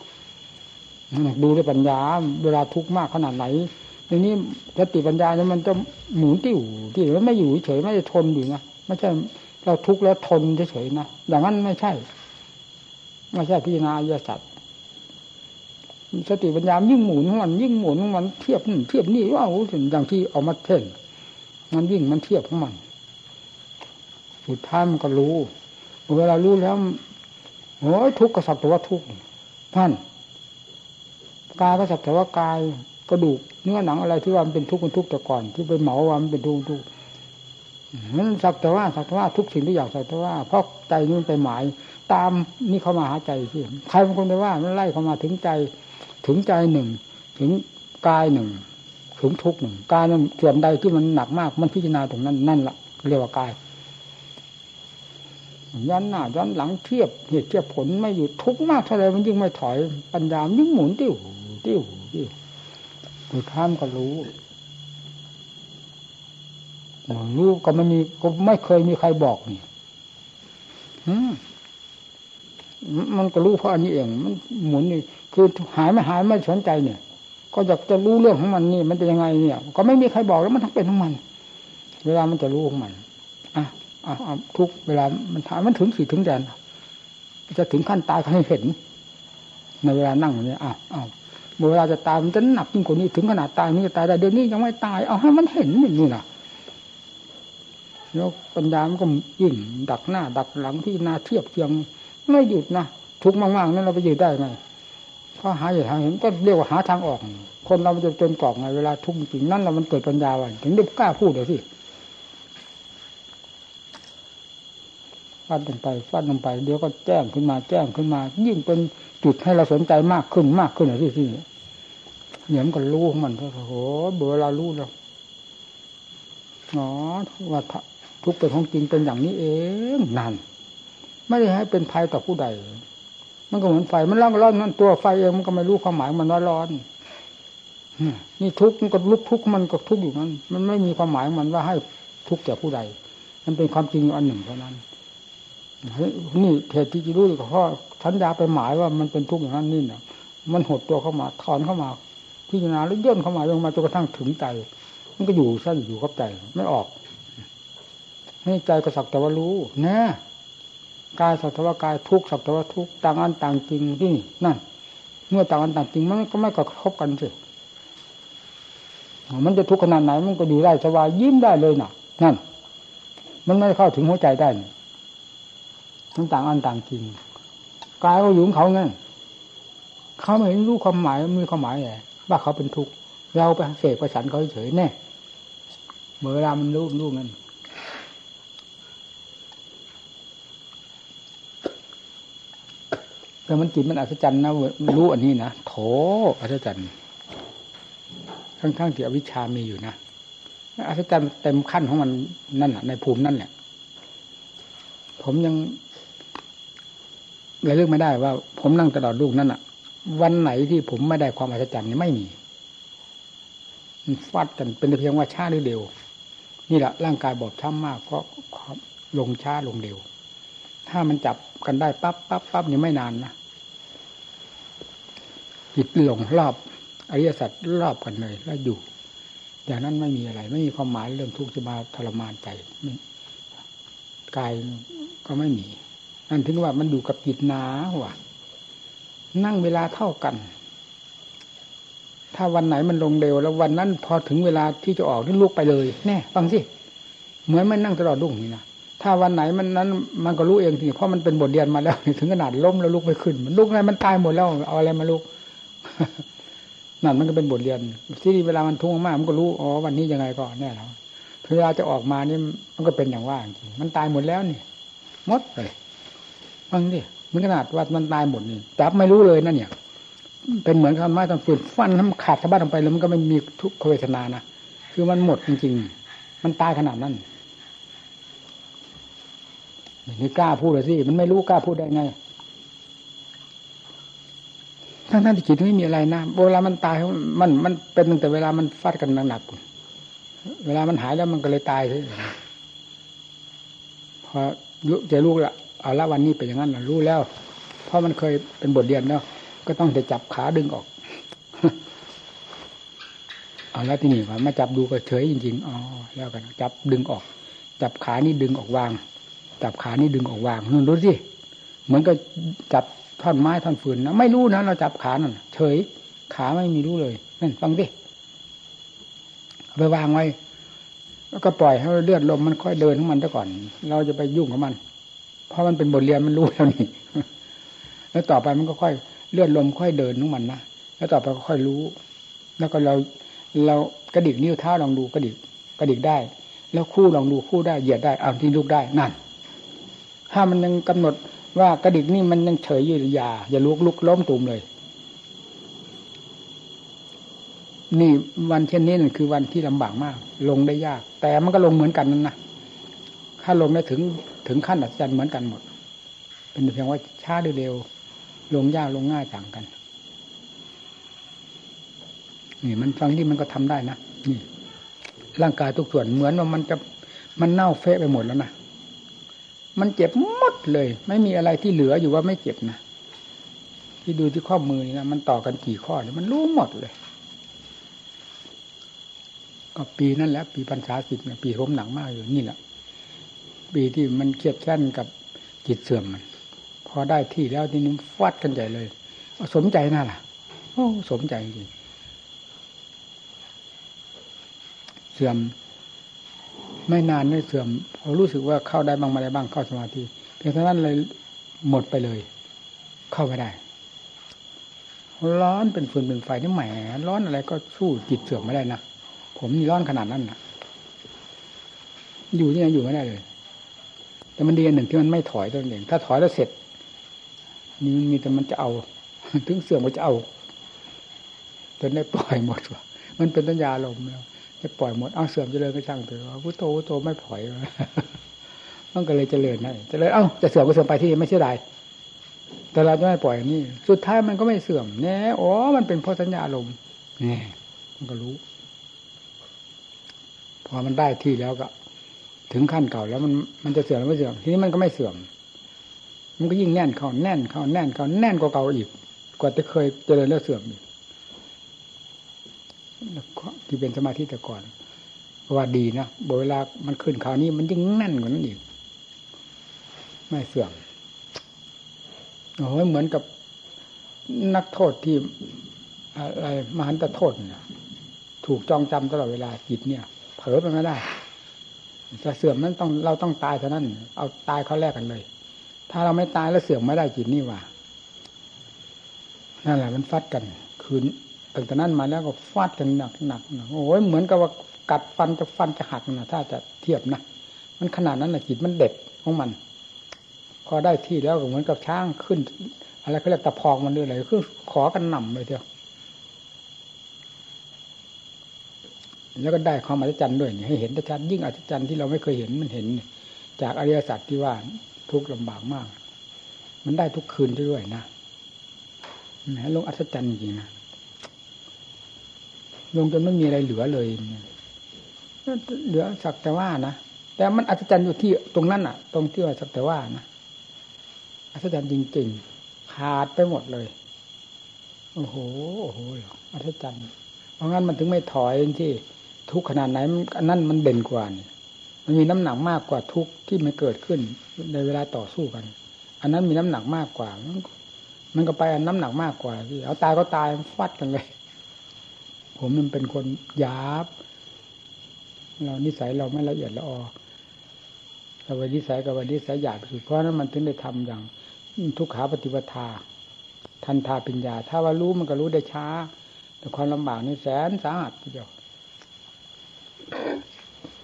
A: ดูด้วยปัญญา เวลาทุกข์มากขนาดไหนทีนี้สติปัญญาเนี่ยมันจะหมุนติ้วที่มันไม่อยู่เฉยไม่ได้ทนอยู่นะไม่ใช่เราทุกข์แล้วทนเฉยๆนะอย่างนั้นไม่ใช่ ไม่ใช่พิจารณาอริยสัจสติปัญญายิ่งหมุนมันยิ่งหมุนมันเทียบเทียบนี่ว่าโอ้ถึงอย่างที่เอามาเท่น มันวิ่งมันเทียบของมัน สุดท้ายมันก็รู้เวลารู้แล้วโอ้ยทุกข์ก็สักแต่ว่าทุกข์ท่านกายก็สักแต่ว่ากายกระดูกเนื้อหนังอะไรที่ว่ามันเป็นทุกข์เป็นทุกข์แต่ก่อน ที่ไปเหมาว่ามันเป็นทุกข์ทุกข์มันสักแต่ว่าสักแต่ว่าทุกสิ่งทุกอย่างสักแต่ว่าเพราะใจนี่มันไปหมาย ตามนี่เขามาหาใจที่ใครบางคนไปว่า มันไล่เข้ามาถึงใจ ถึงใจหนึ่ง ถึงกายหนึ่ง ถึงทุกหนึ่งกายนั้นส่วนใดที่มันหนักมาก มันพิจารณาตรงนั้นนั่นแหละเรียกว่ากายย้อนหน้าย้อนหลังเทียบเหตุเทียบผลไม่อยู่ทุกมากเท่าไรมันยิ่งไม่ถอยปัญญามยิ่งหมุนติ้วติ้วติ้วดูท่ามก็รู้รู้ก็ไม่มีก็ไม่เคยมีใครบอกนี่มันก็รู้เพราะอันนี้เอง มันหมุนนี่คือหายไม่หายไม่สนใจเนี่ย ก็อยากจะรู้เรื่องของมันนี่ มันจะยังไงเนี่ย ก็ไม่มีใครบอกแล้วมันทั้งเป็นของมัน เวลามันจะรู้ของมันอะอะทุกเวลามันถามมันถึงสี่ถึงแดนจะถึงขั้นตายให้เห็น ในเวลานั่งอย่างนี้อ้าวอ้าวเวลาจะตายมันจะหนักยิ่งกว่านี้ถึงขนาดตายนี่จะตายได้เดี๋ยวนี้ยังไม่ตายเอาให้มันเห็นอย่างนี้นะแล้วปัญญามันก็ยิ่งดักหน้า ดักหลังที่นาเทียบเทียงไม่หยุดนะทุกมากๆนั้นเราไปยืดได้ไงเพราะหาอย่ทางเห็นก็เรียกว่าหาทางออก คนเราจะจนกรอกไงเวลาทุกข์จริงนั่นเรามันเกิดปัญญาวันถึงได้กล้าพูดเลยสิฟาดลงไปฟาดลงไป เดี๋ยวก็แจ้งขึ้นมาแจ้งขึ้นมา ยิ่งเป็นจุดให้เราสนใจมากขึ้นมากขึ้นเลยที่ที่เนี่ยมันก็รู้ของมันโอ้โหเบื่อเรารู้แล้วอ๋อว่าทุกเป็นของจริงเป็นอย่างนี้เองนั่นไม่ได้ให้เป็นภัยต่อผู้ใด มันก็เหมือนไฟมันร้อนร้อนนั่นตัวไฟเองมันก็ไม่รู้ความหมายมันร้อนร้อนนี่ทุกมันก็ลุกทุกมันก็ทุกอยู่นั้น มันไม่มีความหมายมันว่าให้ทุกแก่ผู้ใด มันเป็นความจริงอันหนึ่งเท่านั้นนี่เหตุที่จะรู้ก็เพราะสัญญาไปหมายว่ามันเป็นทุกข์อย่างนั้นนี่เนี่ยมันหดตัวเข้ามาถอนเข้ามาพิจารณาแล้วย่นเข้ามาลงมาจนกระทั่งถึงใจ มันก็อยู่สั้นอยู่กับใจไม่ออกให้ใจก็สักแต่ว่ารู้นะ กายสักแต่ว่ากายทุกสัตวทุกต่างอันต่างจริงที่นี่นั่น เมื่อต่างอันต่างจริงมันก็ไม่กระทบกันสิมันจะทุกข์ขนาดไหนมันก็อยู่ได้สบายยิ้มได้เลยน่ะนั่น มันไม่เข้าถึงหัวใจได้มันต่างอันต่างจริงกายก็อยู่ของเขาไงเขาไม่เห็นรู้ความหมายมีความหมายไงว่าเขาเป็นทุกข์เราไปเสกประสันเขาเฉยแน่เมื่อเวลามันรู้รู้นั่น แต่มันจิตมันอัศจรรย์นะรู้อันนี้นะโถอัศจรรย์ทั้งๆที่อวิชามีอยู่นะอัศจรรย์เต็มขั้นของมันนั่นแหะในภูมินั่นแหละผมยังระลึกไม่ได้ว่า ผมนั่งตลอดลูกนั่นอะ วันไหนที่ผมไม่ได้ความอัศจรรย์นี่ไม่มีมันฟาดกันเป็นเพียงว่าช้าหรือเร็ว นี่แหละร่างกายบอบช้ำมากเพราะลงช้าลงเร็ว ถ้ามันจับกันได้ปั๊บปั๊บปั๊บนี่ไม่นานนะ จิตหลงรอบอริยสัจรอบกันเลย แล้วอยู่ อย่างนั้นไม่มีอะไร ไม่มีความหมายเรื่องทุกข์จะมาทรมานใจกายก็ไม่มีนั่นถึงว่ามันอยู่กับจิตนาว่ะ นั่งเวลาเท่ากัน ถ้าวันไหนมันลงเร็ว แล้ววันนั้นพอถึงเวลาที่จะออกนี่ลุกไปเลยแน่ฟังสิเหมือนมันนั่งตลอดรุ่งนี่นะถ้าวันไหนมันนั้น มันก็รู้เองสิเพราะมันเป็นบทเรียนมาแล้ว ถึงขนาดล้มแล้วลุกไปขึ้น มันลุกไงมันตายหมดแล้วเอาอะไรมาลุก นั่นมันก็เป็นบทเรียน ที่เวลามันทุ่งมากมันก็รู้อ๋อวันนี้ยังไงก็แน่แล้วเวลาจะออกมานี่มันก็เป็นอย่างว่าจริงมันตายหมดแล้วนี่มดเลยฟังดิมันขนาดว่ามันตายหมดนี่จับไม่รู้เลยนั่นเนี่ย เป็นเหมือนคำไม้ตำฟืนฟันทำขาดสะบั้นลงไปแล้วมันก็ไม่มีทุกขเวทนานะคือมันหมดจริงๆ มันตายขนาดนั้นนี่กล้าพูดเลยสิมันไม่รู้กล้าพูดได้ไง ทั้งท่านที่จิตไม่มีอะไรนะเวลามันตายมันมันเป็นตั้งแต่เวลามันฟาดกันหนักๆเวลามันหายแล้วมันก็เลยตายเลยพอจะรู้ละเอาละวันนี้เป็นอย่างนั้นรู้แล้ว เพราะมันเคยเป็นบทเรียนแล้วก็ต้องจะจับขาดึงออกเอาแล้วที่นี่ว่ามาจับดูก็เฉยจริงๆอ๋อแล้วกันจับดึงออก จับขานี่ดึงออกวาง จับขานี่ดึงออกวางนู่นดูสิเหมือนกับจับ ท่อนไม้ท่อนฟืนนะไม่รู้นะเราจับขานั่นเฉย ขาไม่มีรู้เลยนั่นฟังดิไปวางไว้แล้วก็ปล่อยให้เลือดลมมันค่อยเดินของมันซะก่อน เราจะไปยุ่งกับมัน เพราะมันเป็นบทเรียนมันรู้แล้วนี่แล้วต่อไปมันก็ค่อยเลือนลมค่อยเดินของมันนะแล้วต่อไปก็ค่อยรู้ แล้วก็เราเรากระดิกนิ้วเท้าลองดูกระดิกกระดิกได้ แล้วคู่ลองดูคู่ได้เหยียดได้เอาที่ลูกได้นั่น ถ้ามันยังกำหนด ว่ากระดิกนี่มันยังเฉยอยู่อย่าอย่าลุกลุกล้มตุ่มเลย นี่วันเช่นนี้นั่นคือวันที่ลำบากมาก ลงได้ยาก แต่มันก็ลงเหมือนกันนั่นนะถ้าลงได้ถึงถึงขั้นอัศจรรย์เหมือนกันหมด เป็นเพียงว่าช้าหรือเร็ว ลงยากลงง่ายต่างกัน นี่มันฟังที่มันก็ทำได้นะนี่ร่างกายทุกส่วนเหมือนว่ามันจะมันเน่าเฟะไปหมดแล้วนะ มันเจ็บหมดเลย ไม่มีอะไรที่เหลืออยู่ว่าไม่เจ็บนะที่ดูที่ข้อมือนี่นะมันต่อกันกี่ข้อเนี่ยมันรู้หมดเลย ก็ปีนั่นแหละปีปัญษาสิบเนี่ยปีผมหนังมากอยู่นี่แหละปีที่มันเครียดแค้นกับจิตเสื่อมมัน พอได้ที่แล้วทีนี้ฟัดกันใหญ่เลยสมใจน่าล่ะโอ้สมใจจริงเสื่อม ไม่นานไม่เสื่อมเพอรู้สึกว่าเข้าได้บ้างมาได้บ้างเข้าสมาธิเพียงเท่านั้นเลยหมดไปเลย เข้าไม่ได้ ร้อนเป็นฟืนเป็นไฟนี่แหมร้อนอะไรก็สู้จิตเสื่อมไม่ได้นะผมนี่ร้อนขนาดนั้นนะอยู่นี่ยังอยู่ไม่ได้เลย แต่มันดีอันหนึ่งที่มันไม่ถอยตัวเองถ้าถอยแล้วเสร็จ นี่มันมีแต่มันจะเอา ถึงเสื่อมมันจะเอาจนได้ปล่อยหมดว่ะมันเป็นตัญญาลมแล้ว จะปล่อยหมดเอาเสื่อมเจริญก็ช่างเถอะพุทโธพุทโธไม่ปล่อยมันก็เลยเจริญได้เจริญเอ้าจะเสื่อมก็เสื่อมไปที่ไม่เสียดายแต่เราจะไม่ปล่อยนี่ สุดท้ายมันก็ไม่เสื่อมแน่อ๋อมันเป็นเพราะสัญญาลมนี่มันก็รู้ พอมันได้ที่แล้วก็ ถึงขั้นเก่าแล้วมันมันจะเสื่อมหรือไม่เสื่อมทีนี้มันก็ไม่เสื่อม มันก็ยิ่งแน่นเข้าแน่นเข้าแน่นเข้าแน่นกว่าเก่าอีก กว่าจะเคยเจริญแล้วเสื่อมอีก ที่เป็นสมาธิแต่ก่อนว่าดีนะเวลามันขึ้นข่าวนี้มันยิ่งแน่นกว่านั้นอีก ไม่เสื่อมโอ้ยเหมือนกับนักโทษที่อะไรมหันตโทษเนี่ยถูกจองจำตลอดเวลาจิตเนี่ย เผลอไปไม่ได้จะเสื่อมนั้นต้องเราต้องตายเท่านั้น เอาตายเขาแรกกันเลย ถ้าเราไม่ตายแล้วเสื่อมไม่ได้จิตนี่ว่านั่นแหละมันฟัดกัน คืน ตั้งแต่นั้นมาแล้วก็ฟาดกันหนักหนักโอ้ยเหมือนกับว่ากัดฟันจะฟันจะหักนะถ้าจะเทียบนะมันขนาดนั้นนะจิตมันเด็ดของมัน พอได้ที่แล้วก็เหมือนกับช้างขึ้น อะไรเขาเรียกตะพองมันด้วยอะไรคือขอกันหน่ำไปเดียวแล้วก็ได้ความอัศจรรย์ด้วยให้เห็นชัดยิ่งอัศจรรย์ที่เราไม่เคยเห็นมันเห็น จากอริยสัจที่ว่าทุกข์ลำบากมาก มันได้ทุกคืนด้วยนะแหมลงอัศจรรย์จริงนะ ลงจนไม่มีอะไรเหลือเลยเหลือสักแต่ว่านะแต่มันอัศจรรย์อยู่ที่ตรงนั้นอะ ตรงที่ว่าสักแต่ว่านะอัศจรรย์จริงๆขาดไปหมดเลย โอ้โหโอ้โหอัศจรรย์เพราะงั้นมันถึงไม่ถอยที่ทุกขนาดไหนอันนั้นมันเด่นกว่านี่มันมีน้ำหนักมากกว่าทุกที่มันเกิดขึ้นในเวลาต่อสู้กัน อันนั้นมีน้ำหนักมากกว่า มันก็ไปอันน้ำหนักมากกว่าที่เอาตายก็ตายฟัดกันเลย ผมมันเป็นคนหยาบ เรานิสัยเราไม่ละเอียดละออเราวันนิสัยกับวันนิสัยหยาบสุดเพราะนั้นมันถึงได้ทำอย่าง ทุกขาปฏิปทา ทันทาปัญญา ถ้าว่ารู้มันก็รู้ได้ช้า แต่ความลำบากนี่แสนสาหัสทีเดียว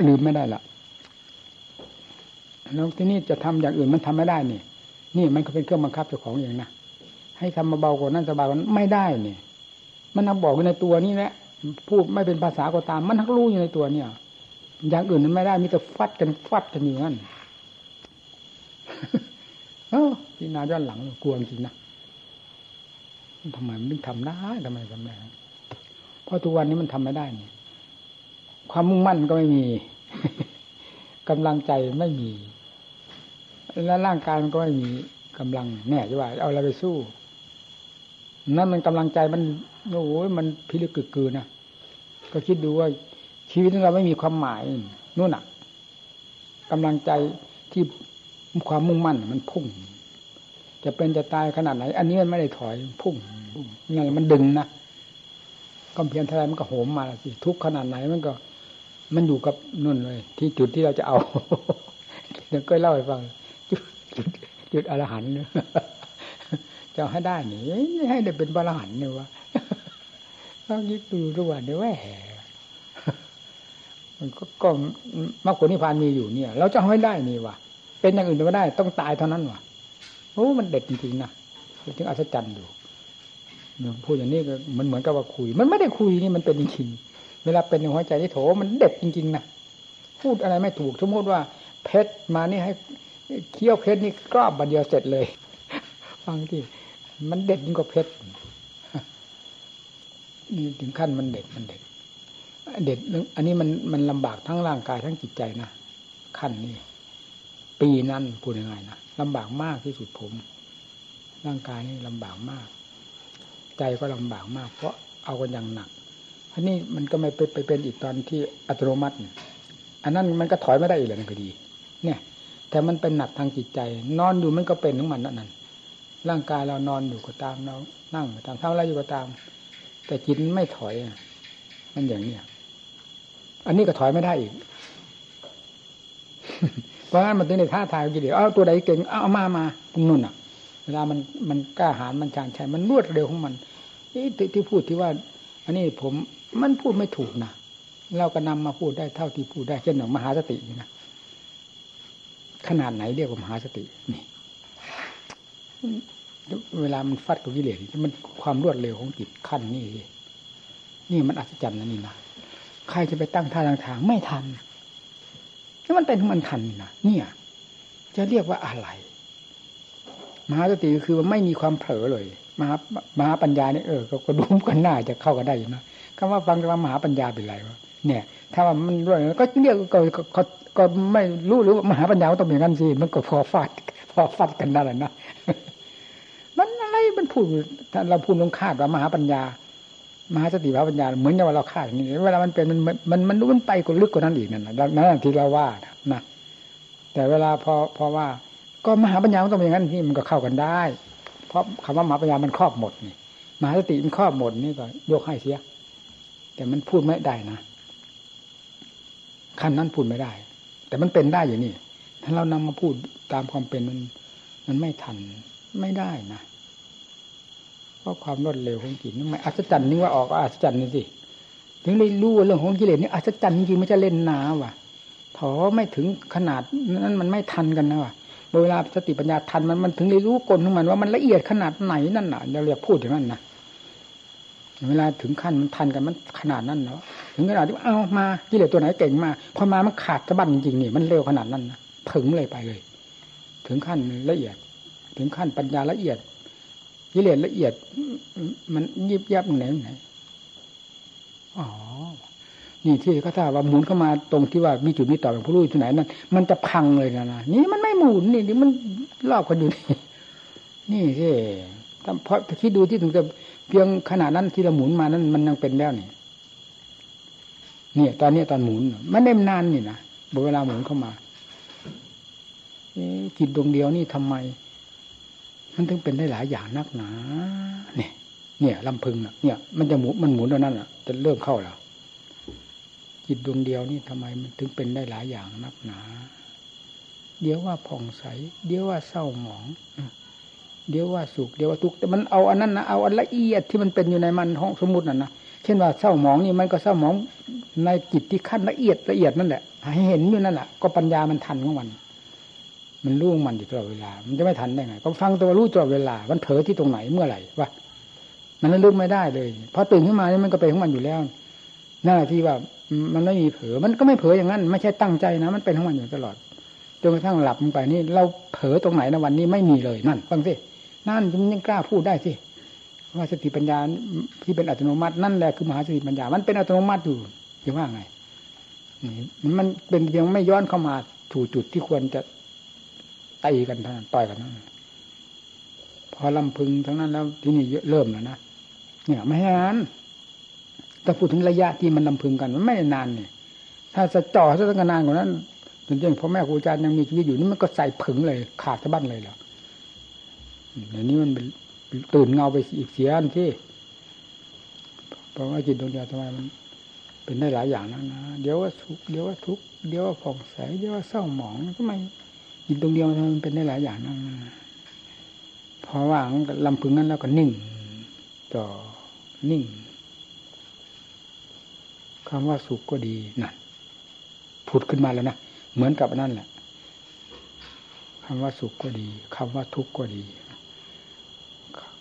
A: ลืมไม่ได้ละแล้วที่นี่จะทำอย่างอื่นมันทำไม่ได้นี่นี่มันก็เป็นเครื่องบังคับเจ้าของอย่างนะให้ทำมาเบากว่านั้นสบายกว่านั้นไม่ได้เนี่ยมันนักบอกในตัวนี่แหละ พูดไม่เป็นภาษาก็ตาม มันทักรู้อยู่ในตัวเนี่ย อย่างอื่นมันไม่ได้มีแต่ฟัดกันฟัดกันอยู่นั่นเออที่นาย้อนหลังกลัวจริงนะทำไมมันทำได้ทำไมทำได้เพราะทุกวันนี้มันทำไม่ได้เนี่ย ความมุ่งมั่นก็ไม่มีกำลังใจไม่มี และร่างกายมันก็ไม่มีกำลังแน่ใช่ไหมเอาอะไรไปสู้นั่นมันกำลังใจมันโอ้โหมันพิลึกกึกกือนะ ก็คิดดูว่าชีวิตของเราไม่มีความหมายนู่นน่ะกำลังใจที่ความมุ่งมั่นมันพุ่ง จะเป็นจะตายขนาดไหน อันนี้มันไม่ได้ถอยพุ่งนี่มันดึงนะก็เพียงเท่าไรมันก็โหมมาสิทุกขนาดไหนมันก็ มันอยู่กับนุ่นเลย ที่จุดที่เราจะเอาเดี๋ยวก็เล่าให้ฟังจุดจุดจุดอรหันต์จะให้ได้นี่ให้ได้เป็นอรหันต์เนี่ยวะ ต้องยึดดูทุกวันนี่แหวก็ก็มรรคผลนิพพานมีอยู่เนี่ย เราจะเอาให้ได้นี่วะเป็นอย่างอื่นไม่ได้ ต้องตายเท่านั้นวะโอ้มันเด็ดจริงๆนะถึงอัศจรรย์อยู่พูดอย่างนี้ก็มันเหมือนกับว่าคุย มันไม่ได้คุยนี่มันเป็นจริงๆเวลาเป็นในหัวใจที่โถมันเด็ดจริงๆนะพูดอะไรไม่ถูกสมมติว่า เพชรมานี่ให้เคี่ยวเพชรนี่กรอบบันเดียวเสร็จเลย ฟังที่มันเด็ดยิ่งกว่าเพชร ถึงขั้นมันเด็ดมันเด็ดเด็ดอันนี้มันมันลำบากทั้งร่างกายทั้งจิตใจนะขั้นนี้ ปีนั้นพูดยังไงนะลำบากมากที่สุดผม ร่างกายนี่ลำบากมาก ใจก็ลำบากมาก เพราะเอากันอย่างหนักอันนี้มันก็ไม่ไปไปเป็นอีกตอนที่อัตโนมัติ อันนั้นมันก็ถอยไม่ได้อีกเลยนั่นก็ดี เนี่ย แต่มันเป็นหนักทางจิตใจ นอนอยู่มันก็เป็นของมันนั่นนั่นร่างกายเรานอนอยู่ก็ตามเรานั่งก็ตามทำอะไรอยู่ก็ตาม แต่จิตไม่ถอยมันอย่างเนี้ยอันนี้ก็ถอยไม่ได้อีก เพราะงั้นมันถึงในท่าทายกิเลสเอาตัวใดเก่งเอามามานุ่นอะ เวลามันมันกล้าหาญมันชาญชัยมันรวดเร็วของมันนี่ที่พูดที่ว่า อันนี้ผมมันพูดไม่ถูกนะเราก็นำมาพูดได้เท่าที่พูดได้เช่นอย่างมหาสตินี่นะขนาดไหนเรียกว่ามหาสตินี่ เวลามันฟัดกับกิเลสมันความรวดเร็วของจิตขั้นนี่นี่มันอัศจรรย์นะนี่นะใครจะไปตั้งท่าทางไม่ทันนี่มันเป็นของมันทันนะเนี่ย จะเรียกว่าอะไร มหาสติคือว่าไม่มีความเผลอเลยมหามหาปัญญาเนี่ยเออก็ดูกันหน้าจะเข้ากันได้อยู่นะคำว่าฟังคำว่ามหาปัญญาเป็นไรวะเนี่ย ถ้าว่ามันด้วยก็เรียกก็ก็ก็ไม่รู้หรือว่ามหาปัญญาต้องอย่างนั้นสิมันก็พอฟาดพอฟัดกันนั่นแหละนะ มันพูดถ้าเราพูดลงคาดว่ามหาปัญญามหาสติมหาปัญญาเหมือนกับว่าเราคาดอย่างนี้เวลามันเป็นมันมันมันมันไปกว่าลึกกว่านั้นอีกนั่นนั่นที่เราว่านะแต่เวลาพอพอว่า ก็มหาปัญญาต้องเป็นอย่างนั้นที่มันก็เข้ากันได้ เพราะคำว่ามหาปัญญามันครอบหมดนี่มหาสติมันครอบหมดนี่ก็ยกให้เสีย แต่มันพูดไม่ได้นะขั้นนั้นพูดไม่ได้ แต่มันเป็นได้อย่างนี้ถ้าเรานำมาพูดตามความเป็นมัน มันไม่ทันไม่ได้นะ เพราะความรวดเร็วของจิตนี่นไม่อัศจรรย์นี่ว่าออกก็อัศจรรย์นี่สิถึงได้รู้เรื่องของกิเลสนี่อัศจรรย์จริงไม่ใช่เล่นนาว่ะถอไม่ถึงขนาดนั้นมันไม่ทันกันนะว่ะเวลาสติปัญญาทันมันมันถึงได้รู้กลของมันว่ามันละเอียดขนาดไหนนั่นน่ะเราเรียกพูดอย่างนั้นนะเวลาถึงขั้นมันทันกันมันขนาดนั้นเนาะถึงขนาดที่เอามากิเลสตัวไหนเก่งมาพอมามันขาดสะบั้นจริงๆนี่มันเร็วขนาดนั้นนะถึงเลยไปเลย ถึงขั้นละเอียด ถึงขั้นปัญญาละเอียด กิเลสละเอียด มันยิบยับไหนไหนอ๋อ นี่ที่เขาถ้าว่าหมุนเข้ามาตรงที่ว่ามีจุดมีต่อของผู้รู้ที่ไหนนั่นมันจะพังเลยนะนะนี่มันไม่หมุนนี่นี่มันรอบกันอยู่นี่นี่สิเพราะคิดดูที่ถึงจะเพียงขนาดนั้นที่เราหมุนมานั้นมันยังเป็นแล้วนี่เนี่ย ตอนนี้ตอนหมุนมันได้นานนี่นะเวลาหมุนเข้ามาจิตดวงเดียวนี่ทำไม มันถึงเป็นได้หลายอย่างนักหนา เนี่ย เนี่ยลำพึงเนี่ย มันจะหมุนมันหมุนตอนนั้นอะจะเริ่มเข้าแล้วจิตดวงเดียวนี่ทำไมมันถึงเป็นได้หลายอย่างนักหนา เดี๋ยวว่าผ่องใส เดี๋ยวว่าเศร้าหมองเดี๋ยวว่าสุขเดี๋ยวว่าทุกข์แต่มันเอาอันนั้นนะเอาอันละเอียดที่มันเป็นอยู่ในมันห้องสมมติน่ะนะเช่นว่าเศร้าหมองนี่มันก็เศร้าหมองในจิตที่ขั้นละเอียดละเอียดนั่นแหละให้เห็นอยู่นั่นแหละก็ปัญญามันทันของมัน มันรู้มันอยู่ตลอดเวลา มันจะไม่ทันได้ไง ก็ฟังตัวรู้ตลอดเวลา มันเผลอที่ตรงไหนเมื่อไหร่วะมันระลึกไม่ได้เลยพอตื่นขึ้นมานี่มันก็เป็นของมันอยู่แล้วหน้าที่ว่ามันไม่มีเผลอ มันก็ไม่เผลออย่างนั้น ไม่ใช่ตั้งใจนะ มันเป็นของมันอยู่ตลอด จนกระทั่งหลับลงไปนี่ เราเผลอตรงไหนในวันนี้ไม่มีเลยนั่นฟังสิ นั่นมันยังกล้าพูดได้สิ ว่าสติปัญญาที่เป็นอัตโนมัตินั่นแหละคือมหาสติปัญญา มันเป็นอัตโนมัติอยู่จะว่าไง มันเป็นเพียงไม่ย้อนเข้ามาถูจุดที่ควรจะ ตีกันท่านต่อยกันนั่นพอลำพึงทั้งนั้นแล้วที่นี่เริ่มแล้วนะเนี่ยไม่นานถ้าพูดถึงระยะที่มันลำพึงกัน มันไม่นานเนี่ยถ้าจะจ่อซะตั้งนานกว่านั้นจนๆพ่อแม่ครูอาจารย์ยังมีชีวิตอยู่นี่มันก็ใส่ผึ่งเลย ขาดสะบั้นเลยเหรอเดี๋ยวนี้มันตื่นเงาไปอีกเสียอันที่เพราะว่าจิตดวงเดียวทำไมมันเป็นได้หลายอย่างนะนะเดี๋ยวว่าสุขเดี๋ยวว่าทุกข์เดี๋ยวว่าผ่องใสเดี๋ยวว่าเศร้าหมองทำไม จินตดวงเดียวมันเป็นได้หลายอย่างนะพอว่างลำพึงนั้นแล้วก็นิ่งจ่อนิ่งคำว่าสุขก็ดีนั่นผุดขึ้นมาแล้วนะเหมือนกับนั่นแหละคำว่าสุขก็ดีคำว่าทุกข์ก็ดี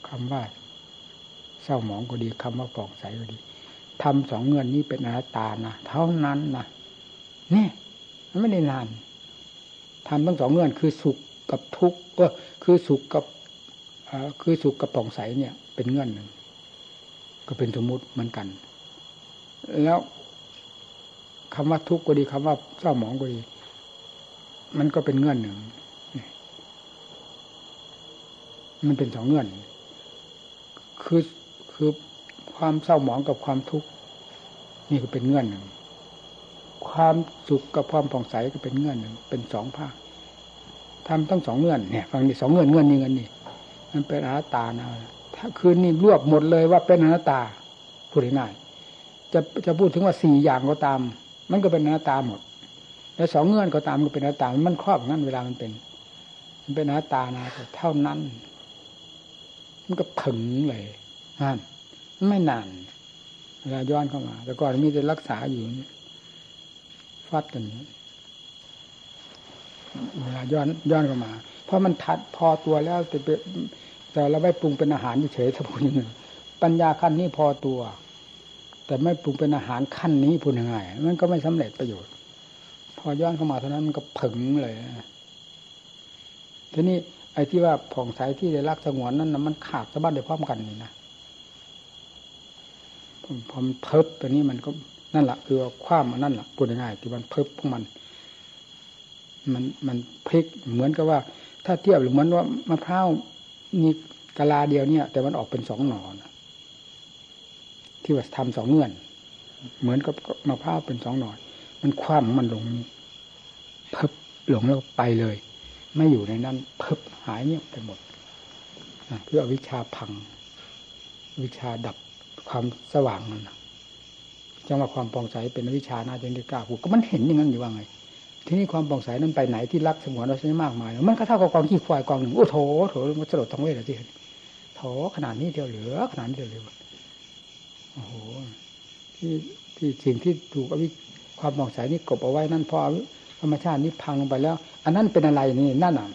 A: คำว่าเศร้าหมองก็ดีคำว่าปองใสก็ดีทำสองเงื่อนนี้เป็นอนัตตานะเท่านั้นนะนี่มันไม่ได้นาน ทำทั้งสองเงื่อนคือสุขกับทุกข์ก็คือสุขกับคือสุขกับปองใสเนี่ย เป็นเงื่อนหนึ่งก็เป็นสมมุติเหมือนกัน แล้วคำว่าทุกข์ก็ดีคำว่าเศร้าหมองก็ดี มันก็เป็นเงื่อนหนึ่งมันเป็นสองเงื่อน คือคือความเศร้าหมองกับความทุกข์นี่ก็เป็นเงื่อนหนึ่ง ความสุขกับความผ่องใสก็เป็นเงื่อนหนึ่งเป็นสองภาคทำตั้งสองเงื่อนเนี่ยฟังนี่สองเงื่อนเงื่อนนี้เงื่อนนี่มันเป็นอนัตตานะถ้าคืนนี้รวบหมดเลยว่าเป็นอนัตตาพูดง่ายจะจะพูดถึงว่าสี่อย่างก็ตาม มันก็เป็นอนัตตาหมด แล้วสองเงื่อนก็ตามก็เป็นอนัตตา มันครอบงั้นเวลามันเป็น มันเป็นอนัตตานะเท่านั้น มันก็ถึงเลยนั่นไม่นานเวลาย้อนเข้ามา แต่ก่อนมีแต่รักษาอยู่ ฟัดกันเวลาย้อนย้อนเข้ามา เพราะมันทัดพอตัวแล้วแต่แต่เราไม่ปรุงเป็นอาหารเฉยๆสักคนหนึ่งปัญญาขั้นนี้พอตัว แต่ไม่ปรุงเป็นอาหารขั้นนี้พูดยัง่ายมันก็ไม่สำเร็จประโยชน์ พอย้อนเข้ามาเท่านั้นมันก็ผึ่งเลยทีนี้ไอ้ที่ว่าผ่องใสที่ได้รักสงวนนั้นนะมันขาดสะบั้นได้พร้อมกันนี่นะพอมันเพิบตัวนี้มันก็ นั่นแหละคือความันนั่นแหละพูดง่ายๆที่มันเพิบของมัน มันมันพลิกเหมือนกับว่า ถ้าเทียบหรือเหมือนว่ามะพร้าวมีกะลาเดียวเนี่ย แต่มันออกเป็นสองหนอนที่ว่าทำสองเงื่อน เหมือนกับมะพร้าวเป็นสองหนอน มันคว้ามันลงนี่เพิบหลงแล้วไปเลย ไม่อยู่ในนั้นเพิบหายเงียบไปหมดเพื่อวิชาพัง วิชาดับความสว่างมัน จังว่าความปองใสเป็นวิชาน่าจะได้กล้าพูดก็มันเห็นอย่างนั้นอยู่ว่าไง ที่นี่ความปองใสนั้นไปไหนที่รักสมวนเราใช้มากมาย มันก็เท่ากับกองขี้ควายกองหนึ่งโอ้โถโถมันสลดทั้งเวทเลยที่โถขนาดนี้เดียวเหลือ ขนาดนี้เดียวเหลือโอ้โหที่ที่สิ่งที่ถูกอวิความปองใสนี่กบเอาไว้นั่นพอธรรมชาตินี้พังลงไปแล้ว อันนั้นเป็นอะไรนี่นั่นอะ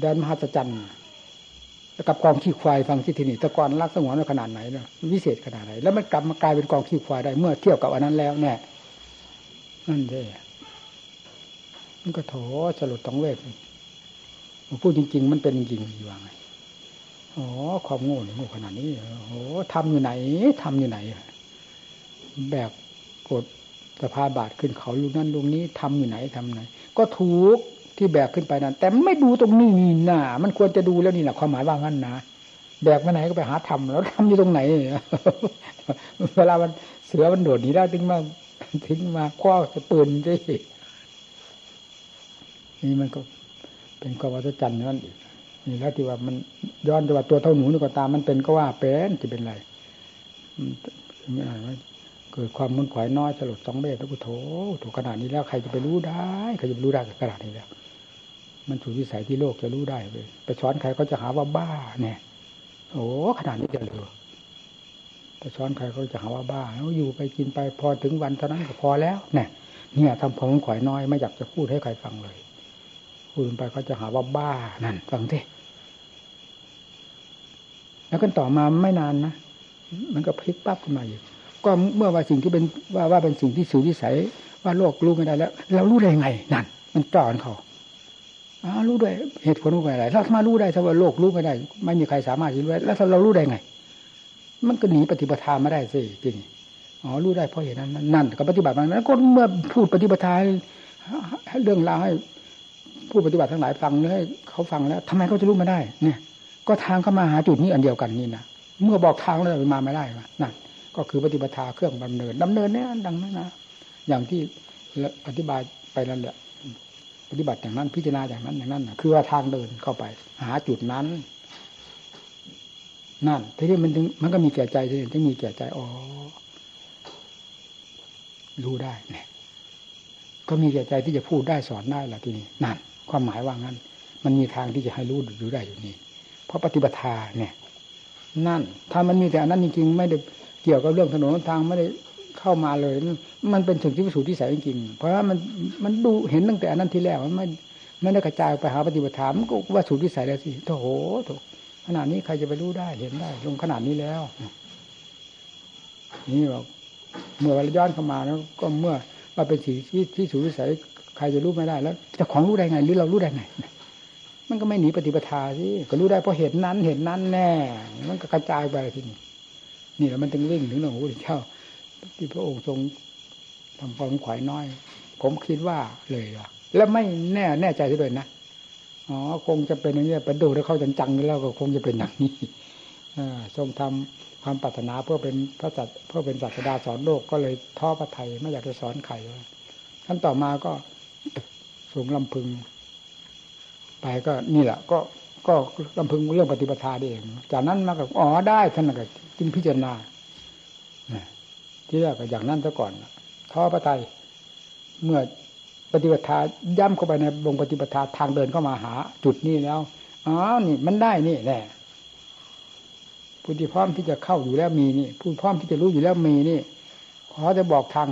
A: แดนมหัศจรรย์ กับกองขี้ควายฟังที่ทีนี่ตะกอนรักสงวนขนาดไหนเนาะวิเศษขนาดไหนแล้วมันกลับมากลายเป็นกองขี้ควายได้เมื่อเทียบกับอันนั้นแล้วเนี่ยนั่นเองมันก็โถสลดต้องเวทพูดจริง ๆ มันเป็นจริงอยู่ว่าไงอ๋อความโง่โง่ขนาดนี้โอ้ทำอยู่ไหนทำอยู่ไหนแบกกดสภาบาทขึ้นเขาลูกนั้นลูกนี้ทำอยู่ไหนทำไหน ก็ถูก ที่แบกขึ้นไปนั้น แต่ไม่ดูตรงนี้น่ะ มันควรจะดูแล้วนี่แหละความหมายว่างั้นนะแบกไปไหนก็ไปหาทำแล้วทำอยู่ตรงไหนเวลามันเสือมันโดดหนีได้ถึงมาถึงมาคว้าจะปืนได้นี่มันก็เป็นกวัฏจันทร์นั่นอีกนี่แล้วที่ว่ามันย้อนตัวตัวเท่าหนูนี่ก็ตามมันเป็นก็ว่าเป็นจะเป็นไรไม่อ่านว่าเกิดความมุนขวายน้อยสลดสองเบสแล้วก็โถถูกขนาดนี้แล้วใครจะไปรู้ได้ใครจะไปรู้ได้ขนาดนี้แล้ว มันสู่วิสัยที่โลกจะรู้ได้เลยไปช้อนใครก็จะหาว่าบ้าเนี่ยโอ้ขนาดนี้จะเหลือไปช้อนใครก็จะหาว่าบ้าแล้วอยู่ไปกินไปพอถึงวันเท่านั้นก็พอแล้วเนี่ยเนี่ยทำผมขวายน้อยไม่อยากจะพูดให้ใครฟังเลยพูดไปเขาจะหาว่าบ้านั่นฟังทีแล้วกันต่อมาไม่นานนะมันก็พลิกปั๊บขึ้นมาอีกก็เมื่อว่าสิ่งที่เป็นว่าว่าเป็นสิ่งที่สูงวิสัยว่าโลกรู้ไม่ได้แล้ว เรารู้ได้ไงนั่น มันจอนเขา รู้ด้วยเหตุผลรู้ไม่ได้ถ้ามารู้ได้ถ้าว่าโลกรู้ไม่ได้ ไม่มีใครสามารถรู้ได้แล้วถ้าเรารู้ได้ไง มันก็หนีปฏิปทาไม่ได้สิจริงอ๋อรู้ได้เพราะเหตุนั้นนั่นก็ปฏิบัติมาแล้วก็เมื่อพูดปฏิปทาเรื่องราวให้ผู้ปฏิบัติทั้งหลายฟังเลยเขาฟังแล้วทำไมเขาจะรู้ไม่ได้ เนี่ย ก็ทางเข้ามาหาจุดนี้อันเดียวกันนี่นะเมื่อบอกทางแล้วมันมาไม่ได้นั่นก็คือปฏิปทาเครื่องดำเนินดำเนินเนี่ยดังนั้นนะอย่างที่อธิบายไปนั่นแหละ ปฏิบัติอย่างนั้นพิจารณาอย่างนั้นอย่างนั้นคือว่าทางเดินเข้าไป หาจุดนั้น นั่นทีนี้มันถึงมันก็มีแก่ใจทีนี้ถึงมีแก่ใจอ๋อรู้ได้เนี่ยก็มีแก่ใจที่จะพูดได้สอนได้ละทีนี้นั่น ความหมายว่างั้น มันมีทางที่จะให้รู้รู้ได้อยู่นี่ เพราะปฏิบัติทาเนี่ย นั่น ถ้ามันมีแต่อันนั้นจริงๆไม่ได้เกี่ยวกับเรื่องถนนทางไม่ได้ เข้ามาเลย มันเป็นถึงที่พิสูจน์ที่ใสจริงๆเพราะว่ามันมันดูเห็นตั้งแต่อันนั้นที่แรกมันไม่ไม่ได้กระจายไปหาปฏิบัติธรรมก็ว่าสูตรที่ใสแล้วสิโถโหขนาดนี้ใครจะไปรู้ได้เห็นได้ ลงขนาดนี้แล้ว นี่บอกเมื่อเราย้อนเข้ามาแล้ว ก็เมื่อว่าเป็นสีที่ที่สูตรที่ใสใครจะรู้ไม่ได้แล้วจะของรู้ได้ไงหรือเรารู้ได้ไงมันก็ไม่หนีปฏิปทาสิก็รู้ได้เพราะเห็นนั้นเห็นนั้นแน่ มันก็กระจายไปทีนี้นี่แหละมันถึงวิ่งถึงหลวงพ่อเจ้า ที่พระองค์ทรงทำความขวายน้อย ผมคิดว่าเลยอะ แล้วไม่แน่แน่ใจด้วยนะอ๋อคงจะเป็นอย่างนี้ไปดูแล้วเข้าจังๆแล้วก็คงจะเป็นอย่างนี้ทรงทำความปรารถนาเพื่อเป็นพระจัตเพื่อเป็นศาสดาสอนโลกก็เลยท้อพระไทยไม่อยากจะสอนใครท่านต่อมาก็สูงลำพึง ไปก็นี่แหละ ก็ก็ลำพึงเรื่องปฏิปทาเอง จากนั้นมาก็อ๋อได้ท่านก็จึงพิจารณา ที่แรกก็อย่างนั้นซะก่อนท้อพระไตเมื่อปฏิปทาย่ำเข้าไปในวงปฏิปทาทางเดินเข้ามาหา จุดนี้แล้วอ๋อนี่มันได้นี่แหละผู้ที่พร้อมที่จะเข้าอยู่แล้วมีนี่ ผู้พร้อมที่จะรู้อยู่แล้วมีนี่ขอจะบอกทาง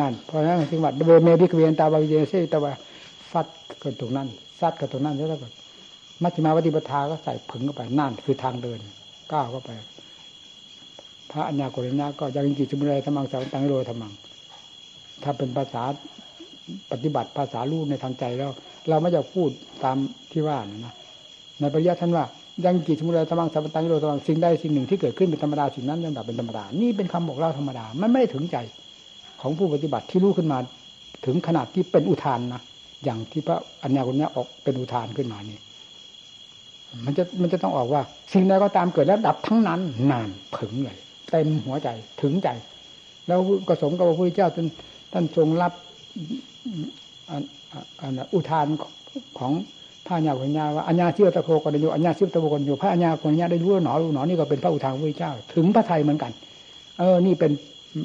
A: นั่น เพราะฉะนั้นจึงว่าเบเมพิกเวียนตาบาวิเจเซตาบาฟัดกันตรงนั้นซัดกันตรงนั้นแล้วก็มัชฌิมาปฏิปทาก็ใส่ผึ่งเข้าไปนั่นคือทางเดินก้าวเข้าไป พระอัญญาโกรณะก็ยังกิจสมุไรธรรมังสาวตังโรธรรมัง ถ้าเป็นภาษาปฏิบัติภาษาลูกในทางใจแล้ว เราไม่จะพูดตามที่ว่านะในปริยัติท่านว่ายังกิจสมุไรธรรมังสาวตังโรธรรมังสิ่งใดสิ่งหนึ่งที่เกิดขึ้นเป็นธรรมดาสิ่งนั้นย่อมดับเป็นธรรมดานี่เป็นคำบอกเล่าธรรมดามันไม่ได้ถึงใจของผู้ปฏิบัติที่รู้ขึ้นมา ถึงขนาดที่เป็นอุทานนะอย่างที่พระอัญญาคนนี้ออกเป็นอุทานขึ้นมานี่มันจะมันจะต้องออกว่า สิ่งใดก็ตามเกิดแล้วดับทั้งนั้นนานผึ่งเลย เต็มหัวใจถึงใจ แล้วกระสมกับพระพุทธเจ้าท่านท่านทรงรับอุทานของพระญาคนญญาว่าอัญญาเชื่อตะโพกันอยู่อัญญาเชื่อตะโพกันอยู่พระอัญญาคนญาได้รู้หนอรู้หนอนี่ก็เป็นพระอุทานพระพุทธเจ้า ถึงพระไทยเหมือนกัน เออ นี่เป็น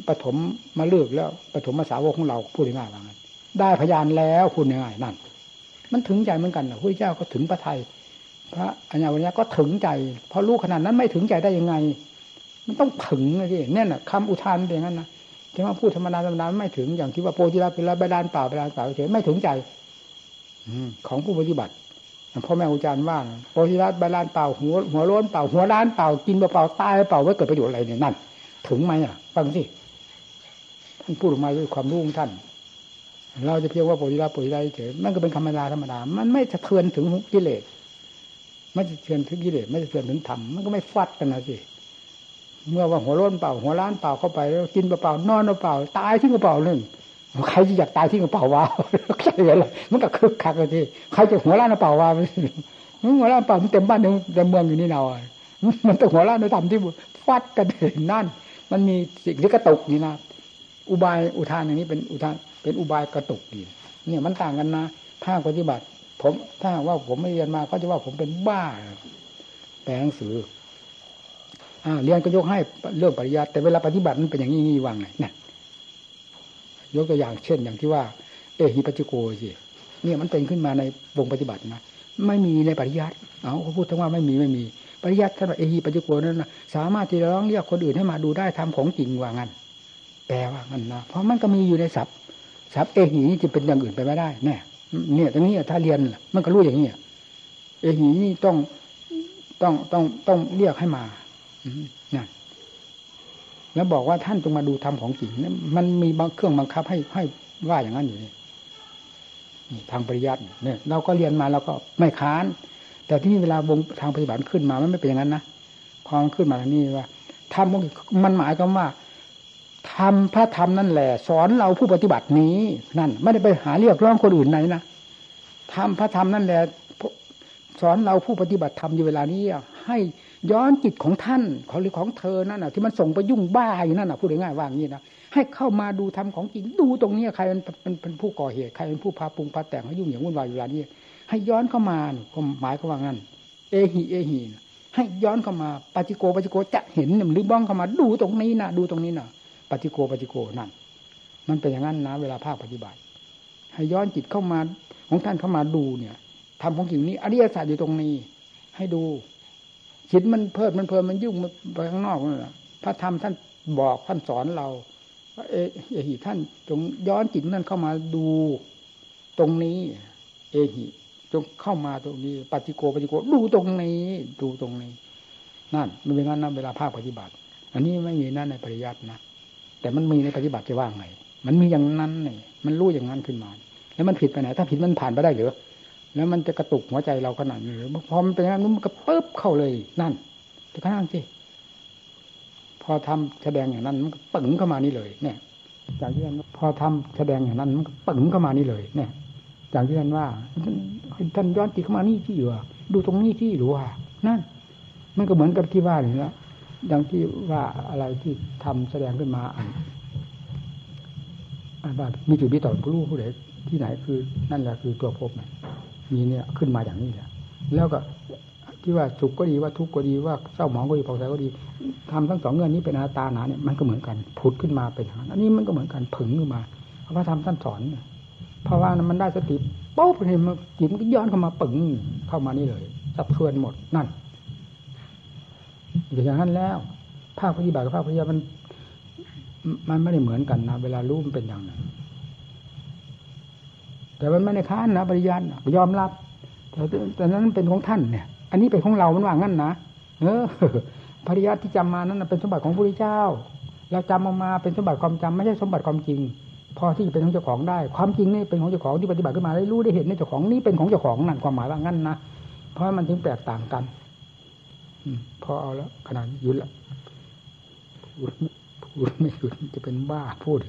A: ปฐมมาเลือกแล้วปฐมมาสาวกของเราพูดง่ายๆว่างั้นได้พยานแล้วคุณยังไงนั่น มันถึงใจเหมือนกันนะพระเจ้าก็ถึงพระไทย พระอัญญาวัญญาก็ถึงใจ เพราะรู้ขนาดนั้นไม่ถึงใจได้ยังไง มันต้องถึงนะที่เนี่ยนะคำอุทานเป็นอย่างนั้นนะที่ว่าพูดธรรมดาธรรมดาไม่ถึงอย่างที่ว่าโพธิราเป็นละใบดานเปล่าใบดานเปล่าเฉยไม่ถึงใจของผู้ปฏิบัติพ่อแม่อาจารย์ว่าโพธิราใบดานเปล่าหัวหัวโล้นเปล่าหัวล้านเปล่ากินเปล่าตายเปล่าไว้เกิดประโยชน์อะไรเนี่ยนั่นถึงไหมอะฟังสิท่านพูดออกมาด้วยความรู้ของท่านเราจะเพียงว่าปุริยาปุริยาเฉยมันก็เป็นธรรมดาธรรมดา มันไม่สะเทือนถึงกิเลสไม่สะเทือนถึงกิเลสไม่สะเทือนถึงธรรมมันก็ไม่ฟัดกันนะสิ เมื่อว่าหัวร้นเปล่า หัวล้านเปล่าเข้าไปแล้วกินเปล่านอนเปล่าตายที่กระเป๋าหนึ่งใครจะอยากตายที่กระเป๋าวะใช่ไหมล่ะมันก็คึกคักเลยทีใครจะหัวล้านเปล่าวะมันหัวล้านเปล่ามันเต็มบ้านเต็มเมืองอยู่นี่เรามันต้องหัวล้านในธรรมที่ฟัดกันนั่น มันมีสิ่งที่กระตุกนี่นะอุบายอุทานอย่างนี้เป็นอุทานเป็นอุบายกระตุกดีเนี่ยมันต่างกันนะถ้าปฏิบัติ ผมถ้าว่าผมไม่เรียนมาก็จะว่าผมเป็นบ้าแปลหนังสืออ่า เรียนก็ยกให้เรื่องปริยัติแต่เวลาปฏิบัติมันเป็นอย่างนี้นี่วางไงนะยกตัวอย่างเช่นอย่างที่ว่า เอหิปัจจโกสิเนี่ยมันเป็นขึ้นมาในวงปฏิบัตินะไม่มีในปริยัติเอาเขาพูดทั้งว่าไม่มีไม่มีปริยัติท่านเอหิปัจจโกนั้นนะสามารถที่จะร้องเรียกคนอื่นให้มาดูได้ทำของจริงว่างั้นแปลว่างั้นนะเพราะมันก็มีอยู่ในศัพท์ศัพท์เอหีนี่จะเป็นอย่างอื่นไปไม่ได้แน่เนี่ยตรงนี้ถ้าเรียนมันก็รู้อย่างนี้เอหีนี่ต้องต้องต้องต้องเรียกให้มา นะแล้วบอกว่าท่านจงมาดูธรรมของจริงมันมีบางเครื่องบังคับให้ให้ว่าอย่างนั้นอยู่นี่ทางปริยัติเนี่ย เราก็เรียนมาเราก็ไม่ค้าน แต่ที่นี่เวลาวงทางปฏิบัติขึ้นมามันไม่เป็นอย่างนั้นนะพอมันขึ้นมาทางนี้ว่าธรรมมันหมายความว่าทำพระธรรมนั่นแหละ สอนเราผู้ปฏิบัตินี้นั่น ไม่ได้ไปหาเรียกร้องคนอื่นไหนนะทำพระธรรมนั่นแหละสอนเราผู้ปฏิบัติธรรมอยู่เวลานี้ให้ ย้อนจิตของท่านของหรือของเธอนั่นน่ะที่มันส่งไปยุ่งบ้าอยู่นั่นน่ะพูดง่ายๆว่างี้นะให้เข้ามาดูธรรมของจริงดูตรงนี้ใครเป็นเป็นผู้ก่อเหตุใครเป็นผู้พาปรุงพาแต่งให้ยุ่งอย่างวุ่นวายอยู่เวลานี้ให้ย้อนเข้ามาหมายก็ว่างั้น เอหีเอหีให้ย้อนเข้ามาปฏิโกปฏิโกจะเห็นหรือบ้องเข้ามาดูตรงนี้นะดูตรงนี้นะปฏิโกปฏิโกนั่น มันเป็นอย่างนั้นนะ เวลาภาคปฏิบัติ ให้ย้อนจิตเข้ามาของท่านเข้ามาดูเนี่ยทำของจริงนี้อริยศาสตร์อยู่ตรงนี้ ให้ดู จิตมันเพิ่มมันเพิ่มมันยุ่งไปข้างนอกนั่นแหละพระธรรมท่านบอกท่านสอนเราเเอเอหิท่านจงย้อนจิตนั่นเข้ามาดูตรงนี้ เอหิจงเข้ามาตรงนี้ปฏิโกปฏิโกดูตรงนี้ ดูตรงนี้ นั่นมันเป็นงั้นนะเวลาภาคปฏิบัติ อันนี้ไม่มีนั่นในปริยัตินะแต่มันมีในปฏิบัติจะว่าไง มันมีอย่างนั้นนี่มันรู้อย่างนั้นขึ้นมา แล้วมันผิดไปไหน ถ้าผิดมันผ่านไปได้หรือ แล้วมันจะกระตุกหัวใจเราขนาดนี้หรือพอมันเป็นอย่างนั้นมันก็ปึ๊บเข้าเลยนั่นจะข้างสิพอทำแสดงอย่างนั้นมันก็ปึ๋งเข้ามานี่เลย เนี่ย จากที่ท่านพอทำแสดงอย่างนั้นมันก็ปึ๋งเข้ามานี่เลย เนี่ย จากที่ท่านว่าท่านย้อนจิตเข้ามานี่ที่อยู่ดูตรงนี้ที่หรือว่า นั่น มันก็เหมือนกับที่ว่าอย่างนี้ดังที่ว่าอะไรที่ทำแสดงขึ้นมาอันอันว่ามีจุดวิตกผู้รู้ผู้ใดที่ไหนคือ นั่นแหละคือตัวพบเนี่ย มีเนี่ยขึ้นมาอย่างนี้แหละ แล้วก็ที่ว่าสุขก็ดีว่าทุกข์ก็ดีว่าเศร้าหมองก็ดีผ่องใสก็ดีทำทั้งสองเงื่อนนี้เป็นอาตาหนาเนี่ยมันก็เหมือนกันผุดขึ้นมาเป็นอย่างนั้นอันนี้มันก็เหมือนกันผึ่งขึ้นมาเพราะว่าทำท่านสอนเพราะว่ามันได้สติปุ๊บเห็นมันจิตมันก็ย้อนเข้ามาปึ๋งเข้ามานี่เลยสะเทือนหมดนั่นอย่างนั้นแล้ว ภาคปฏิบัติกับภาคปฏิบัติมัน มันไม่ได้เหมือนกันนะเวลารู้มันเป็นอย่างนั้น แต่มันไม่ได้ค้านนะปริยัติยอมรับ แต่แต่นั้นเป็นของท่านเนี่ย อันนี้เป็นของเรา มันว่างั้นนะเออปริยัติที่จำมานั้นเป็นสมบัติของพระพุทธเจ้า เราจำออกมาเป็นสมบัติความจำไม่ใช่สมบัติความจริง พอที่จะเป็นของเจ้าของได้ ความจริงนี่เป็นของเจ้าของที่ปฏิบัติขึ้นมาได้รู้ได้เห็นในเจ้าของนี่เป็นของเจ้าของนั่นความหมายว่างั้นนะเพราะมันถึงแตกต่างกันพอเอาแล้วขนาดยุดละพูดพูดไม่หยุดจะเป็นบ้าพูด